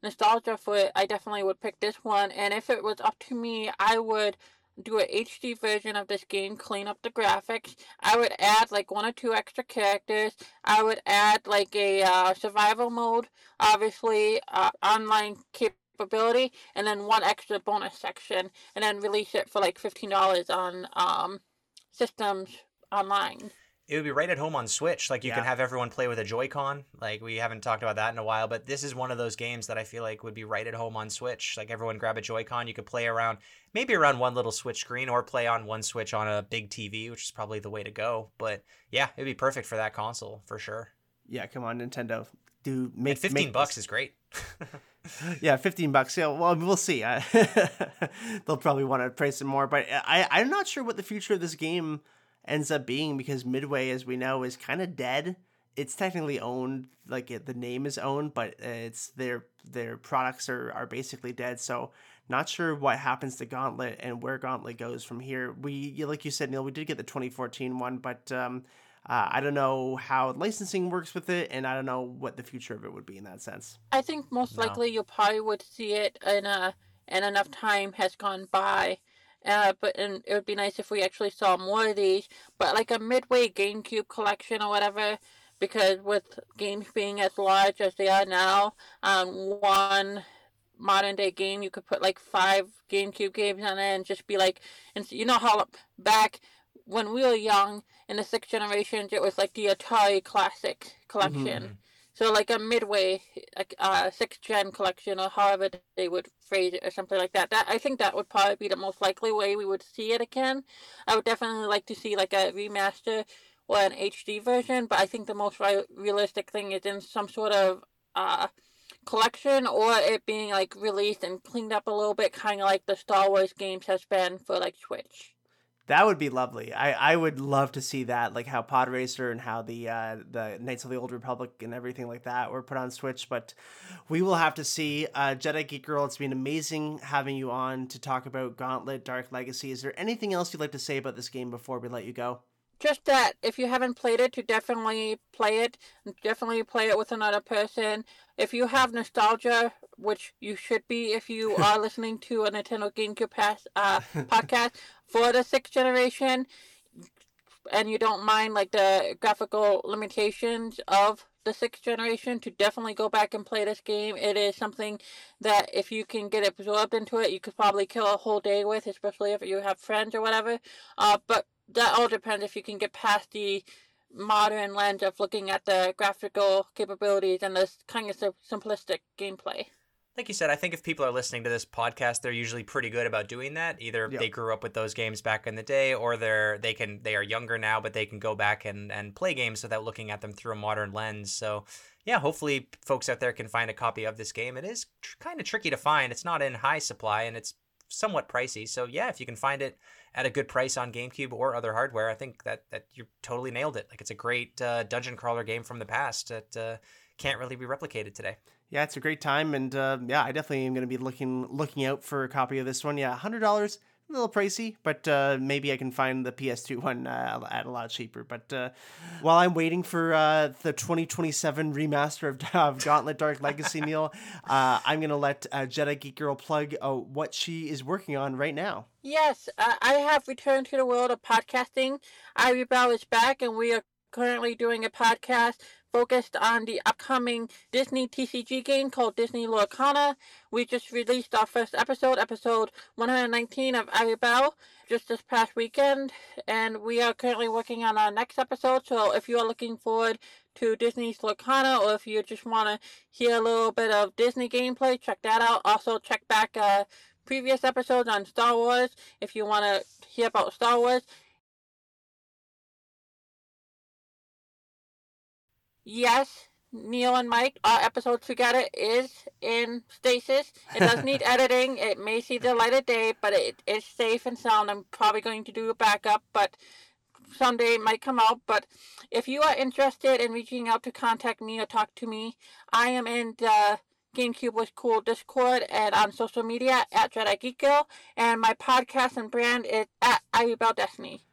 nostalgia for it, I definitely would pick this one, and if it was up to me, I would do a HD version of this game, clean up the graphics. I would add like one or two extra characters. I would add like a uh, survival mode, obviously, uh, online capability, and then one extra bonus section, and then release it for like fifteen dollars on um, systems online. It would be right at home on Switch. Like you Yeah. can have everyone play with a Joy-Con. Like we haven't talked about that in a while, but this is one of those games that I feel like would be right at home on Switch. Like everyone grab a Joy-Con, you could play around maybe around one little Switch screen or play on one Switch on a big TV, which is probably the way to go. But yeah, it'd be perfect for that console for sure. Yeah, come on, Nintendo, do And make 15 make bucks this- is great. *laughs* Yeah, fifteen bucks. Yeah, well, we'll see. *laughs* They'll probably want to price it more, but I I'm not sure what the future of this game ends up being because Midway, as we know, is kind of dead. It's technically owned, like it, the name is owned, but it's their their products are are basically dead. So not sure what happens to Gauntlet and where Gauntlet goes from here. We, like you said, Neil, we did get the 2014 one, but um, uh, I don't know how licensing works with it, and I don't know what the future of it would be in that sense. I think most No. likely you probably would see it in a and enough time has gone by. Uh, but and it would be nice if we actually saw more of these. But like a midway GameCube collection or whatever, because with games being as large as they are now, on one modern day game you could put like five GameCube games on it and just be like, and you know how back when we were young in the sixth generations it was like the Atari Classic mm-hmm, collection. Mm-hmm. So like a midway, like uh, sixth gen collection, or however they would phrase it, or something like that. That I think that would probably be the most likely way we would see it again. I would definitely like to see like a remaster or an HD version, but I think the most re- realistic thing is in some sort of uh, collection or it being like released and cleaned up a little bit, kind of like the Star Wars games has been for like Switch. That would be lovely. I, I would love to see that, like how Pod Racer and how the uh, the Knights of the Old Republic and everything like that were put on Switch. But we will have to see. Uh, Jedi Geek Girl, it's been amazing having you on to talk about Gauntlet Dark Legacy. Is there anything else you'd like to say about this game before we let you go? just that if you haven't played it to definitely play it definitely play it with another person if you have nostalgia which you should be if you *laughs* are listening to a nintendo gamecube pass, uh, *laughs* podcast for the sixth generation and you don't mind like the graphical limitations of the sixth generation to definitely go back and play this game it is something that if you can get absorbed into it you could probably kill a whole day with especially if you have friends or whatever uh, but that all depends if you can get past the modern lens of looking at the graphical capabilities and the kind of simplistic gameplay. Like you said, I think if people are listening to this podcast, they're usually pretty good about doing that. Either yep. they grew up with those games back in the day, or they're they can they are younger now, but they can go back and and play games without looking at them through a modern lens. So, yeah, hopefully folks out there can find a copy of this game. It is tr- kind of tricky to find. It's not in high supply, and it's somewhat pricey. So yeah, if you can find it at a good price on GameCube or other hardware, I think that that you totally nailed it. Like it's a great uh, dungeon crawler game from the past that uh, can't really be replicated today. Yeah, it's a great time, and uh, yeah, I definitely am going to be looking looking out for a copy of this one. Yeah, hundred dollars a little pricey, but uh, maybe I can find the PS2 *laughs* one uh, at a lot cheaper. But uh, while I'm waiting for uh, the 2027 remaster of, *laughs* of Gauntlet Dark Legacy, Neil, uh, I'm going to let Jedi Geek Girl plug what she is working on right now. Yes, I have returned to the world of podcasting. Ivy Bell is back, and we are currently doing a podcast focused on the upcoming Disney TCG game called Disney Lorcana. We just released our first episode, episode 119 of Ivy Bell, just this past weekend, and we are currently working on our next episode. So if you are looking forward to Disney's Lorcana, or if you just want to hear a little bit of Disney gameplay, check that out. Also, check back uh, previous episodes on Star Wars if you want to hear about Star Wars. Yes, Neil and Mike, our episode together is in stasis. It does need *laughs* editing. It may see the light of day, but it is safe and sound. I'm probably going to do a backup, but someday it might come out. But if you are interested in reaching out to contact me or talk to me, I am in the GameCube was cool Discord and on social media at Jedi Geek Girl, and my podcast and brand is at Ivy Bell Destiny.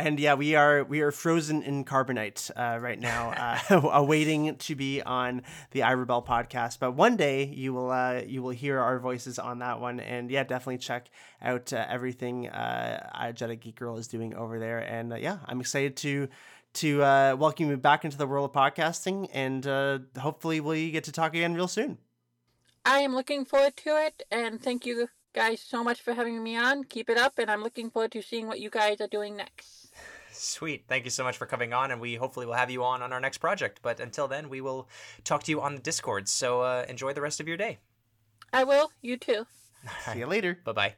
And yeah, we are we are frozen in carbonite uh, right now, *laughs* uh, *laughs* awaiting to be on the iRebel podcast. But one day you will uh, you will hear our voices on that one. And yeah, definitely check out uh, everything uh, Jedi Geek Girl is doing over there. And uh, yeah, I'm excited to to uh, welcome you back into the world of podcasting, and hopefully we get to talk again real soon. I am looking forward to it, and thank you guys so much for having me on. Keep it up, and I'm looking forward to seeing what you guys are doing next. Sweet. Thank you so much for coming on, and we hopefully will have you on on our next project. But until then, we will talk to you on the Discord. So uh, enjoy the rest of your day. I will. You too. *laughs* See you later. Bye bye.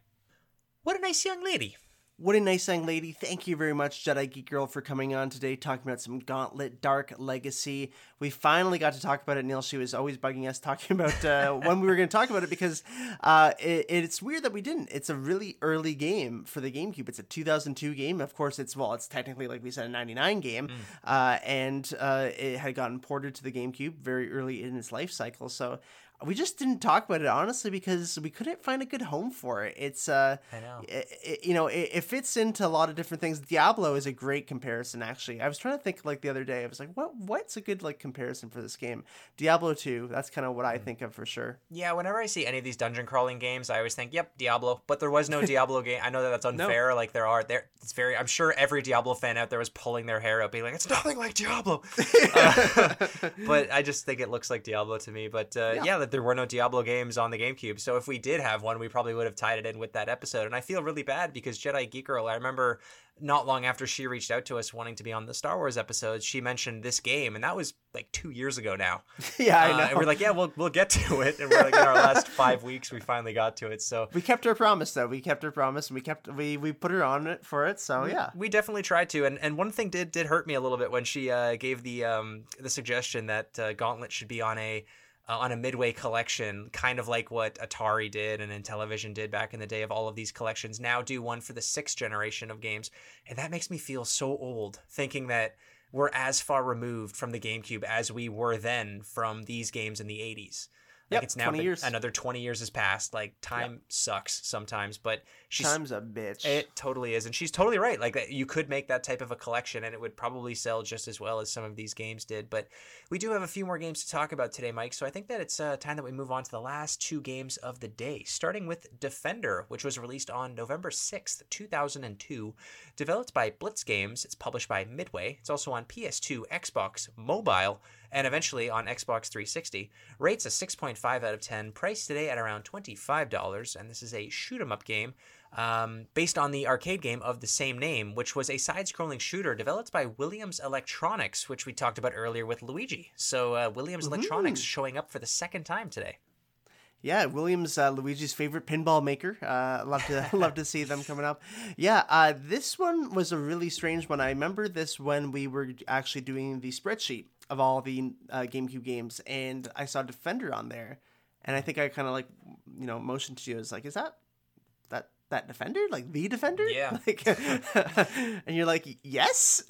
What a nice young lady. What a nice young lady. Thank you very much, Jedi Geek Girl, for coming on today, talking about some Gauntlet Dark Legacy. We finally got to talk about it, Neil. She was always bugging us talking about uh, *laughs* when we were going to talk about it because uh, it, it's weird that we didn't. It's a really early game for the GameCube. It's a 2002 game. Of course, it's, well, it's technically, like we said, a 99 game. Mm. Uh, and uh, it had gotten ported to the GameCube very early in its life cycle. So we just didn't talk about it honestly because we couldn't find a good home for it. It's uh, I know, it, it, you know, it, it, fits into a lot of different things. Diablo is a great comparison. Actually, I was trying to think like the other day. I was like, what what's a good like comparison for this game? Diablo two. That's kind of what I mm. think of for sure. Yeah, whenever I see any of these dungeon crawling games, I always think, yep, Diablo. But there was no *laughs* Diablo game. I know that that's unfair. No. Like there are there. It's very. I'm sure every Diablo fan out there was pulling their hair out, being like, it's nothing like Diablo. uh, *laughs* *laughs* but I just think it looks like Diablo to me. But uh, yeah. yeah, the there were no Diablo games on the GameCube. So if we did have one, we probably would have tied it in with that episode. And I feel really bad because Jedi Geek Girl, I remember not long after she reached out to us wanting to be on the Star Wars episode, she mentioned this game, and that was like two years ago now. *laughs* yeah, I Uh, and we're like, yeah, we'll we'll get to it. And we're like, in our last *laughs* five weeks, we finally got to it. So we kept our promise though. We kept our promise and we kept we we put her on it for it. So yeah. we definitely tried to. And and one thing did did hurt me a little bit when she uh, gave the um the suggestion that uh, Gauntlet should be on a uh, on a midway collection, kind of like what Atari did and Intellivision did back in the day of all of these collections. Now do one for the sixth generation of games, and that makes me feel so old thinking that we're as far removed from the GameCube as we were then from these games in the 80s. Like Yep, it's now 20 been- years. another 20 years has passed. Like time sucks sometimes, but she's Time's a bitch. it totally is, and she's totally right. Like you could make that type of a collection, and it would probably sell just as well as some of these games did. But we do have a few more games to talk about today, Mike. So I think that it's uh, time that we move on to the last two games of the day, starting with Defender, which was released on November sixth, two thousand and two, developed by Blitz Games. It's published by Midway. It's also on PS2, Xbox, mobile, and eventually on Xbox 360. Rates a 6.5 out of 10, priced today at around $25, and this is a shoot 'em up game um, based on the arcade game of the same name, which was a side scrolling shooter developed by Williams Electronics, which we talked about earlier with Luigi. So, uh, Williams Electronics showing up for the second time today. Yeah, Williams, uh, Luigi's favorite pinball maker. Uh, love to *laughs* love to see them coming up. Yeah, uh, this one was a really strange one. I remember this when we were actually doing the spreadsheet of all the uh, GameCube games, and I saw Defender on there, and I think I kind of like, you know, motioned to you. I was like, "Is that that Defender? Like the Defender?" Yeah. *laughs* Like, *laughs* and you're like, "Yes."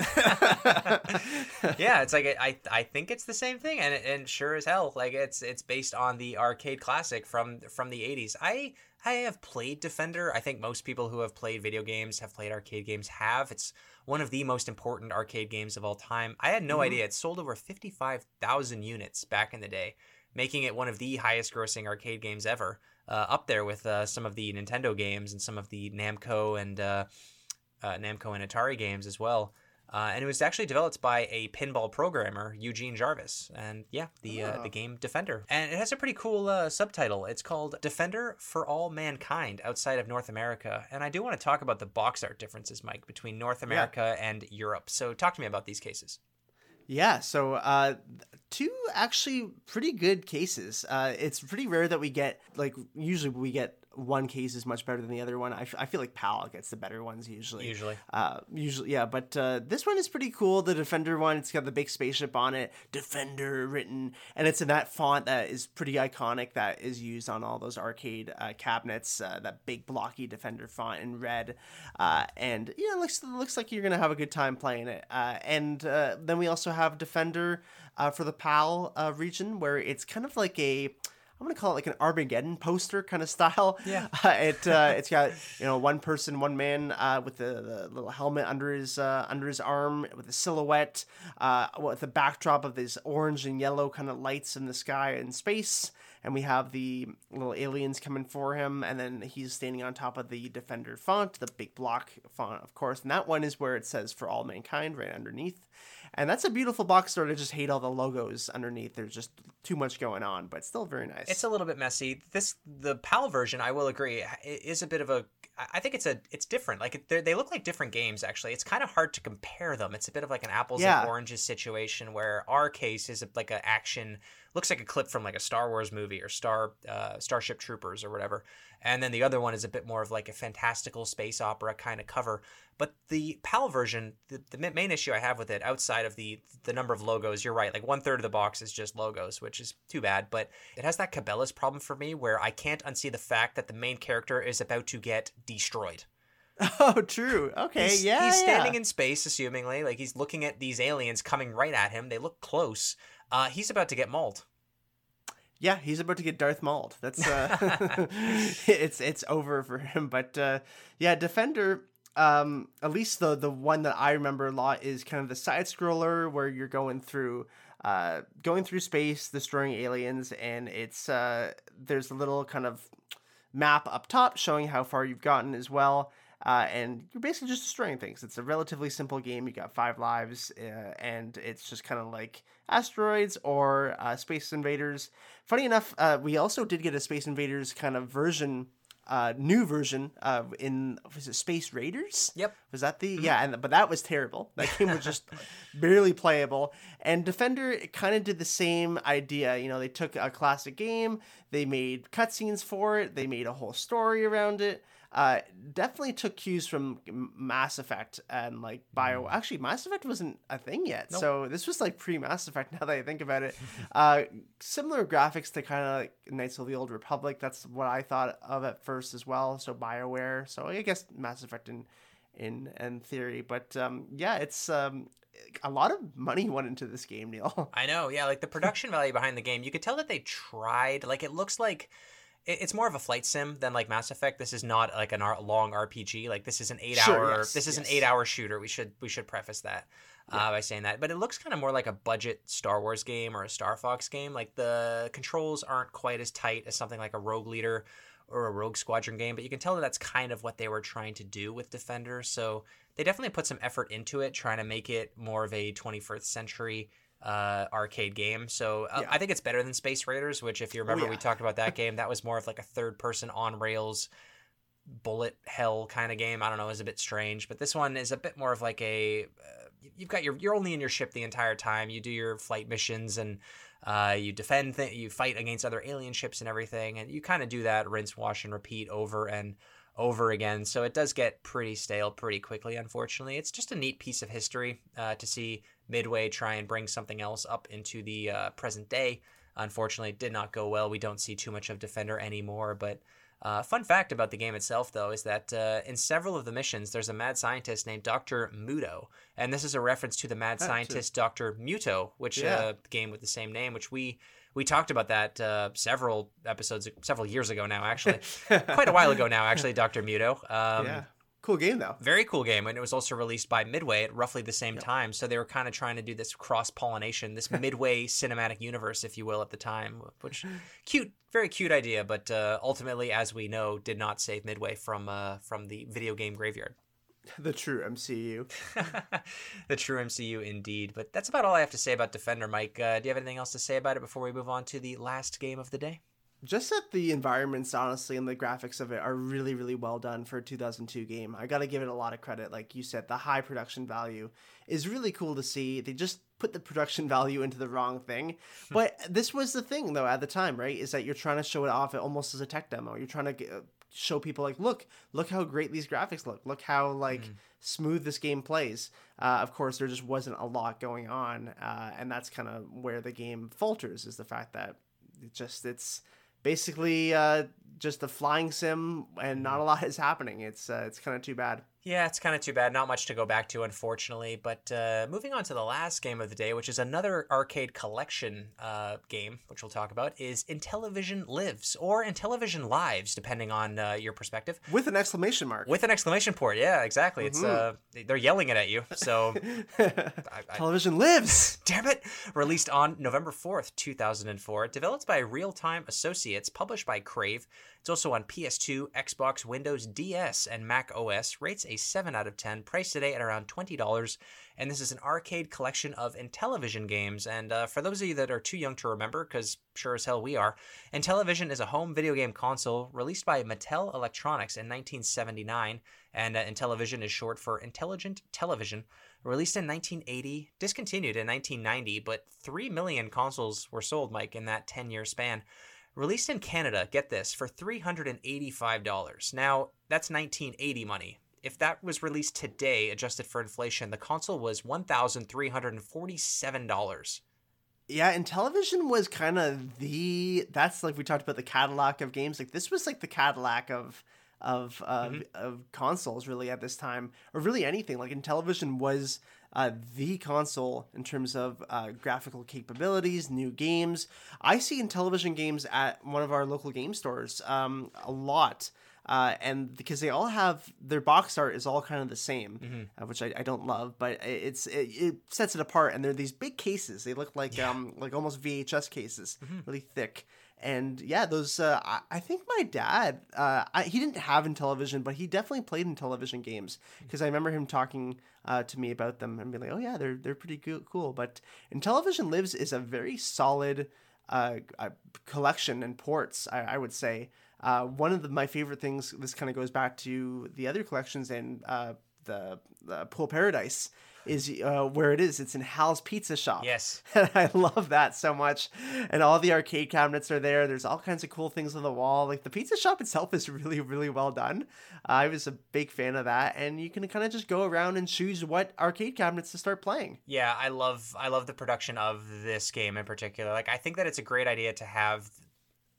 yeah, *laughs* it's like I I think it's the same thing, and and sure as hell, like it's it's based on the arcade classic from from the '80s. I I have played Defender. I think most people who have played video games have played arcade games have. It's one of the most important arcade games of all time. I had no mm-hmm. idea it sold over fifty five thousand units back in the day, making it one of the highest grossing arcade games ever. Uh, up there with uh, some of the Nintendo games and some of the Namco and uh, uh, Namco and Atari games as well. Uh, and it was actually developed by a pinball programmer, Eugene Jarvis. And yeah, the uh, the game Defender. And it has a pretty cool uh, subtitle. It's called Defender for All Mankind outside of North America. And I do want to talk about the box art differences, Mike, between North America and Europe. So talk to me about these cases. Yeah, so uh, two actually pretty good cases. Uh, it's pretty rare that we get like usually we get one case is much better than the other one. I, f- I feel like PAL gets the better ones usually. Usually. Uh, usually, yeah. But uh, this one is pretty cool. The Defender one, it's got the big spaceship on it, Defender written, and it's in that font that is pretty iconic. That is used on all those arcade uh, cabinets. Uh, that big blocky Defender font in red, uh, and you know, it looks looks like you're gonna have a good time playing it. Uh, and uh, then we also have Defender uh, for the PAL uh, region, where it's kind of like a I'm gonna call it like an Armageddon poster kind of style. Yeah. *laughs* Uh, it uh, it's got you know one person, one man uh, with the, the little helmet under his uh, under his arm with a silhouette, uh, with the backdrop of these orange and yellow kind of lights in the sky and space. And we have the little aliens coming for him, and then he's standing on top of the Defender font, the big block font, of course. And that one is where it says "For All Mankind" right underneath. And that's a beautiful box art. I just hate all the logos underneath. There's just too much going on, but still very nice. It's a little bit messy. This the PAL version, I will agree, is a bit of a. I think it's a it's different. Like they're- look like different games. Actually, it's kind of hard to compare them. It's a bit of like an apples Yeah. and oranges situation where our case is like an action looks like a clip from like a Star Wars movie or Star uh, Starship Troopers or whatever, and then the other one is a bit more of like a fantastical space opera kind of cover. But the PAL version, the, the main issue I have with it, outside of the the number of logos, you're right. Like one third of the box is just logos, which is too bad. But it has that Cabela's problem for me, where I can't unsee the fact that the main character is about to get destroyed. *laughs* oh, true. Okay, He's, yeah. he's standing yeah. in space, assumingly, like he's looking at these aliens coming right at him. They look close. Uh, he's about to get mauled. Yeah, he's about to get Darth Mauled. That's uh, *laughs* *laughs* it's it's over for him. But uh, yeah, Defender. Um, at least the the one that I remember a lot is kind of the side scroller where you're going through uh going through space, destroying aliens, and it's uh there's a little kind of map up top showing how far you've gotten as well. Uh, and you're basically just destroying things. It's a relatively simple game. You got five lives, uh, and it's just kind of like asteroids or uh, Space Invaders. Funny enough, uh, we also did get a Space Invaders kind of version. Uh, new version uh, in was it Space Raiders? Yep. Was that the yeah? And but that was terrible. That game was just *laughs* barely playable. And Defender kind of did the same idea. You know, they took a classic game, they made cutscenes for it, they made a whole story around it. Uh, definitely took cues from Mass Effect and like Bio. Actually, Mass Effect wasn't a thing yet, so this was like pre Mass Effect. *laughs* Now that I think about it, *laughs* uh, similar graphics to kind of like Knights of the Old Republic. That's what I thought of at first as well. So Bioware. So I guess Mass Effect in in in theory, but um, yeah, it's um, a lot of money went into this game, Neil. *laughs* I know, yeah, like the production value behind the game, you could tell that they tried. Like it looks like it's more of a flight sim than like Mass Effect. This is not like an long RPG. Like this is an eight Sure, hour. yes, this is an eight hour shooter. We should we should preface that uh, by saying that. But it looks kind of more like a budget Star Wars game or a Star Fox game. Like the controls aren't quite as tight as something like a Rogue Leader or a Rogue Squadron game. But you can tell that that's kind of what they were trying to do with Defender. So they definitely put some effort into it, trying to make it more of a 21st century uh, arcade game. So uh, Yeah. I think it's better than Space Raiders, which, if you remember, we yeah. talked about that *laughs* game. That was more of like a third person on rails bullet hell kind of game. I don't know, it was a bit strange, but this one is a bit more of like a. Uh, you've got your you're only in your ship the entire time. You do your flight missions and. Uh, you defend, th- you fight against other alien ships and everything, and you kind of do that rinse, wash, and repeat over and over again. So it does get pretty stale pretty quickly, unfortunately. It's just a neat piece of history uh, to see Midway try and bring something else up into the uh, present day. Unfortunately, it did not go well. We don't see too much of Defender anymore. But uh, fun fact about the game itself, though, is that uh, in several of the missions, there's a mad scientist named Dr. Muto. And this is a reference to the mad Ah, scientist Dr. Muto, which Yeah. uh, game with the same name, which we we talked about that uh, several episodes, several years ago now, actually, *laughs* quite a while ago now, actually. Dr. Muto. Um, yeah, cool game though. very cool game, and it was also released by Midway at roughly the same time. So they were kind of trying to do this cross pollination, this *laughs* Midway cinematic universe, if you will, at the time. Which cute, very cute idea, but uh, ultimately, as we know, did not save Midway from uh, from the video game graveyard. *laughs* The true MCU. *laughs* the true MCU, indeed. But that's about all I have to say about Defender, Mike. Uh, do you have anything else to say about it before we move on to the last game of the day? just that the environments honestly and the graphics of it are really really well done for a 2002 game i gotta give it a lot of credit like you said the high production value is really cool to see they just put the production *laughs* value into the wrong thing but this was the thing though at the time right is that you're trying to show it off almost as a tech demo you're trying to get, show people like look look how great these graphics look look how like smooth this game plays uh, of course there just wasn't a lot going on uh, and that's kind of where the game falters is the fact that it just it's basically uh, just a flying sim and not a lot *laughs* is happening. It's uh, it's kind of too bad. Yeah, it's kind of too bad. Not much to go back to, unfortunately. But uh, moving on to the last game of the day, which is another arcade collection uh, game, which we'll talk about, is Intellivision Lives or Intellivision Lives, depending on uh, your perspective. With an exclamation mark. With an exclamation point, yeah, exactly. It's uh, they're yelling it at you. *laughs* So, I- Television lives. *laughs* damn it! Released on November fourth, two thousand and four. Developed by Real Time Associates, published by Crave. It's also on PS2, Xbox, Windows, DS, and Mac OS. Rates a 7 out of 10, priced today at around $20. And this is an arcade collection of Intellivision games. And uh, for those of you that are too young to remember, because sure as hell we are, Intellivision is a home video game console released by Mattel Electronics in 1979. And uh, Intellivision is short for Intelligent Television. Released in 1980, discontinued in 1990, but 3 million consoles were sold, Mike, in that 10 year span. Released in Canada, get this, for $385. Now, that's 1980 money. If that was released today, adjusted for inflation, the console was $1,347. Yeah, Intellivision was kind of the that's like we talked about the Cadillac of games. Like this was like the Cadillac of of of, of consoles really at this time, or really anything. Like Intellivision was uh, the console in terms of uh, graphical capabilities, new games. I see Intellivision games at one of our local game stores um, a lot. Uh, and because they all have their box art is all kind of the same, uh, which I, I don't love, but it's it, it sets it apart. And they're these big cases. They look like um like almost VHS cases, really thick. and yeah, those. Uh, I, I think my dad, uh, I, he didn't have Intellivision, but he definitely played Intellivision games because I remember him talking uh, to me about them and being like, "Oh yeah, they're they're pretty cool." But Intellivision, Lives is a very solid uh, uh, collection and ports. I, I would say uh, one of the, my favorite things. This kind of goes back to the other collections and uh, the, the Pool Paradise is uh, where it is. It's in Hal's Pizza Shop. Yes. *laughs* And I love that so much. And all the arcade cabinets are there. There's all kinds of cool things on the wall. Like the pizza shop itself is really, really well done. I was a big fan of that. And you can kind of just go around and choose what arcade cabinets to start playing. Yeah, I love I love the production of this game in particular. Like I think that it's a great idea to have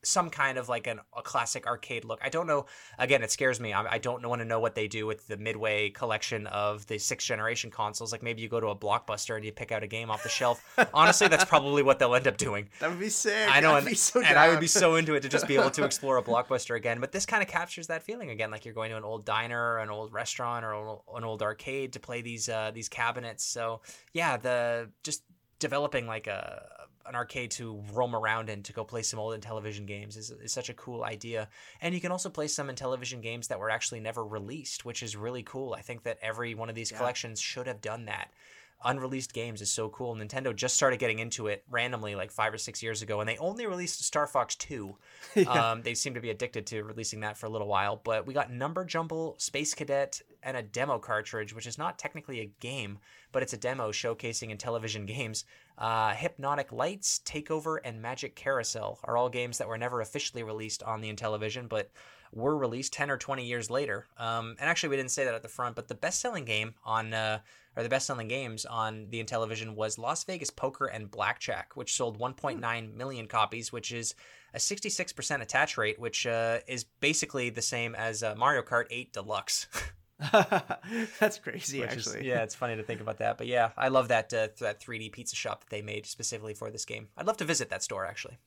some kind of like an, a classic arcade look. I don't know. Again, it scares me. I, I don't want to know what they do with the Midway collection of the sixth generation consoles. Like maybe you go to a blockbuster and you pick out a game off the shelf. Honestly, that's probably what they'll end up doing. *laughs* That would be sick. I know, and, be so and I would be so into it to just be able *laughs* to explore a blockbuster again. But this kind of captures that feeling again, like you're going to an old diner, an old restaurant, or an old arcade to play these uh, these cabinets. So yeah, the just developing like a an arcade to roam around in to go play some old Intellivision games is, is such a cool idea. And you can also play some Intellivision games that were actually never released, which is really cool. I think that every one of these collections should have done that unreleased games is so cool. Nintendo just started getting into it randomly like five or six years ago, and they only released Star Fox 2. *laughs* um, they seem to be addicted to releasing that for a little while. But we got Number Jumble, Space Cadet, and a demo cartridge, which is not technically a game, but it's a demo showcasing Intellivision *laughs* games. Uh, Hypnotic Lights, Takeover, and Magic Carousel are all games that were never officially released on the Intellivision, but were released 10 or 20 years later. Um, and actually, we didn't say that at the front, but the best selling game on, uh, or the best selling games on the Intellivision was Las Vegas Poker and Blackjack, which sold 1.9 million copies, which is a 66% attach rate, which uh, is basically the same as uh, Mario Kart 8 Deluxe. *laughs* *laughs* That's crazy, Which is- actually. yeah, it's funny to think about that. But yeah, I love that uh, that 3D pizza shop that they made specifically for this game. I'd love to visit that store actually.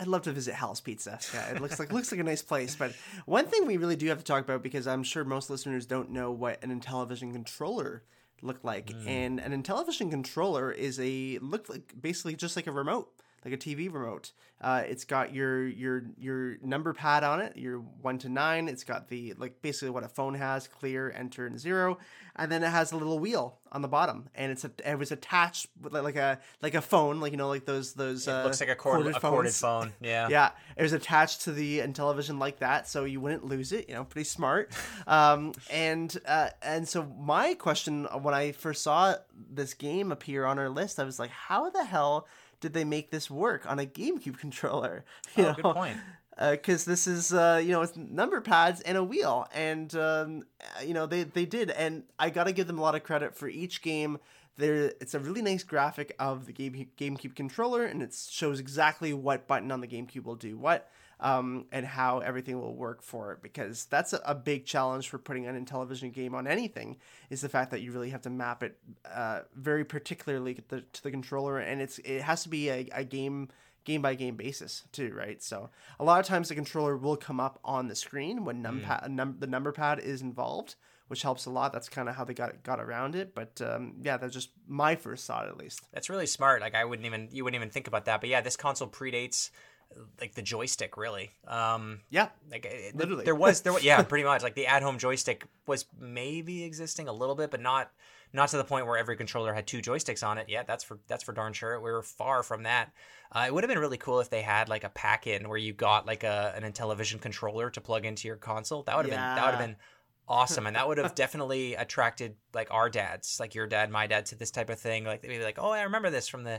I'd love to visit Hal's Pizza. Yeah, it looks like looks like a nice place. But one thing we really do have to talk about because I'm sure most listeners don't know what an Intellivision controller looked like, and an Intellivision controller is a look like basically just like a remote, like a TV remote. Uh, it's got your your your number pad on it, your one to nine. It's got the like basically what a phone has: clear, enter, and zero. And then it has a little wheel on the bottom, and it's a, it was attached with like, a like a phone, like you know, like those those. It uh, looks like a cord, corded a corded phone. *laughs* Yeah. Yeah, it was attached to the Intellivision like that, so you wouldn't lose it. You know, pretty smart. Um, and uh, and so my question when I first saw this game appear on our list, I was like, how the hell did they make this work on a GameCube *laughs* controller? You Oh, know? good point. *laughs* because this is uh, you know it's number pads and a wheel and um, uh, you know they, they did and i gotta give them a lot of credit for each game there it's a really nice graphic of the game gamecube controller and it shows exactly what button on the gamecube will do what um, and how everything will work for it because that's a, a big challenge for putting an Intellivision game on anything is the fact that you really have to map it uh, very particularly to the, to the controller and it's it has to be a, a game game by game basis too, right? So a lot of times the controller will come up on the screen when numpad, num- the number pad is involved, which helps a lot. That's kind of how they got got around it. But um, yeah, that's just my first thought at least. That's really smart. Like I wouldn't even you wouldn't even think about that. But yeah, this console predates like the joystick really. Um Yeah, like it, Literally. there was there was, *laughs* yeah, pretty much like the at-home joystick was maybe existing a little bit but not not to the point where every controller had two joysticks on it. Yeah, that's for that's for darn sure. We were far from that. Uh, it would have been really cool if they had like a pack-in where you got like a an Intellivision controller to plug into your console. That would have been that would have been awesome and that would have definitely *laughs* attracted like our dads like your dad my dad to this type of thing like they'd be like oh i remember this from the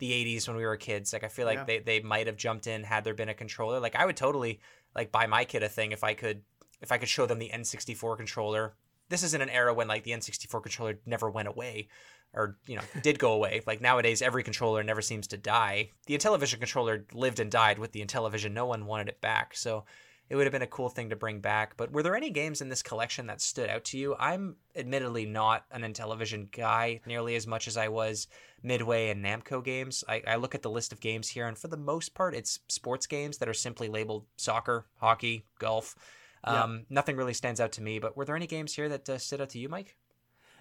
the 80s when we were kids like i feel like Yeah. they, they might have jumped in had there been a controller. Like i would totally like buy my kid a thing if i could if i could show them the n64 controller. This is in an era when like the n64 controller never went away or you know did go away. *laughs* Like nowadays every controller never seems to die. The intellivision controller lived and died with the intellivision. No one wanted it back. So it would have been a cool thing to bring back. But were there any games in this collection that stood out to you? I'm admittedly not an Intellivision guy nearly as much as I was Midway and Namco games. I, I look at the list of games here, and for the most part, it's sports games that are simply labeled soccer, hockey, golf. Yeah. Um, Nothing really stands out to me. But were there any games here that uh, stood out to you, Mike?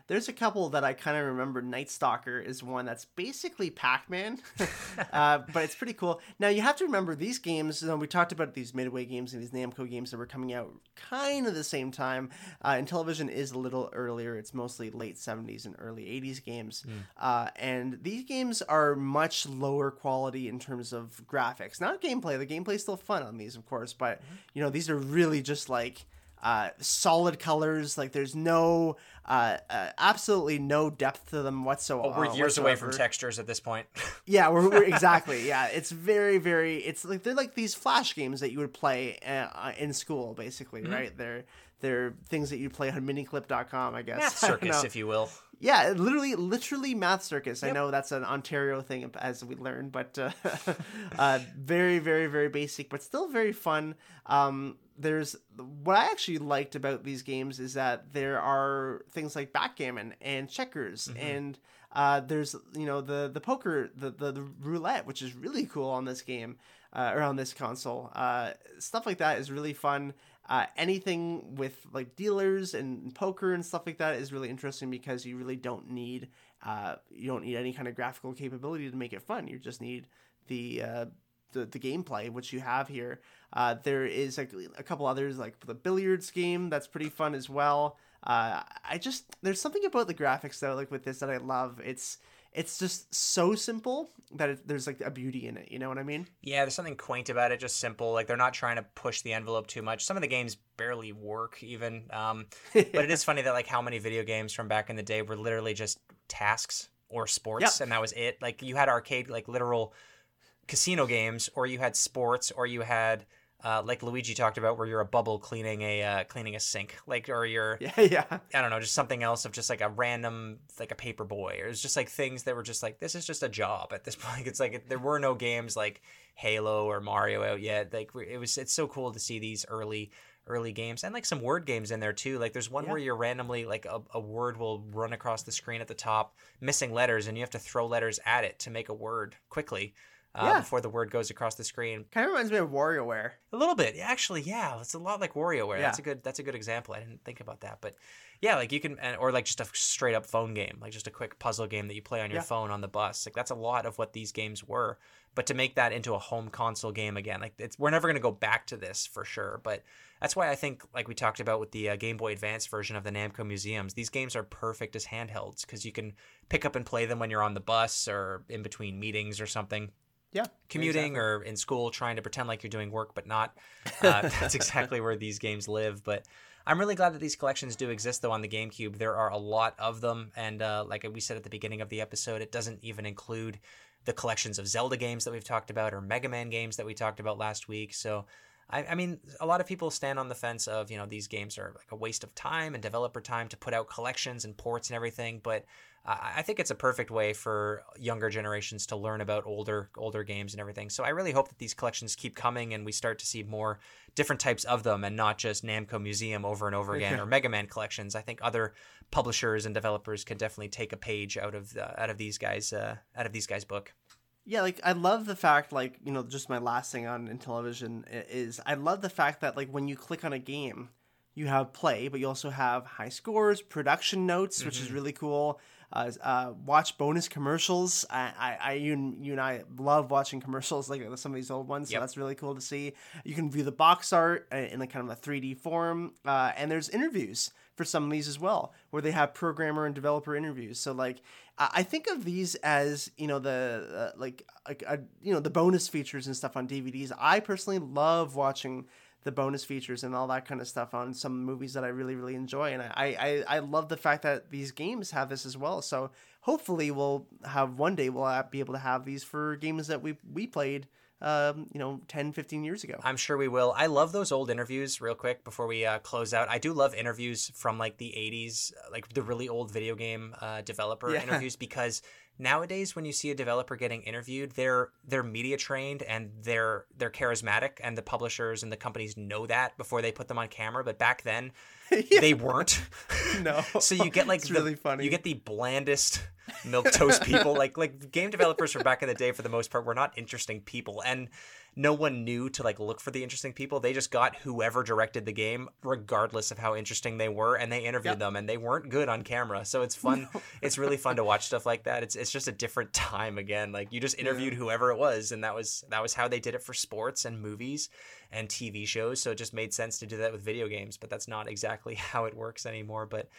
There's a couple that I kind of remember. Night Stalker is one that's basically Pac-Man, *laughs* uh, but it's pretty cool. Now you have to remember these games. You know, we talked about these Midway games and these Namco games that were coming out kind of the same time. Uh, Intellivision is a little earlier. It's mostly late 70s and early 80s games. Uh, and these games are much lower quality in terms of graphics, not gameplay. The gameplay is still fun on these, of course, but you know these are really just like uh, solid colors. Like there's no, uh, uh, absolutely no depth to them whatsoever. But we're years away from textures at this point. *laughs* Yeah, we're, we're exactly. *laughs* Yeah, it's very, very. It's like they're like these flash games that you would play uh, in school, basically, Mm-hmm. right? They're they're things that you play on miniclip.com, I guess. *laughs* Math circus, if you will. Yeah, literally, literally math circus. I know that's an Ontario thing, as we learned, but uh, uh, very, very, very basic, but still very fun. Um, there's what I actually liked about these games is that there are things like backgammon and checkers, and uh, there's you know the the poker, the, the the roulette, which is really cool on this game uh, or on this console. Uh, stuff like that is really fun. Uh, anything with like dealers and poker and stuff like that is really interesting because you really don't need uh, you don't need any kind of graphical capability to make it fun. You just need the uh, the, the gameplay which you have here. Uh, there is like a couple others like the billiards game that's pretty fun as well. Uh, I just there's something about the graphics though like with this that I love. It's it's just so simple that it, there's like a beauty in it. You know what I mean? Yeah, there's something quaint about it, just simple. Like they're not trying to push the envelope too much. Some of the games barely work even. Um, *laughs* but it is funny that like how many video games from back in the day were literally just tasks or sports, Yep. and that was it. Like you had arcade, like literal casino games, or you had sports, or you had uh, like Luigi talked about, where you're a bubble cleaning a uh, cleaning a sink, like or you're *laughs* Yeah, yeah. I don't know, just something else of just like a random, like a paper boy, or it's just like things that were just like this is just a job at this *laughs* point. It's like there were no games like Halo or Mario out yet. Like it was, it's so cool to see these early, early games and like some word games in there too. Like there's one Yeah. where you're randomly like a, a word will run across the screen at the top, missing letters, and you have to throw letters at it to make a word quickly. Uh, Yeah. Before the word goes across the screen, Kind of reminds me of WarioWare. a little bit, actually. Yeah, it's a lot like WarioWare. Yeah. That's a good. That's a good example. I didn't think about that, but yeah, like you can, or like just a straight up phone game, like just a quick puzzle game that you play on your Yeah. phone on the bus. Like that's a lot of what these games were. But to make that into a home console game again, like it's we're never gonna go back to this for sure. But that's why I think, like we talked about with the uh, Game Boy Advance version of the Namco museums, these games are perfect as handhelds because you can pick up and play them when you're on the bus or in between meetings or something Yeah. commuting exactly. or in school trying to pretend like you're doing work but not *laughs* uh, that's exactly where these games live but i'm really glad that these collections do exist though on the gamecube there are a lot of them and uh, like we said at the beginning of the episode it doesn't even include the collections of zelda games that we've talked about or mega man games that we talked about last week so I, I mean, a lot of people stand on the fence of, you know, these games are like a waste of time and developer time to put out collections and ports and everything. But I think it's a perfect way for younger generations to learn about older older games and everything. So I really hope that these collections keep coming and we start to see more different types of them and not just Namco Museum over and over again Yeah. or Mega Man collections. I think other publishers and developers can definitely take a page out of the, out of these guys uh, out of these guys' book. Yeah, like I love the fact, like you know, just my last thing on Intellivision is I love the fact that like when you click on a game, you have play, but you also have high scores, production notes, which is really cool. Uh, uh, watch bonus commercials. I, I, I you, you and I love watching commercials like some of these old ones. So Yep. that's really cool to see. You can view the box art in like kind of a 3D form, uh, and there's interviews for some of these as well, where they have programmer and developer interviews. So like, I I think of these as you know the uh, like like uh, you know the bonus features and stuff on DVDs. I personally love watching the bonus features and all that kind of stuff on some movies that I really really enjoy, and I I, I love the fact that these games have this as well. So hopefully we'll have one day we'll be able to have these for games that we we played um, you know 10 15 years ago. I'm sure we will. I love those old interviews. Real quick before we uh, close out, I do love interviews from like the '80s, uh, like the really old video game uh, developer Yeah. interviews, because nowadays when you see a developer getting interviewed, they're they're media trained and they're they're charismatic, and the publishers and the companies know that before they put them on camera. But back then, *laughs* they weren't. *laughs* no, *laughs* so you get like the- really funny. You get the blandest milk toast people. like like game developers from back in the day, for the most part, were not interesting people. And no one knew to like look for the interesting people. They just got whoever directed the game, regardless of how interesting they were, and they interviewed Yep. them, and they weren't good on camera. So it's fun. *laughs* It's really fun to watch stuff like that. It's it's just a different time again. Like you just interviewed whoever it was, and that was that was how they did it for sports and movies and TV shows. So it just made sense to do that with video games. But that's not exactly *laughs* how it works anymore. But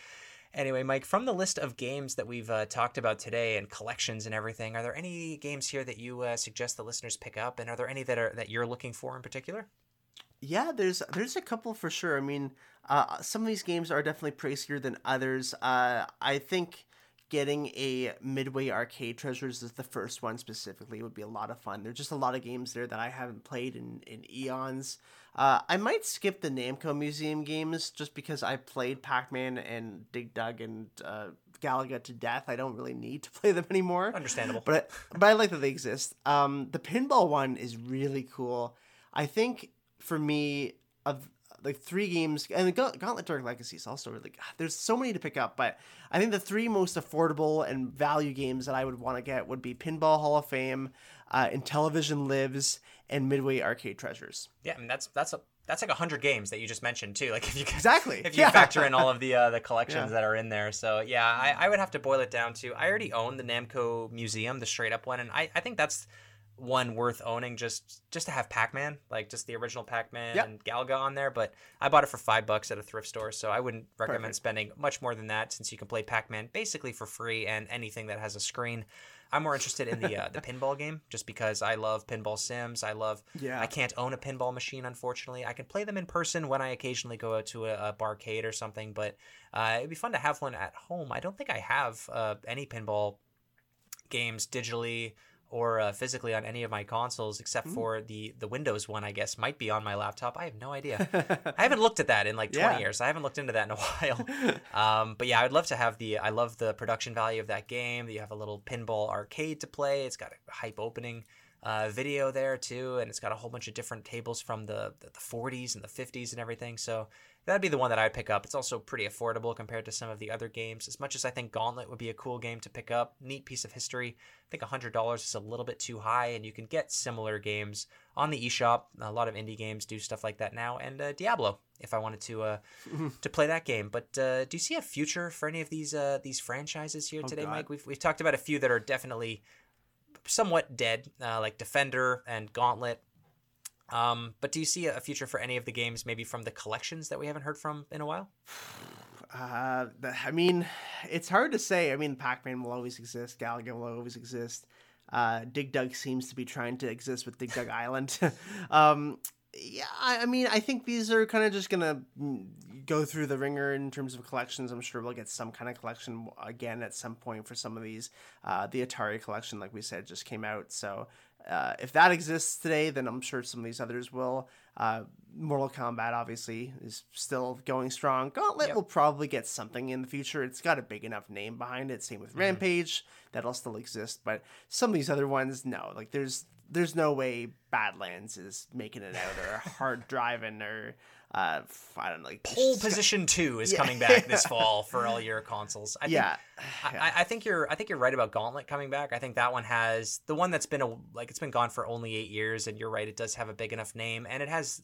Anyway, Mike, from the list of games that we've uh, talked about today and collections and everything, are there any games here that you uh, suggest the listeners pick up, and are there any that are that you're looking for in particular? Yeah, there's there's a couple for sure. I mean, uh, some of these games are definitely pricier than others. Uh, I think getting a Midway Arcade Treasures is the first one specifically would be a lot of fun. There's just a lot of games there that I haven't played in in eons. Uh, I might skip the Namco Museum games just because I played Pac-Man and Dig Dug and uh, Galaga to death. I don't really need to *laughs* play them anymore. Understandable. But I, but I like that they exist. Um, the pinball one is really cool. I think for me of like three games and the Gauntlet Dark Legacy is also really good. There's so many to pick up, but I think the three most affordable and value games that I would want to get would be Pinball Hall of Fame, uh, Intellivision Lives, and Midway Arcade Treasures. Yeah, I mean that's that's a that's like a hundred games that you just mentioned too. *laughs* Like if you Exactly, if you yeah. factor in all of *laughs* the uh, the collections Yeah. that are in there. So yeah, I, I would have to boil it down to I already own the Namco Museum, the straight up one, and I, I think that's one worth owning just just to have Pac-Man, like just the original Pac-Man Yep. and Galaga on there. But I bought it for five bucks at a thrift store, so I wouldn't recommend Perfect. spending much more than that since you can play Pac-Man basically for free and anything that has a screen. I'm more interested in the uh, the *laughs* pinball game just because I love pinball sims. I love Yeah. I can't own a pinball machine, unfortunately. I can play them in person when I occasionally go out to a, a barcade or something, but uh, it'd be fun to have one at home. I don't think I have uh, any pinball games digitally or uh, physically on any of my consoles except for the the Windows one. I guess might be on my laptop. I have no idea. *laughs* I haven't looked at that in like 20 Yeah. years. I haven't looked into that in a while. *laughs* Um, but yeah, I'd love to have the. I love the production value of that game. That you have a little pinball arcade to play. It's got a hype opening uh, video there too, and it's got a whole bunch of different tables from the, the the 40s and the 50s and everything. So that'd be the one that I'd pick up. It's also pretty affordable compared to some of the other games. As much as I think Gauntlet would be a cool game to pick up, neat piece of history. I think $100 is a little bit too high, and you can get similar games on the eShop. A lot of indie games do stuff like that now, and uh, Diablo if I wanted to uh, *laughs* to play that game. But uh, do you see a future for any of these uh, these franchises here today, God. Mike? We've we've talked about a few that are definitely somewhat dead, uh, like Defender and Gauntlet. Um, but do you see a future for any of the games, maybe from the collections that we haven't heard from in a while? *sighs* Uh, the- I mean, it's hard to say. I mean, Pac-Man will always exist. Galaga will always exist. Uh, Dig Dug seems to be trying to exist with Dig Dug *laughs* Island. *laughs* um, yeah, I, I mean, I think these are kind of just gonna mm, go through the wringer in terms of collections. I'm sure we'll get some kind of collection again at some point for some of these. Uh, the Atari collection, like we said, just came out, so uh, if that exists today, then I'm sure some of these others will. Uh, Mortal Kombat obviously is still going strong. Gauntlet Yep. will probably get something in the future. It's got a big enough name behind it. Same with Rampage, that'll still exist. But some of these other ones, no. Like there's there's no way Badlands is making it out or Hard Driving or uh, I don't know. Like Pole Position Two is Yeah. coming back this *laughs* fall for all your consoles. I think, Yeah, *sighs* I, I- I think you're I think you're right about Gauntlet coming back. I think that one has the one that's been a like it's been gone for only eight years, and you're right, it does have a big enough name, and it has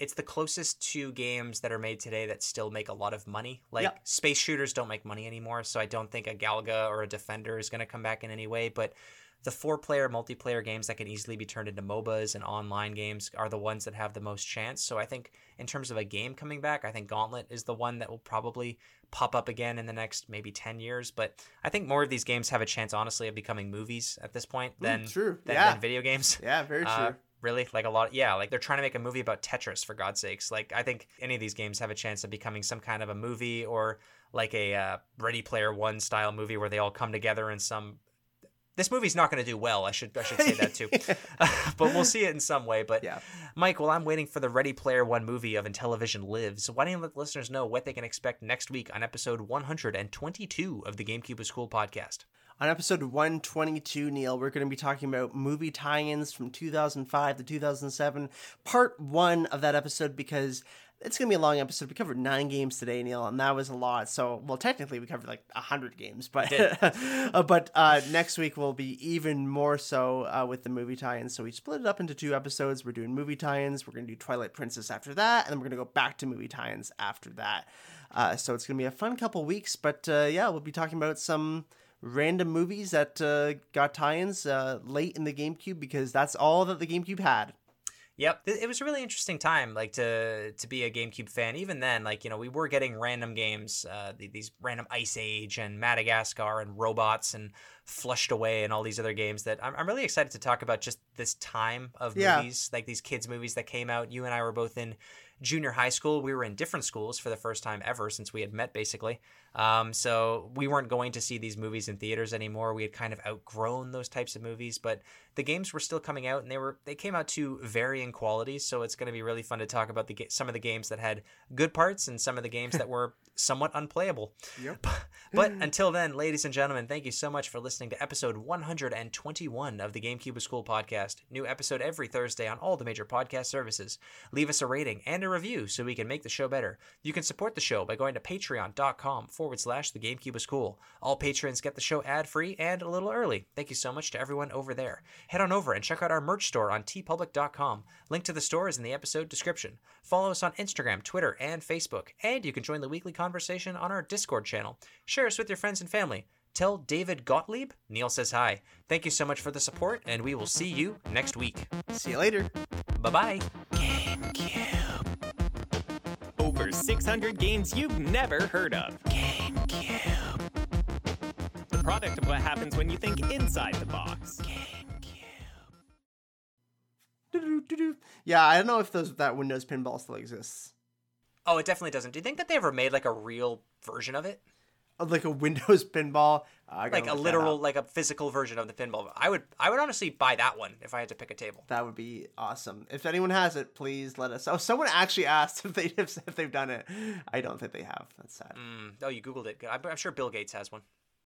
it's the closest to games that are made today that still make a lot of money. Like Yep. space shooters don't make money anymore, so I don't think a Galaga or a Defender is going to come back in any way. But the four-player multiplayer games that can easily be turned into MOBAs and online games are the ones that have the most chance. So I think in terms of a game coming back, I think Gauntlet is the one that will probably pop up again in the next maybe 10 years. But I think more of these games have a chance, honestly, of becoming movies at this point than, Mm, true. than, Yeah. than video games. *laughs* yeah, very true. Uh, really like a lot yeah like they're trying to make a movie about tetris for god's sakes like i think any of these games have a chance of becoming some kind of a movie or like a uh, ready player one style movie where they all come together in some this movie's not going to do well i should i should say that too *laughs* *laughs* but we'll see it in some way but Yeah. mike while i'm waiting for the ready player one movie of intellivision lives why don't you let listeners know what they can expect next week on episode 122 of the gamecube was cool podcast On episode 122, Neil, we're going to be talking about movie tie ins from 2005 to 2007. Part one of that episode, because it's gonna be a long episode. We covered nine games today, Neil, and that was a lot. So, well, technically we covered like hundred games, but *laughs* uh, but uh, next week will be even more so uh, with the movie tie-ins. So we split it up into two episodes. We're doing movie tie-ins. We're gonna do Twilight Princess after that, and then we're gonna go back to movie tie-ins after that. Uh, so it's gonna be a fun couple weeks. But uh, yeah, we'll be talking about some random movies that uh, got tie-ins uh, late in the GameCube because that's all that the GameCube had. Yep, it was a really interesting time, like to to be a GameCube fan. Even then, like you know, we were getting random games, uh, these random Ice Age and Madagascar and Robots and Flushed Away and all these other games that I'm, I'm really excited to talk about. Just this time of Yeah. movies, like these kids' movies that came out. You and I were both in junior high school. We were in different schools for the first time ever since we had met, basically. Um, so we weren't going to see these movies in theaters anymore. We had kind of outgrown those types of movies, but the games were still coming out, and they were they came out to varying qualities. So it's going to be really fun to talk about the some of the games that had good parts and some of the games that were *laughs* somewhat unplayable. Yep. *laughs* But until then, ladies and gentlemen, thank you so much for listening to episode 121 of the GameCube was Cool podcast. New episode every Thursday on all the major podcast services. Leave us a rating and a review so we can make the show better. You can support the show by going to patreon.com forward slash the GameCube is cool. All patrons get the show ad free and a little early. Thank you so much to everyone over there. Head on over and check out our merch store on teepublic.com. Link to the store is in the episode description. Follow us on Instagram, Twitter, and Facebook, and you can join the weekly conversation on our Discord channel. Share us with your friends and family. Tell David Gottlieb Neil says hi. Thank you so much for the support, and we will see you next week. See you later. Bye bye. GameCube. Over 600 games you've never heard of. GameCube. The product of what happens when you think inside the box. Yeah, I don't know if those that Windows pinball still exists. Oh, it definitely doesn't. Do you think that they ever made like a real version of it? Like a Windows *laughs* pinball, uh, Like a literal, like a physical version of the pinball. I would, I would honestly buy that one if I had to pick a table. That would be awesome. If anyone has it, please let us. Oh, *laughs* someone actually asked if they *laughs* if they've done it. I don't think they have. That's sad. Mm, oh, you googled it. I'm, I'm sure Bill Gates has one.